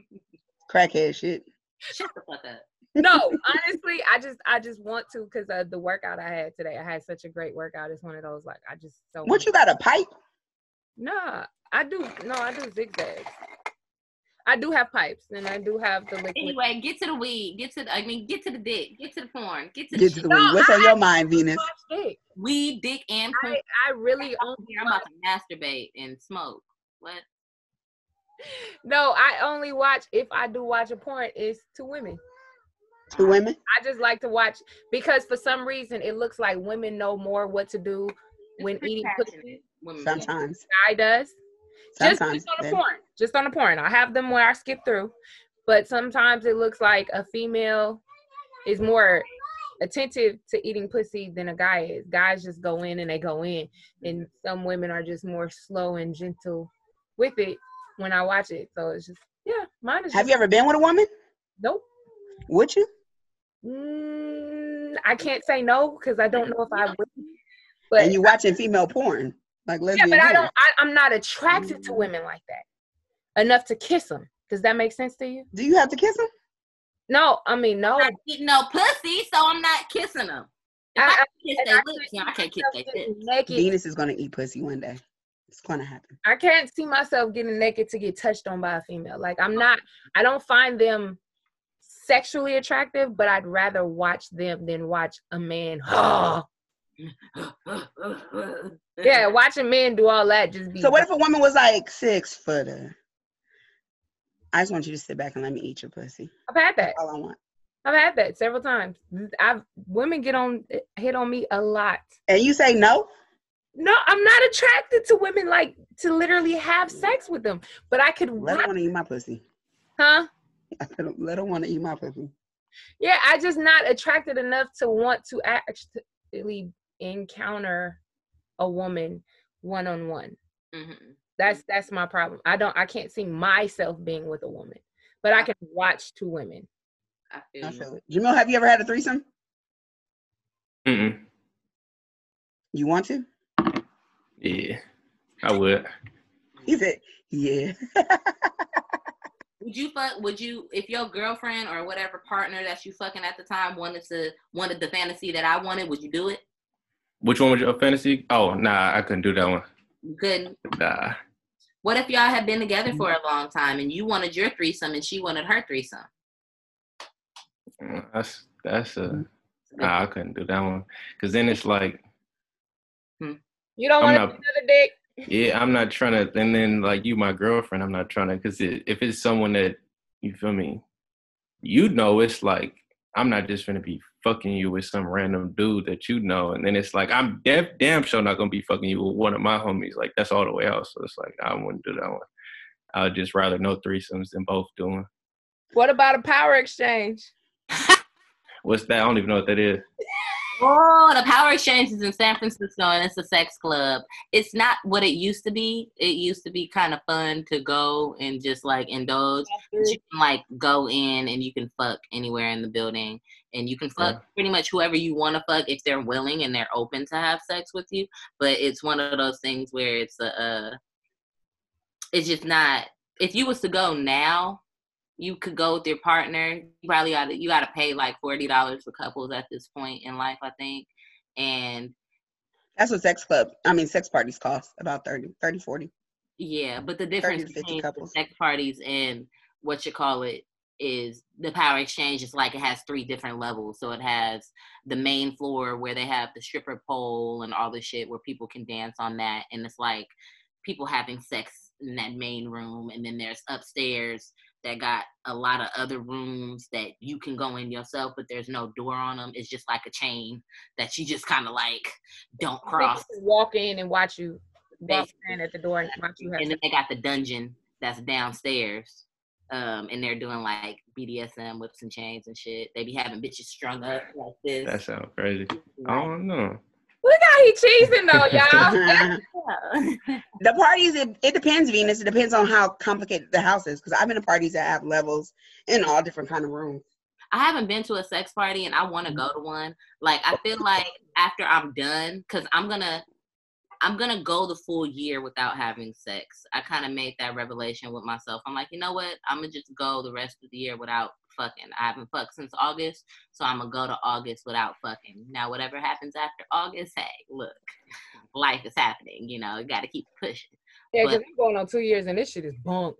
Crackhead shit. Shut the fuck up. No, honestly, I just I just want to because of the workout I had today. I had such a great workout. It's one of those like I just so. What you got a pipe? Nah, I do. No, I do zigzags. I do have pipes, and I do have the liquid. Anyway, get to the weed. Get to the, I mean, get to the dick. Get to the porn. Get to the, Get to the weed. What's on your mind, Venus? Dick. weed, dick, and I. I really only I'm about to masturbate and smoke. What? no. I only watch if I do watch a porn. It's two women. Two women? I just like to watch because for some reason it looks like women know more what to do It's when pretty eating passionate, pussy. Women. Sometimes. Guy does. Just, Sometimes. just on the baby. porn. Just on the porn. I have them where I skip through, but sometimes it looks like a female is more attentive to eating pussy than a guy is. Guys just go in and they go in, and some women are just more slow and gentle with it when I watch it. So it's just yeah, mine is. Have just, you ever been with a woman? Nope. Would you? Mm, I can't say no because I don't know if I would. But and you watching female porn, like yeah, lesbian but I don't. I, I'm not attracted to women like that enough to kiss them. Does that make sense to you? Do you have to kiss them? No, I mean no. I'm not eating no pussy, so I'm not kissing them. If I, I- can kiss and their I lips, can't I can't kiss their Getting lips. naked. Venus is gonna eat pussy one day. It's gonna happen. I can't see myself getting naked to get touched on by a female. Like I'm not. I don't find them sexually attractive, but I'd rather watch them than watch a man. yeah, watching men do all that just be. So what if a woman was like six footer? I just want you to sit back and let me eat your pussy. I've had that. All I want. I've had that several times. I've women get on hit on me a lot. And you say no? No, I'm not attracted to women like to literally have sex with them. But I could let her want to eat my pussy. Huh? I don't let her want to eat my pussy. Yeah, I just not attracted enough to want to actually encounter a woman one on one. That's that's my problem. I don't I can't see myself being with a woman, but I can watch two women. I feel, I feel it. Jamil, have you ever had a threesome? Mm-mm. You want to? Yeah, I would. He said, "Yeah." would you fuck? Would you, if your girlfriend or whatever partner that you fucking at the time wanted to wanted the fantasy that I wanted? Would you do it? Which one was your fantasy? Oh, nah, I couldn't do that one. You couldn't. Nah. What if y'all had been together for a long time and you wanted your threesome and she wanted her threesome? Mm, That's that's a nah, I couldn't do that one because then it's like You don't I'm want not- another dick. Yeah, I'm not trying to. And then like you, my girlfriend, I'm not trying to because it, if it's someone that you feel me, you know, it's like I'm not just gonna be fucking you with some random dude that you know, and then it's like I'm damn damn sure not gonna be fucking you with one of my homies. Like that's all the way out. So it's like I wouldn't do that one. I'd just rather no threesomes than both doing. What about a power exchange? What's that? I don't even know what that is. Oh, the Power Exchange is in San Francisco and it's a sex club. It's not what it used to be. It used to be kind of fun to go and just like indulge. But you can like go in and you can fuck anywhere in the building and you can fuck Yeah. pretty much whoever you want to fuck if they're willing and they're open to have sex with you. But it's one of those things where it's a, uh, it's just not. If you was to go now, you could go with your partner. You probably got to you got to pay like forty dollars for couples at this point in life, I think. And That's what sex club. I mean, sex parties cost about 30, 30, 40. yeah, but the difference between couples. sex parties and what you call it is the power exchange is like it has three different levels. So it has the main floor where they have the stripper pole and all the shit where people can dance on that, and it's like people having sex in that main room, and then there's upstairs that got a lot of other rooms that you can go in yourself, but there's no door on them. It's just like a chain that you just kind of like don't cross. People Walk in and watch you walk Basically. in at the door and watch you have And then they got the dungeon that's downstairs. Um, and they're doing like BDSM whips and chains and shit. They be having bitches strung up like this. That sounds crazy. I don't know. Look how he cheesing though, y'all. the parties, it, it depends, Venus. It depends on how complicated the house is. Because I've been to parties that have levels in all different kind of rooms. I haven't been to a sex party and I want to go to one. Like I feel like after I'm done, cause I'm gonna, I'm gonna go the full year without having sex. I kind of made that revelation with myself. I'm like, you know what? I'm gonna just go the rest of the year without fucking. I haven't fucked since August, so I'm gonna go to August without fucking. Now, whatever happens after August, hey, look, life is happening. You know, you got to keep pushing. Yeah, because I'm going on two years and this shit is bunk.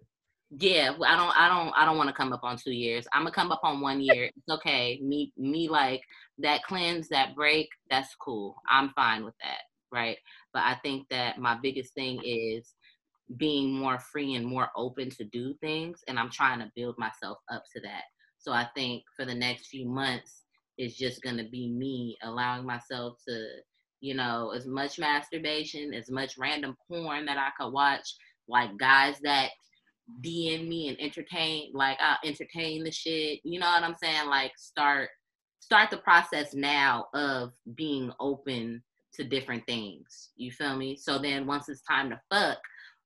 Yeah, I don't, I don't, I don't want to come up on two years. I'm gonna come up on one year. It's okay. Me, me, like that cleanse, that break. That's cool. I'm fine with that, right? But I think that my biggest thing is being more free and more open to do things, and I'm trying to build myself up to that. So I think for the next few months, it's just gonna be me allowing myself to, you know, as much masturbation, as much random porn that I could watch, like guys that DM me and entertain, like I'll entertain the shit. You know what I'm saying? Like start start the process now of being open to different things. You feel me? So then once it's time to fuck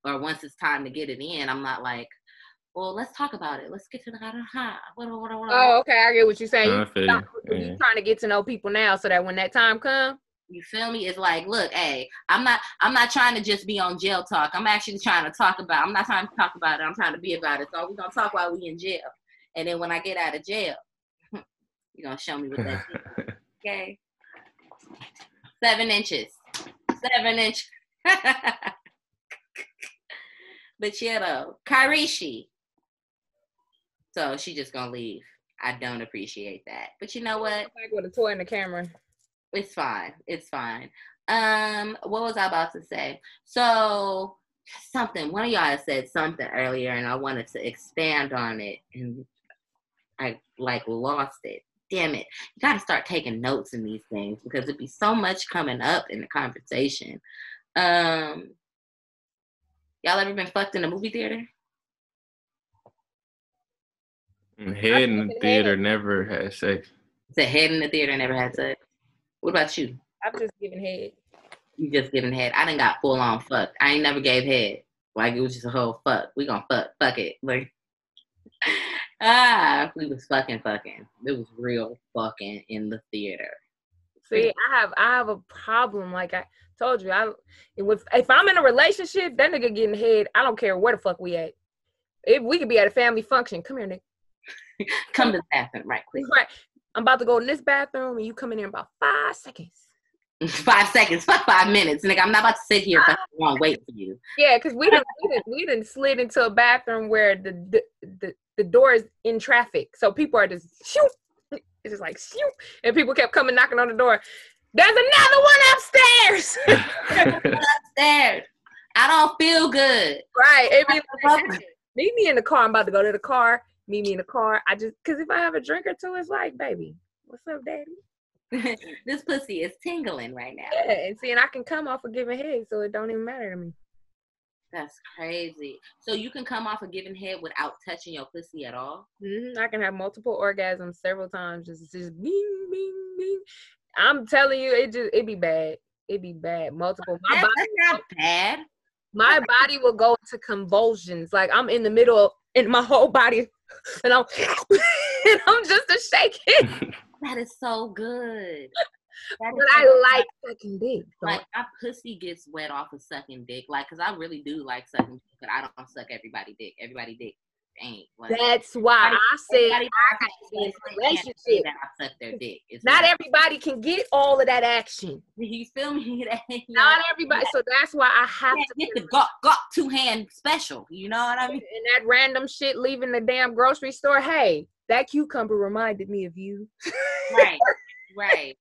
or once it's time to get it in, I'm not like, well, let's talk about it. Let's get to the ha. What, what, what, Oh, okay, I get what you're saying. I You, feel stop- you. you Yeah. trying to get to know people now so that when that time comes, You feel me? It's like, look, hey, I'm not I'm not trying to just be on jail talk. I'm actually trying to talk about I'm not trying to talk about it. I'm trying to be about it. So we're gonna talk while we in jail. And then when I get out of jail, you're gonna show me what that is. Okay. Seven inches. Seven inch. But yeah, though, Karishi. So she just gonna leave. I don't appreciate that. But you know what? Like with a toy in the camera. It's fine. It's fine. Um, what was I about to say? So something. One of y'all said something earlier, and I wanted to expand on it, and I like lost it. Damn it! You got to start taking notes in these things because it'd be so much coming up in the conversation. Um, y'all ever been fucked in a movie theater? Head in the theater never had sex. The head in the theater never had sex. What about you? I'm just giving head. You just giving head. I didn't got full on fuck. I ain't never gave head. Like it was just a whole fuck. We gonna fuck. Fuck it. Like ah, we was fucking fucking. It was real fucking in the theater. See, I have I have a problem. Like I told you, I if if I'm in a relationship, that nigga getting head. I don't care where the fuck we at. If we could be at a family function, come here, nigga. Come to the bathroom right quick. Right. I'm about to go in this bathroom, and you come in here in about five seconds. five seconds, fuck five minutes. Nigga, I'm not about to sit here for long wait for you. Yeah, because we didn't we didn't we didn't slid into a bathroom where the the, the the door is in traffic, so people are just shoot. It's just like shoot, and people kept coming knocking on the door. There's another one upstairs. Upstairs. I don't feel good. right. It be like, meet me in the car. I'm about to go to the car. Meet me in the car. I just because if I have a drink or two, it's like, baby, what's up, daddy? this pussy is tingling right now. Yeah, and see, and I can come off of giving head, so it don't even matter to me. That's crazy. So you can come off a given head without touching your pussy at all. hmm I can have multiple orgasms several times, just just bing, bing, bing. I'm telling you, it just it be bad. It be bad. Multiple. My That- body, That's not bad. My body will go into convulsions. Like I'm in the middle, and my whole body, and I'm, and I'm just a shaking. That is so good. That is But so I good. like sucking dick. so like my pussy gets wet off of sucking dick. Like, cause I really do like sucking dick, but I don't suck everybody dick. Everybody dick ain't. Like, That's why I said I got this relationship. that I suck their dick. It's Not everybody can get all of that action. You feel me? Not everybody. So that's why I have to get the got got two hand special. You know what I mean? and that random shit leaving the damn grocery store. Hey, that cucumber reminded me of you. Right, right.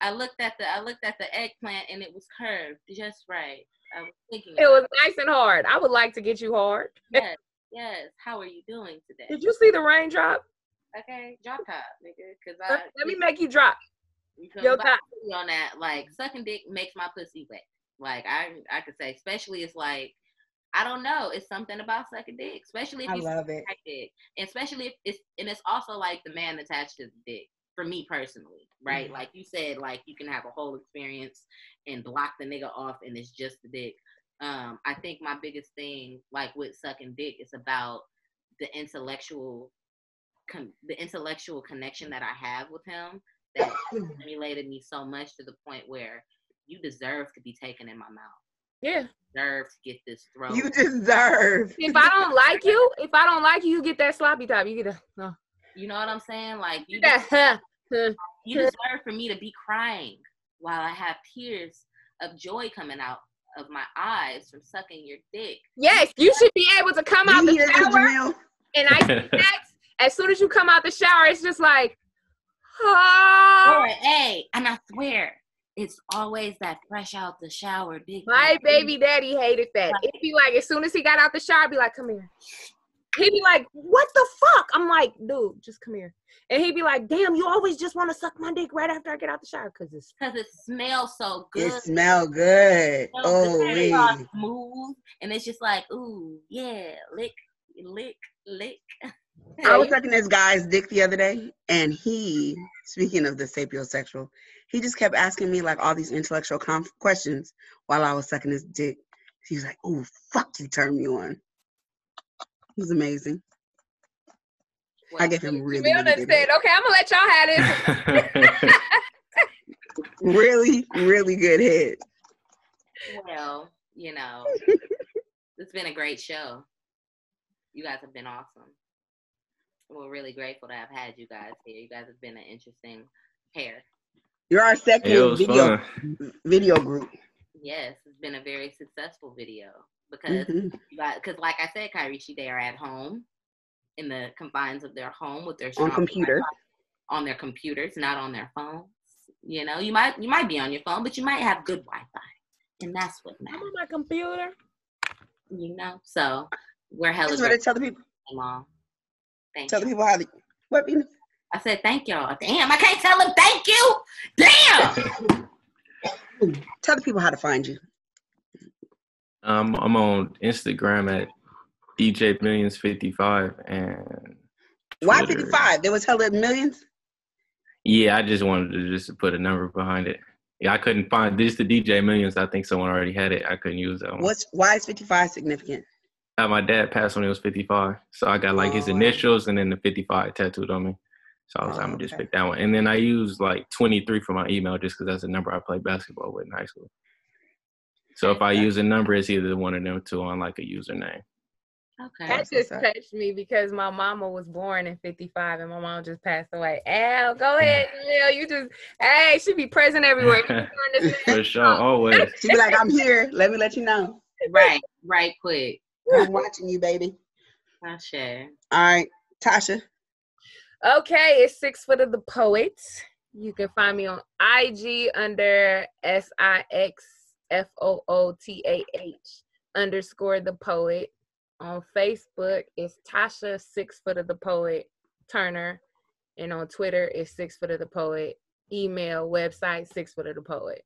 I looked at the I looked at the eggplant and it was curved just right. I was thinking. It was nice and hard. I would like to get you hard. Yes, yes. How are you doing today? Did you see the raindrop? Okay, drop top, nigga. Cause Let, I let me make you drop. yo, top. on that. Like sucking dick makes my pussy wet. Like I I could say, especially it's like I don't know. It's something about sucking dick, especially if I you love it. dick, and especially if it's and it's also like the man attached to the dick. For me personally, right? Mhm. Like you said, like you can have a whole experience and block the nigga off, and it's just the dick. Um, I think my biggest thing, like with sucking dick, is about the intellectual, con- the intellectual connection that I have with him that stimulated me so much to the point where you deserve to be taken in my mouth. Yeah. Deserve to get this throat. You deserve. If I don't like you, if I don't like you, you get that sloppy top. You get a no. You know what I'm saying? Like you, That, huh, huh. you deserve for me to be crying while I have tears of joy coming out of my eyes from sucking your dick. Yes, you should be able to come out You the shower and I sex. As soon as you come out the shower, it's just like, ah. Or hey, and I swear, it's always that fresh out the shower dick. My baby daddy hated that. It'd be like, as soon as he got out the shower, I'd be like, come here. He'd be like, what the fuck? I'm like, dude, just come here. And he'd be like, damn, you always just want to suck my dick right after I get out the shower because it's because it smells so good. It smell good. so Oh, good, it's all wee. smooth, and it's just like, ooh, yeah, lick, lick, lick. I was sucking this guy's dick the other day, and he, speaking of the sapiosexual, he just kept asking me like all these intellectual conf- questions while I was sucking his dick. He was like, "Oh, fuck, you turned me on." It was amazing. I gave him really, Jamil really good said, okay, I'm gonna let y'all have this. really, really good head. Well, you know, it's been a great show. You guys have been awesome. We're really grateful to have had you guys here. You guys have been an interesting pair. You're our second it video fun. video group. Yes, it's been a very successful video. Because mm-hmm. you got because like I said, Kyrie, they are at home in the confines of their home with their On computer. On their computers, not on their phones. You know, you might you might be on your phone, but you might have good Wi-Fi, and that's what matters. I'm matters. on my computer. You know, so we're hella That's what I tell the people. Mom. Thank Tell the people how to. What? Venus? I said thank y'all. Damn, I can't tell them thank you. Damn. Tell the people how to find you. Um, I'm on Instagram at DJ Millions 55 and Why fifty five? There was hella millions. Yeah, I just wanted to just put a number behind it. Yeah, I couldn't find this the DJ Millions. I think someone already had it. I couldn't use that one. What's why is 55 significant? Uh, my dad passed when he was 55, so I got like his Oh. initials and then the 55 tattooed on me. So I was Oh, I'm gonna just pick that one. And then I used like 23 for my email just because that's the number I played basketball with in high school. So if I use a number, it's either one of them two on like a username. Okay. That just what's touched me because my mama was born in 55 and my mom just passed away. Al, go ahead, Al. You just, hey, she be present everywhere. You turn this in. For sure, always. She be like, I'm here. Let me let you know. Right, right quick. I'm watching you, baby. I share. All right, Tasha. Okay, it's Six Footah the Poet. You can find me on IG under S I X F O O T A H underscore the poet. On Facebook, it's Tasha Six Footah the Poet Turner. And on Twitter, it's Six Footah the Poet. Email, website, Six Footah the Poet.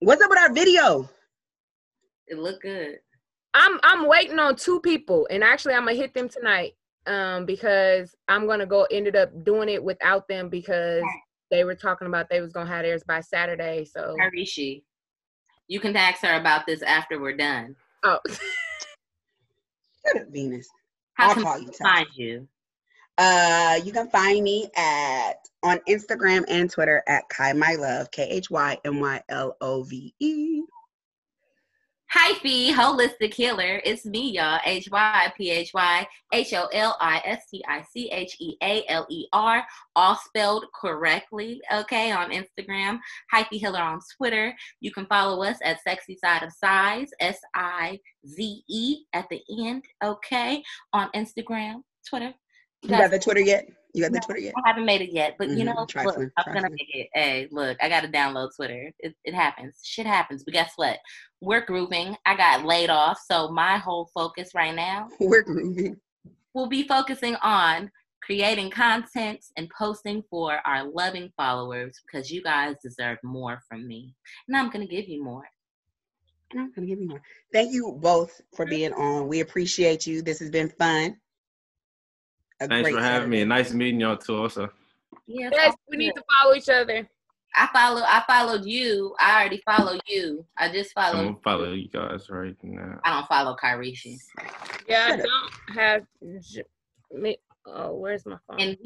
What's up with our video? It looked good. I'm I'm waiting on two people, and actually I'm gonna hit them tonight. Um, because I'm gonna go ended up doing it without them because they were talking about they was gonna have theirs by Saturday. So Harishi, you can ask her about this after we're done. oh Shut up, Venus. How I'll can call you, we Tasha. find you? Uh, you can find me at on Instagram and Twitter at Khy My Love, K H Y M Y L O V E. Hyphy, holistic healer. It's me, y'all. H Y P H Y H O L I S T I C H E A L E R, all spelled correctly. Okay, on Instagram. Hyphy Healer on Twitter. You can follow us at Sexy Side of Size, S I Z E at the end. Okay, on Instagram, Twitter. You got the Twitter yet? You got the Twitter yet? I haven't made it yet, but you Mhm, know, look, trifling, I'm gonna make it. Hey, look, I gotta download Twitter. It, it happens. Shit happens. But guess what? We're grooving. I got laid off, so my whole focus right now We're grooving. We'll be focusing on creating content and posting for our loving followers because you guys deserve more from me, and I'm gonna give you more. And I'm gonna give you more. Thank you both for being on. We appreciate you. This has been fun. A Thanks great for having me. Nice meeting y'all too. Also, Yes, yes, I'm we need to follow each other. I follow. I followed you. I already follow you. I just follow. I'm followed. follow you guys right now. I don't follow Kyrishi. Yeah, I don't have. me- Oh, where's my phone? And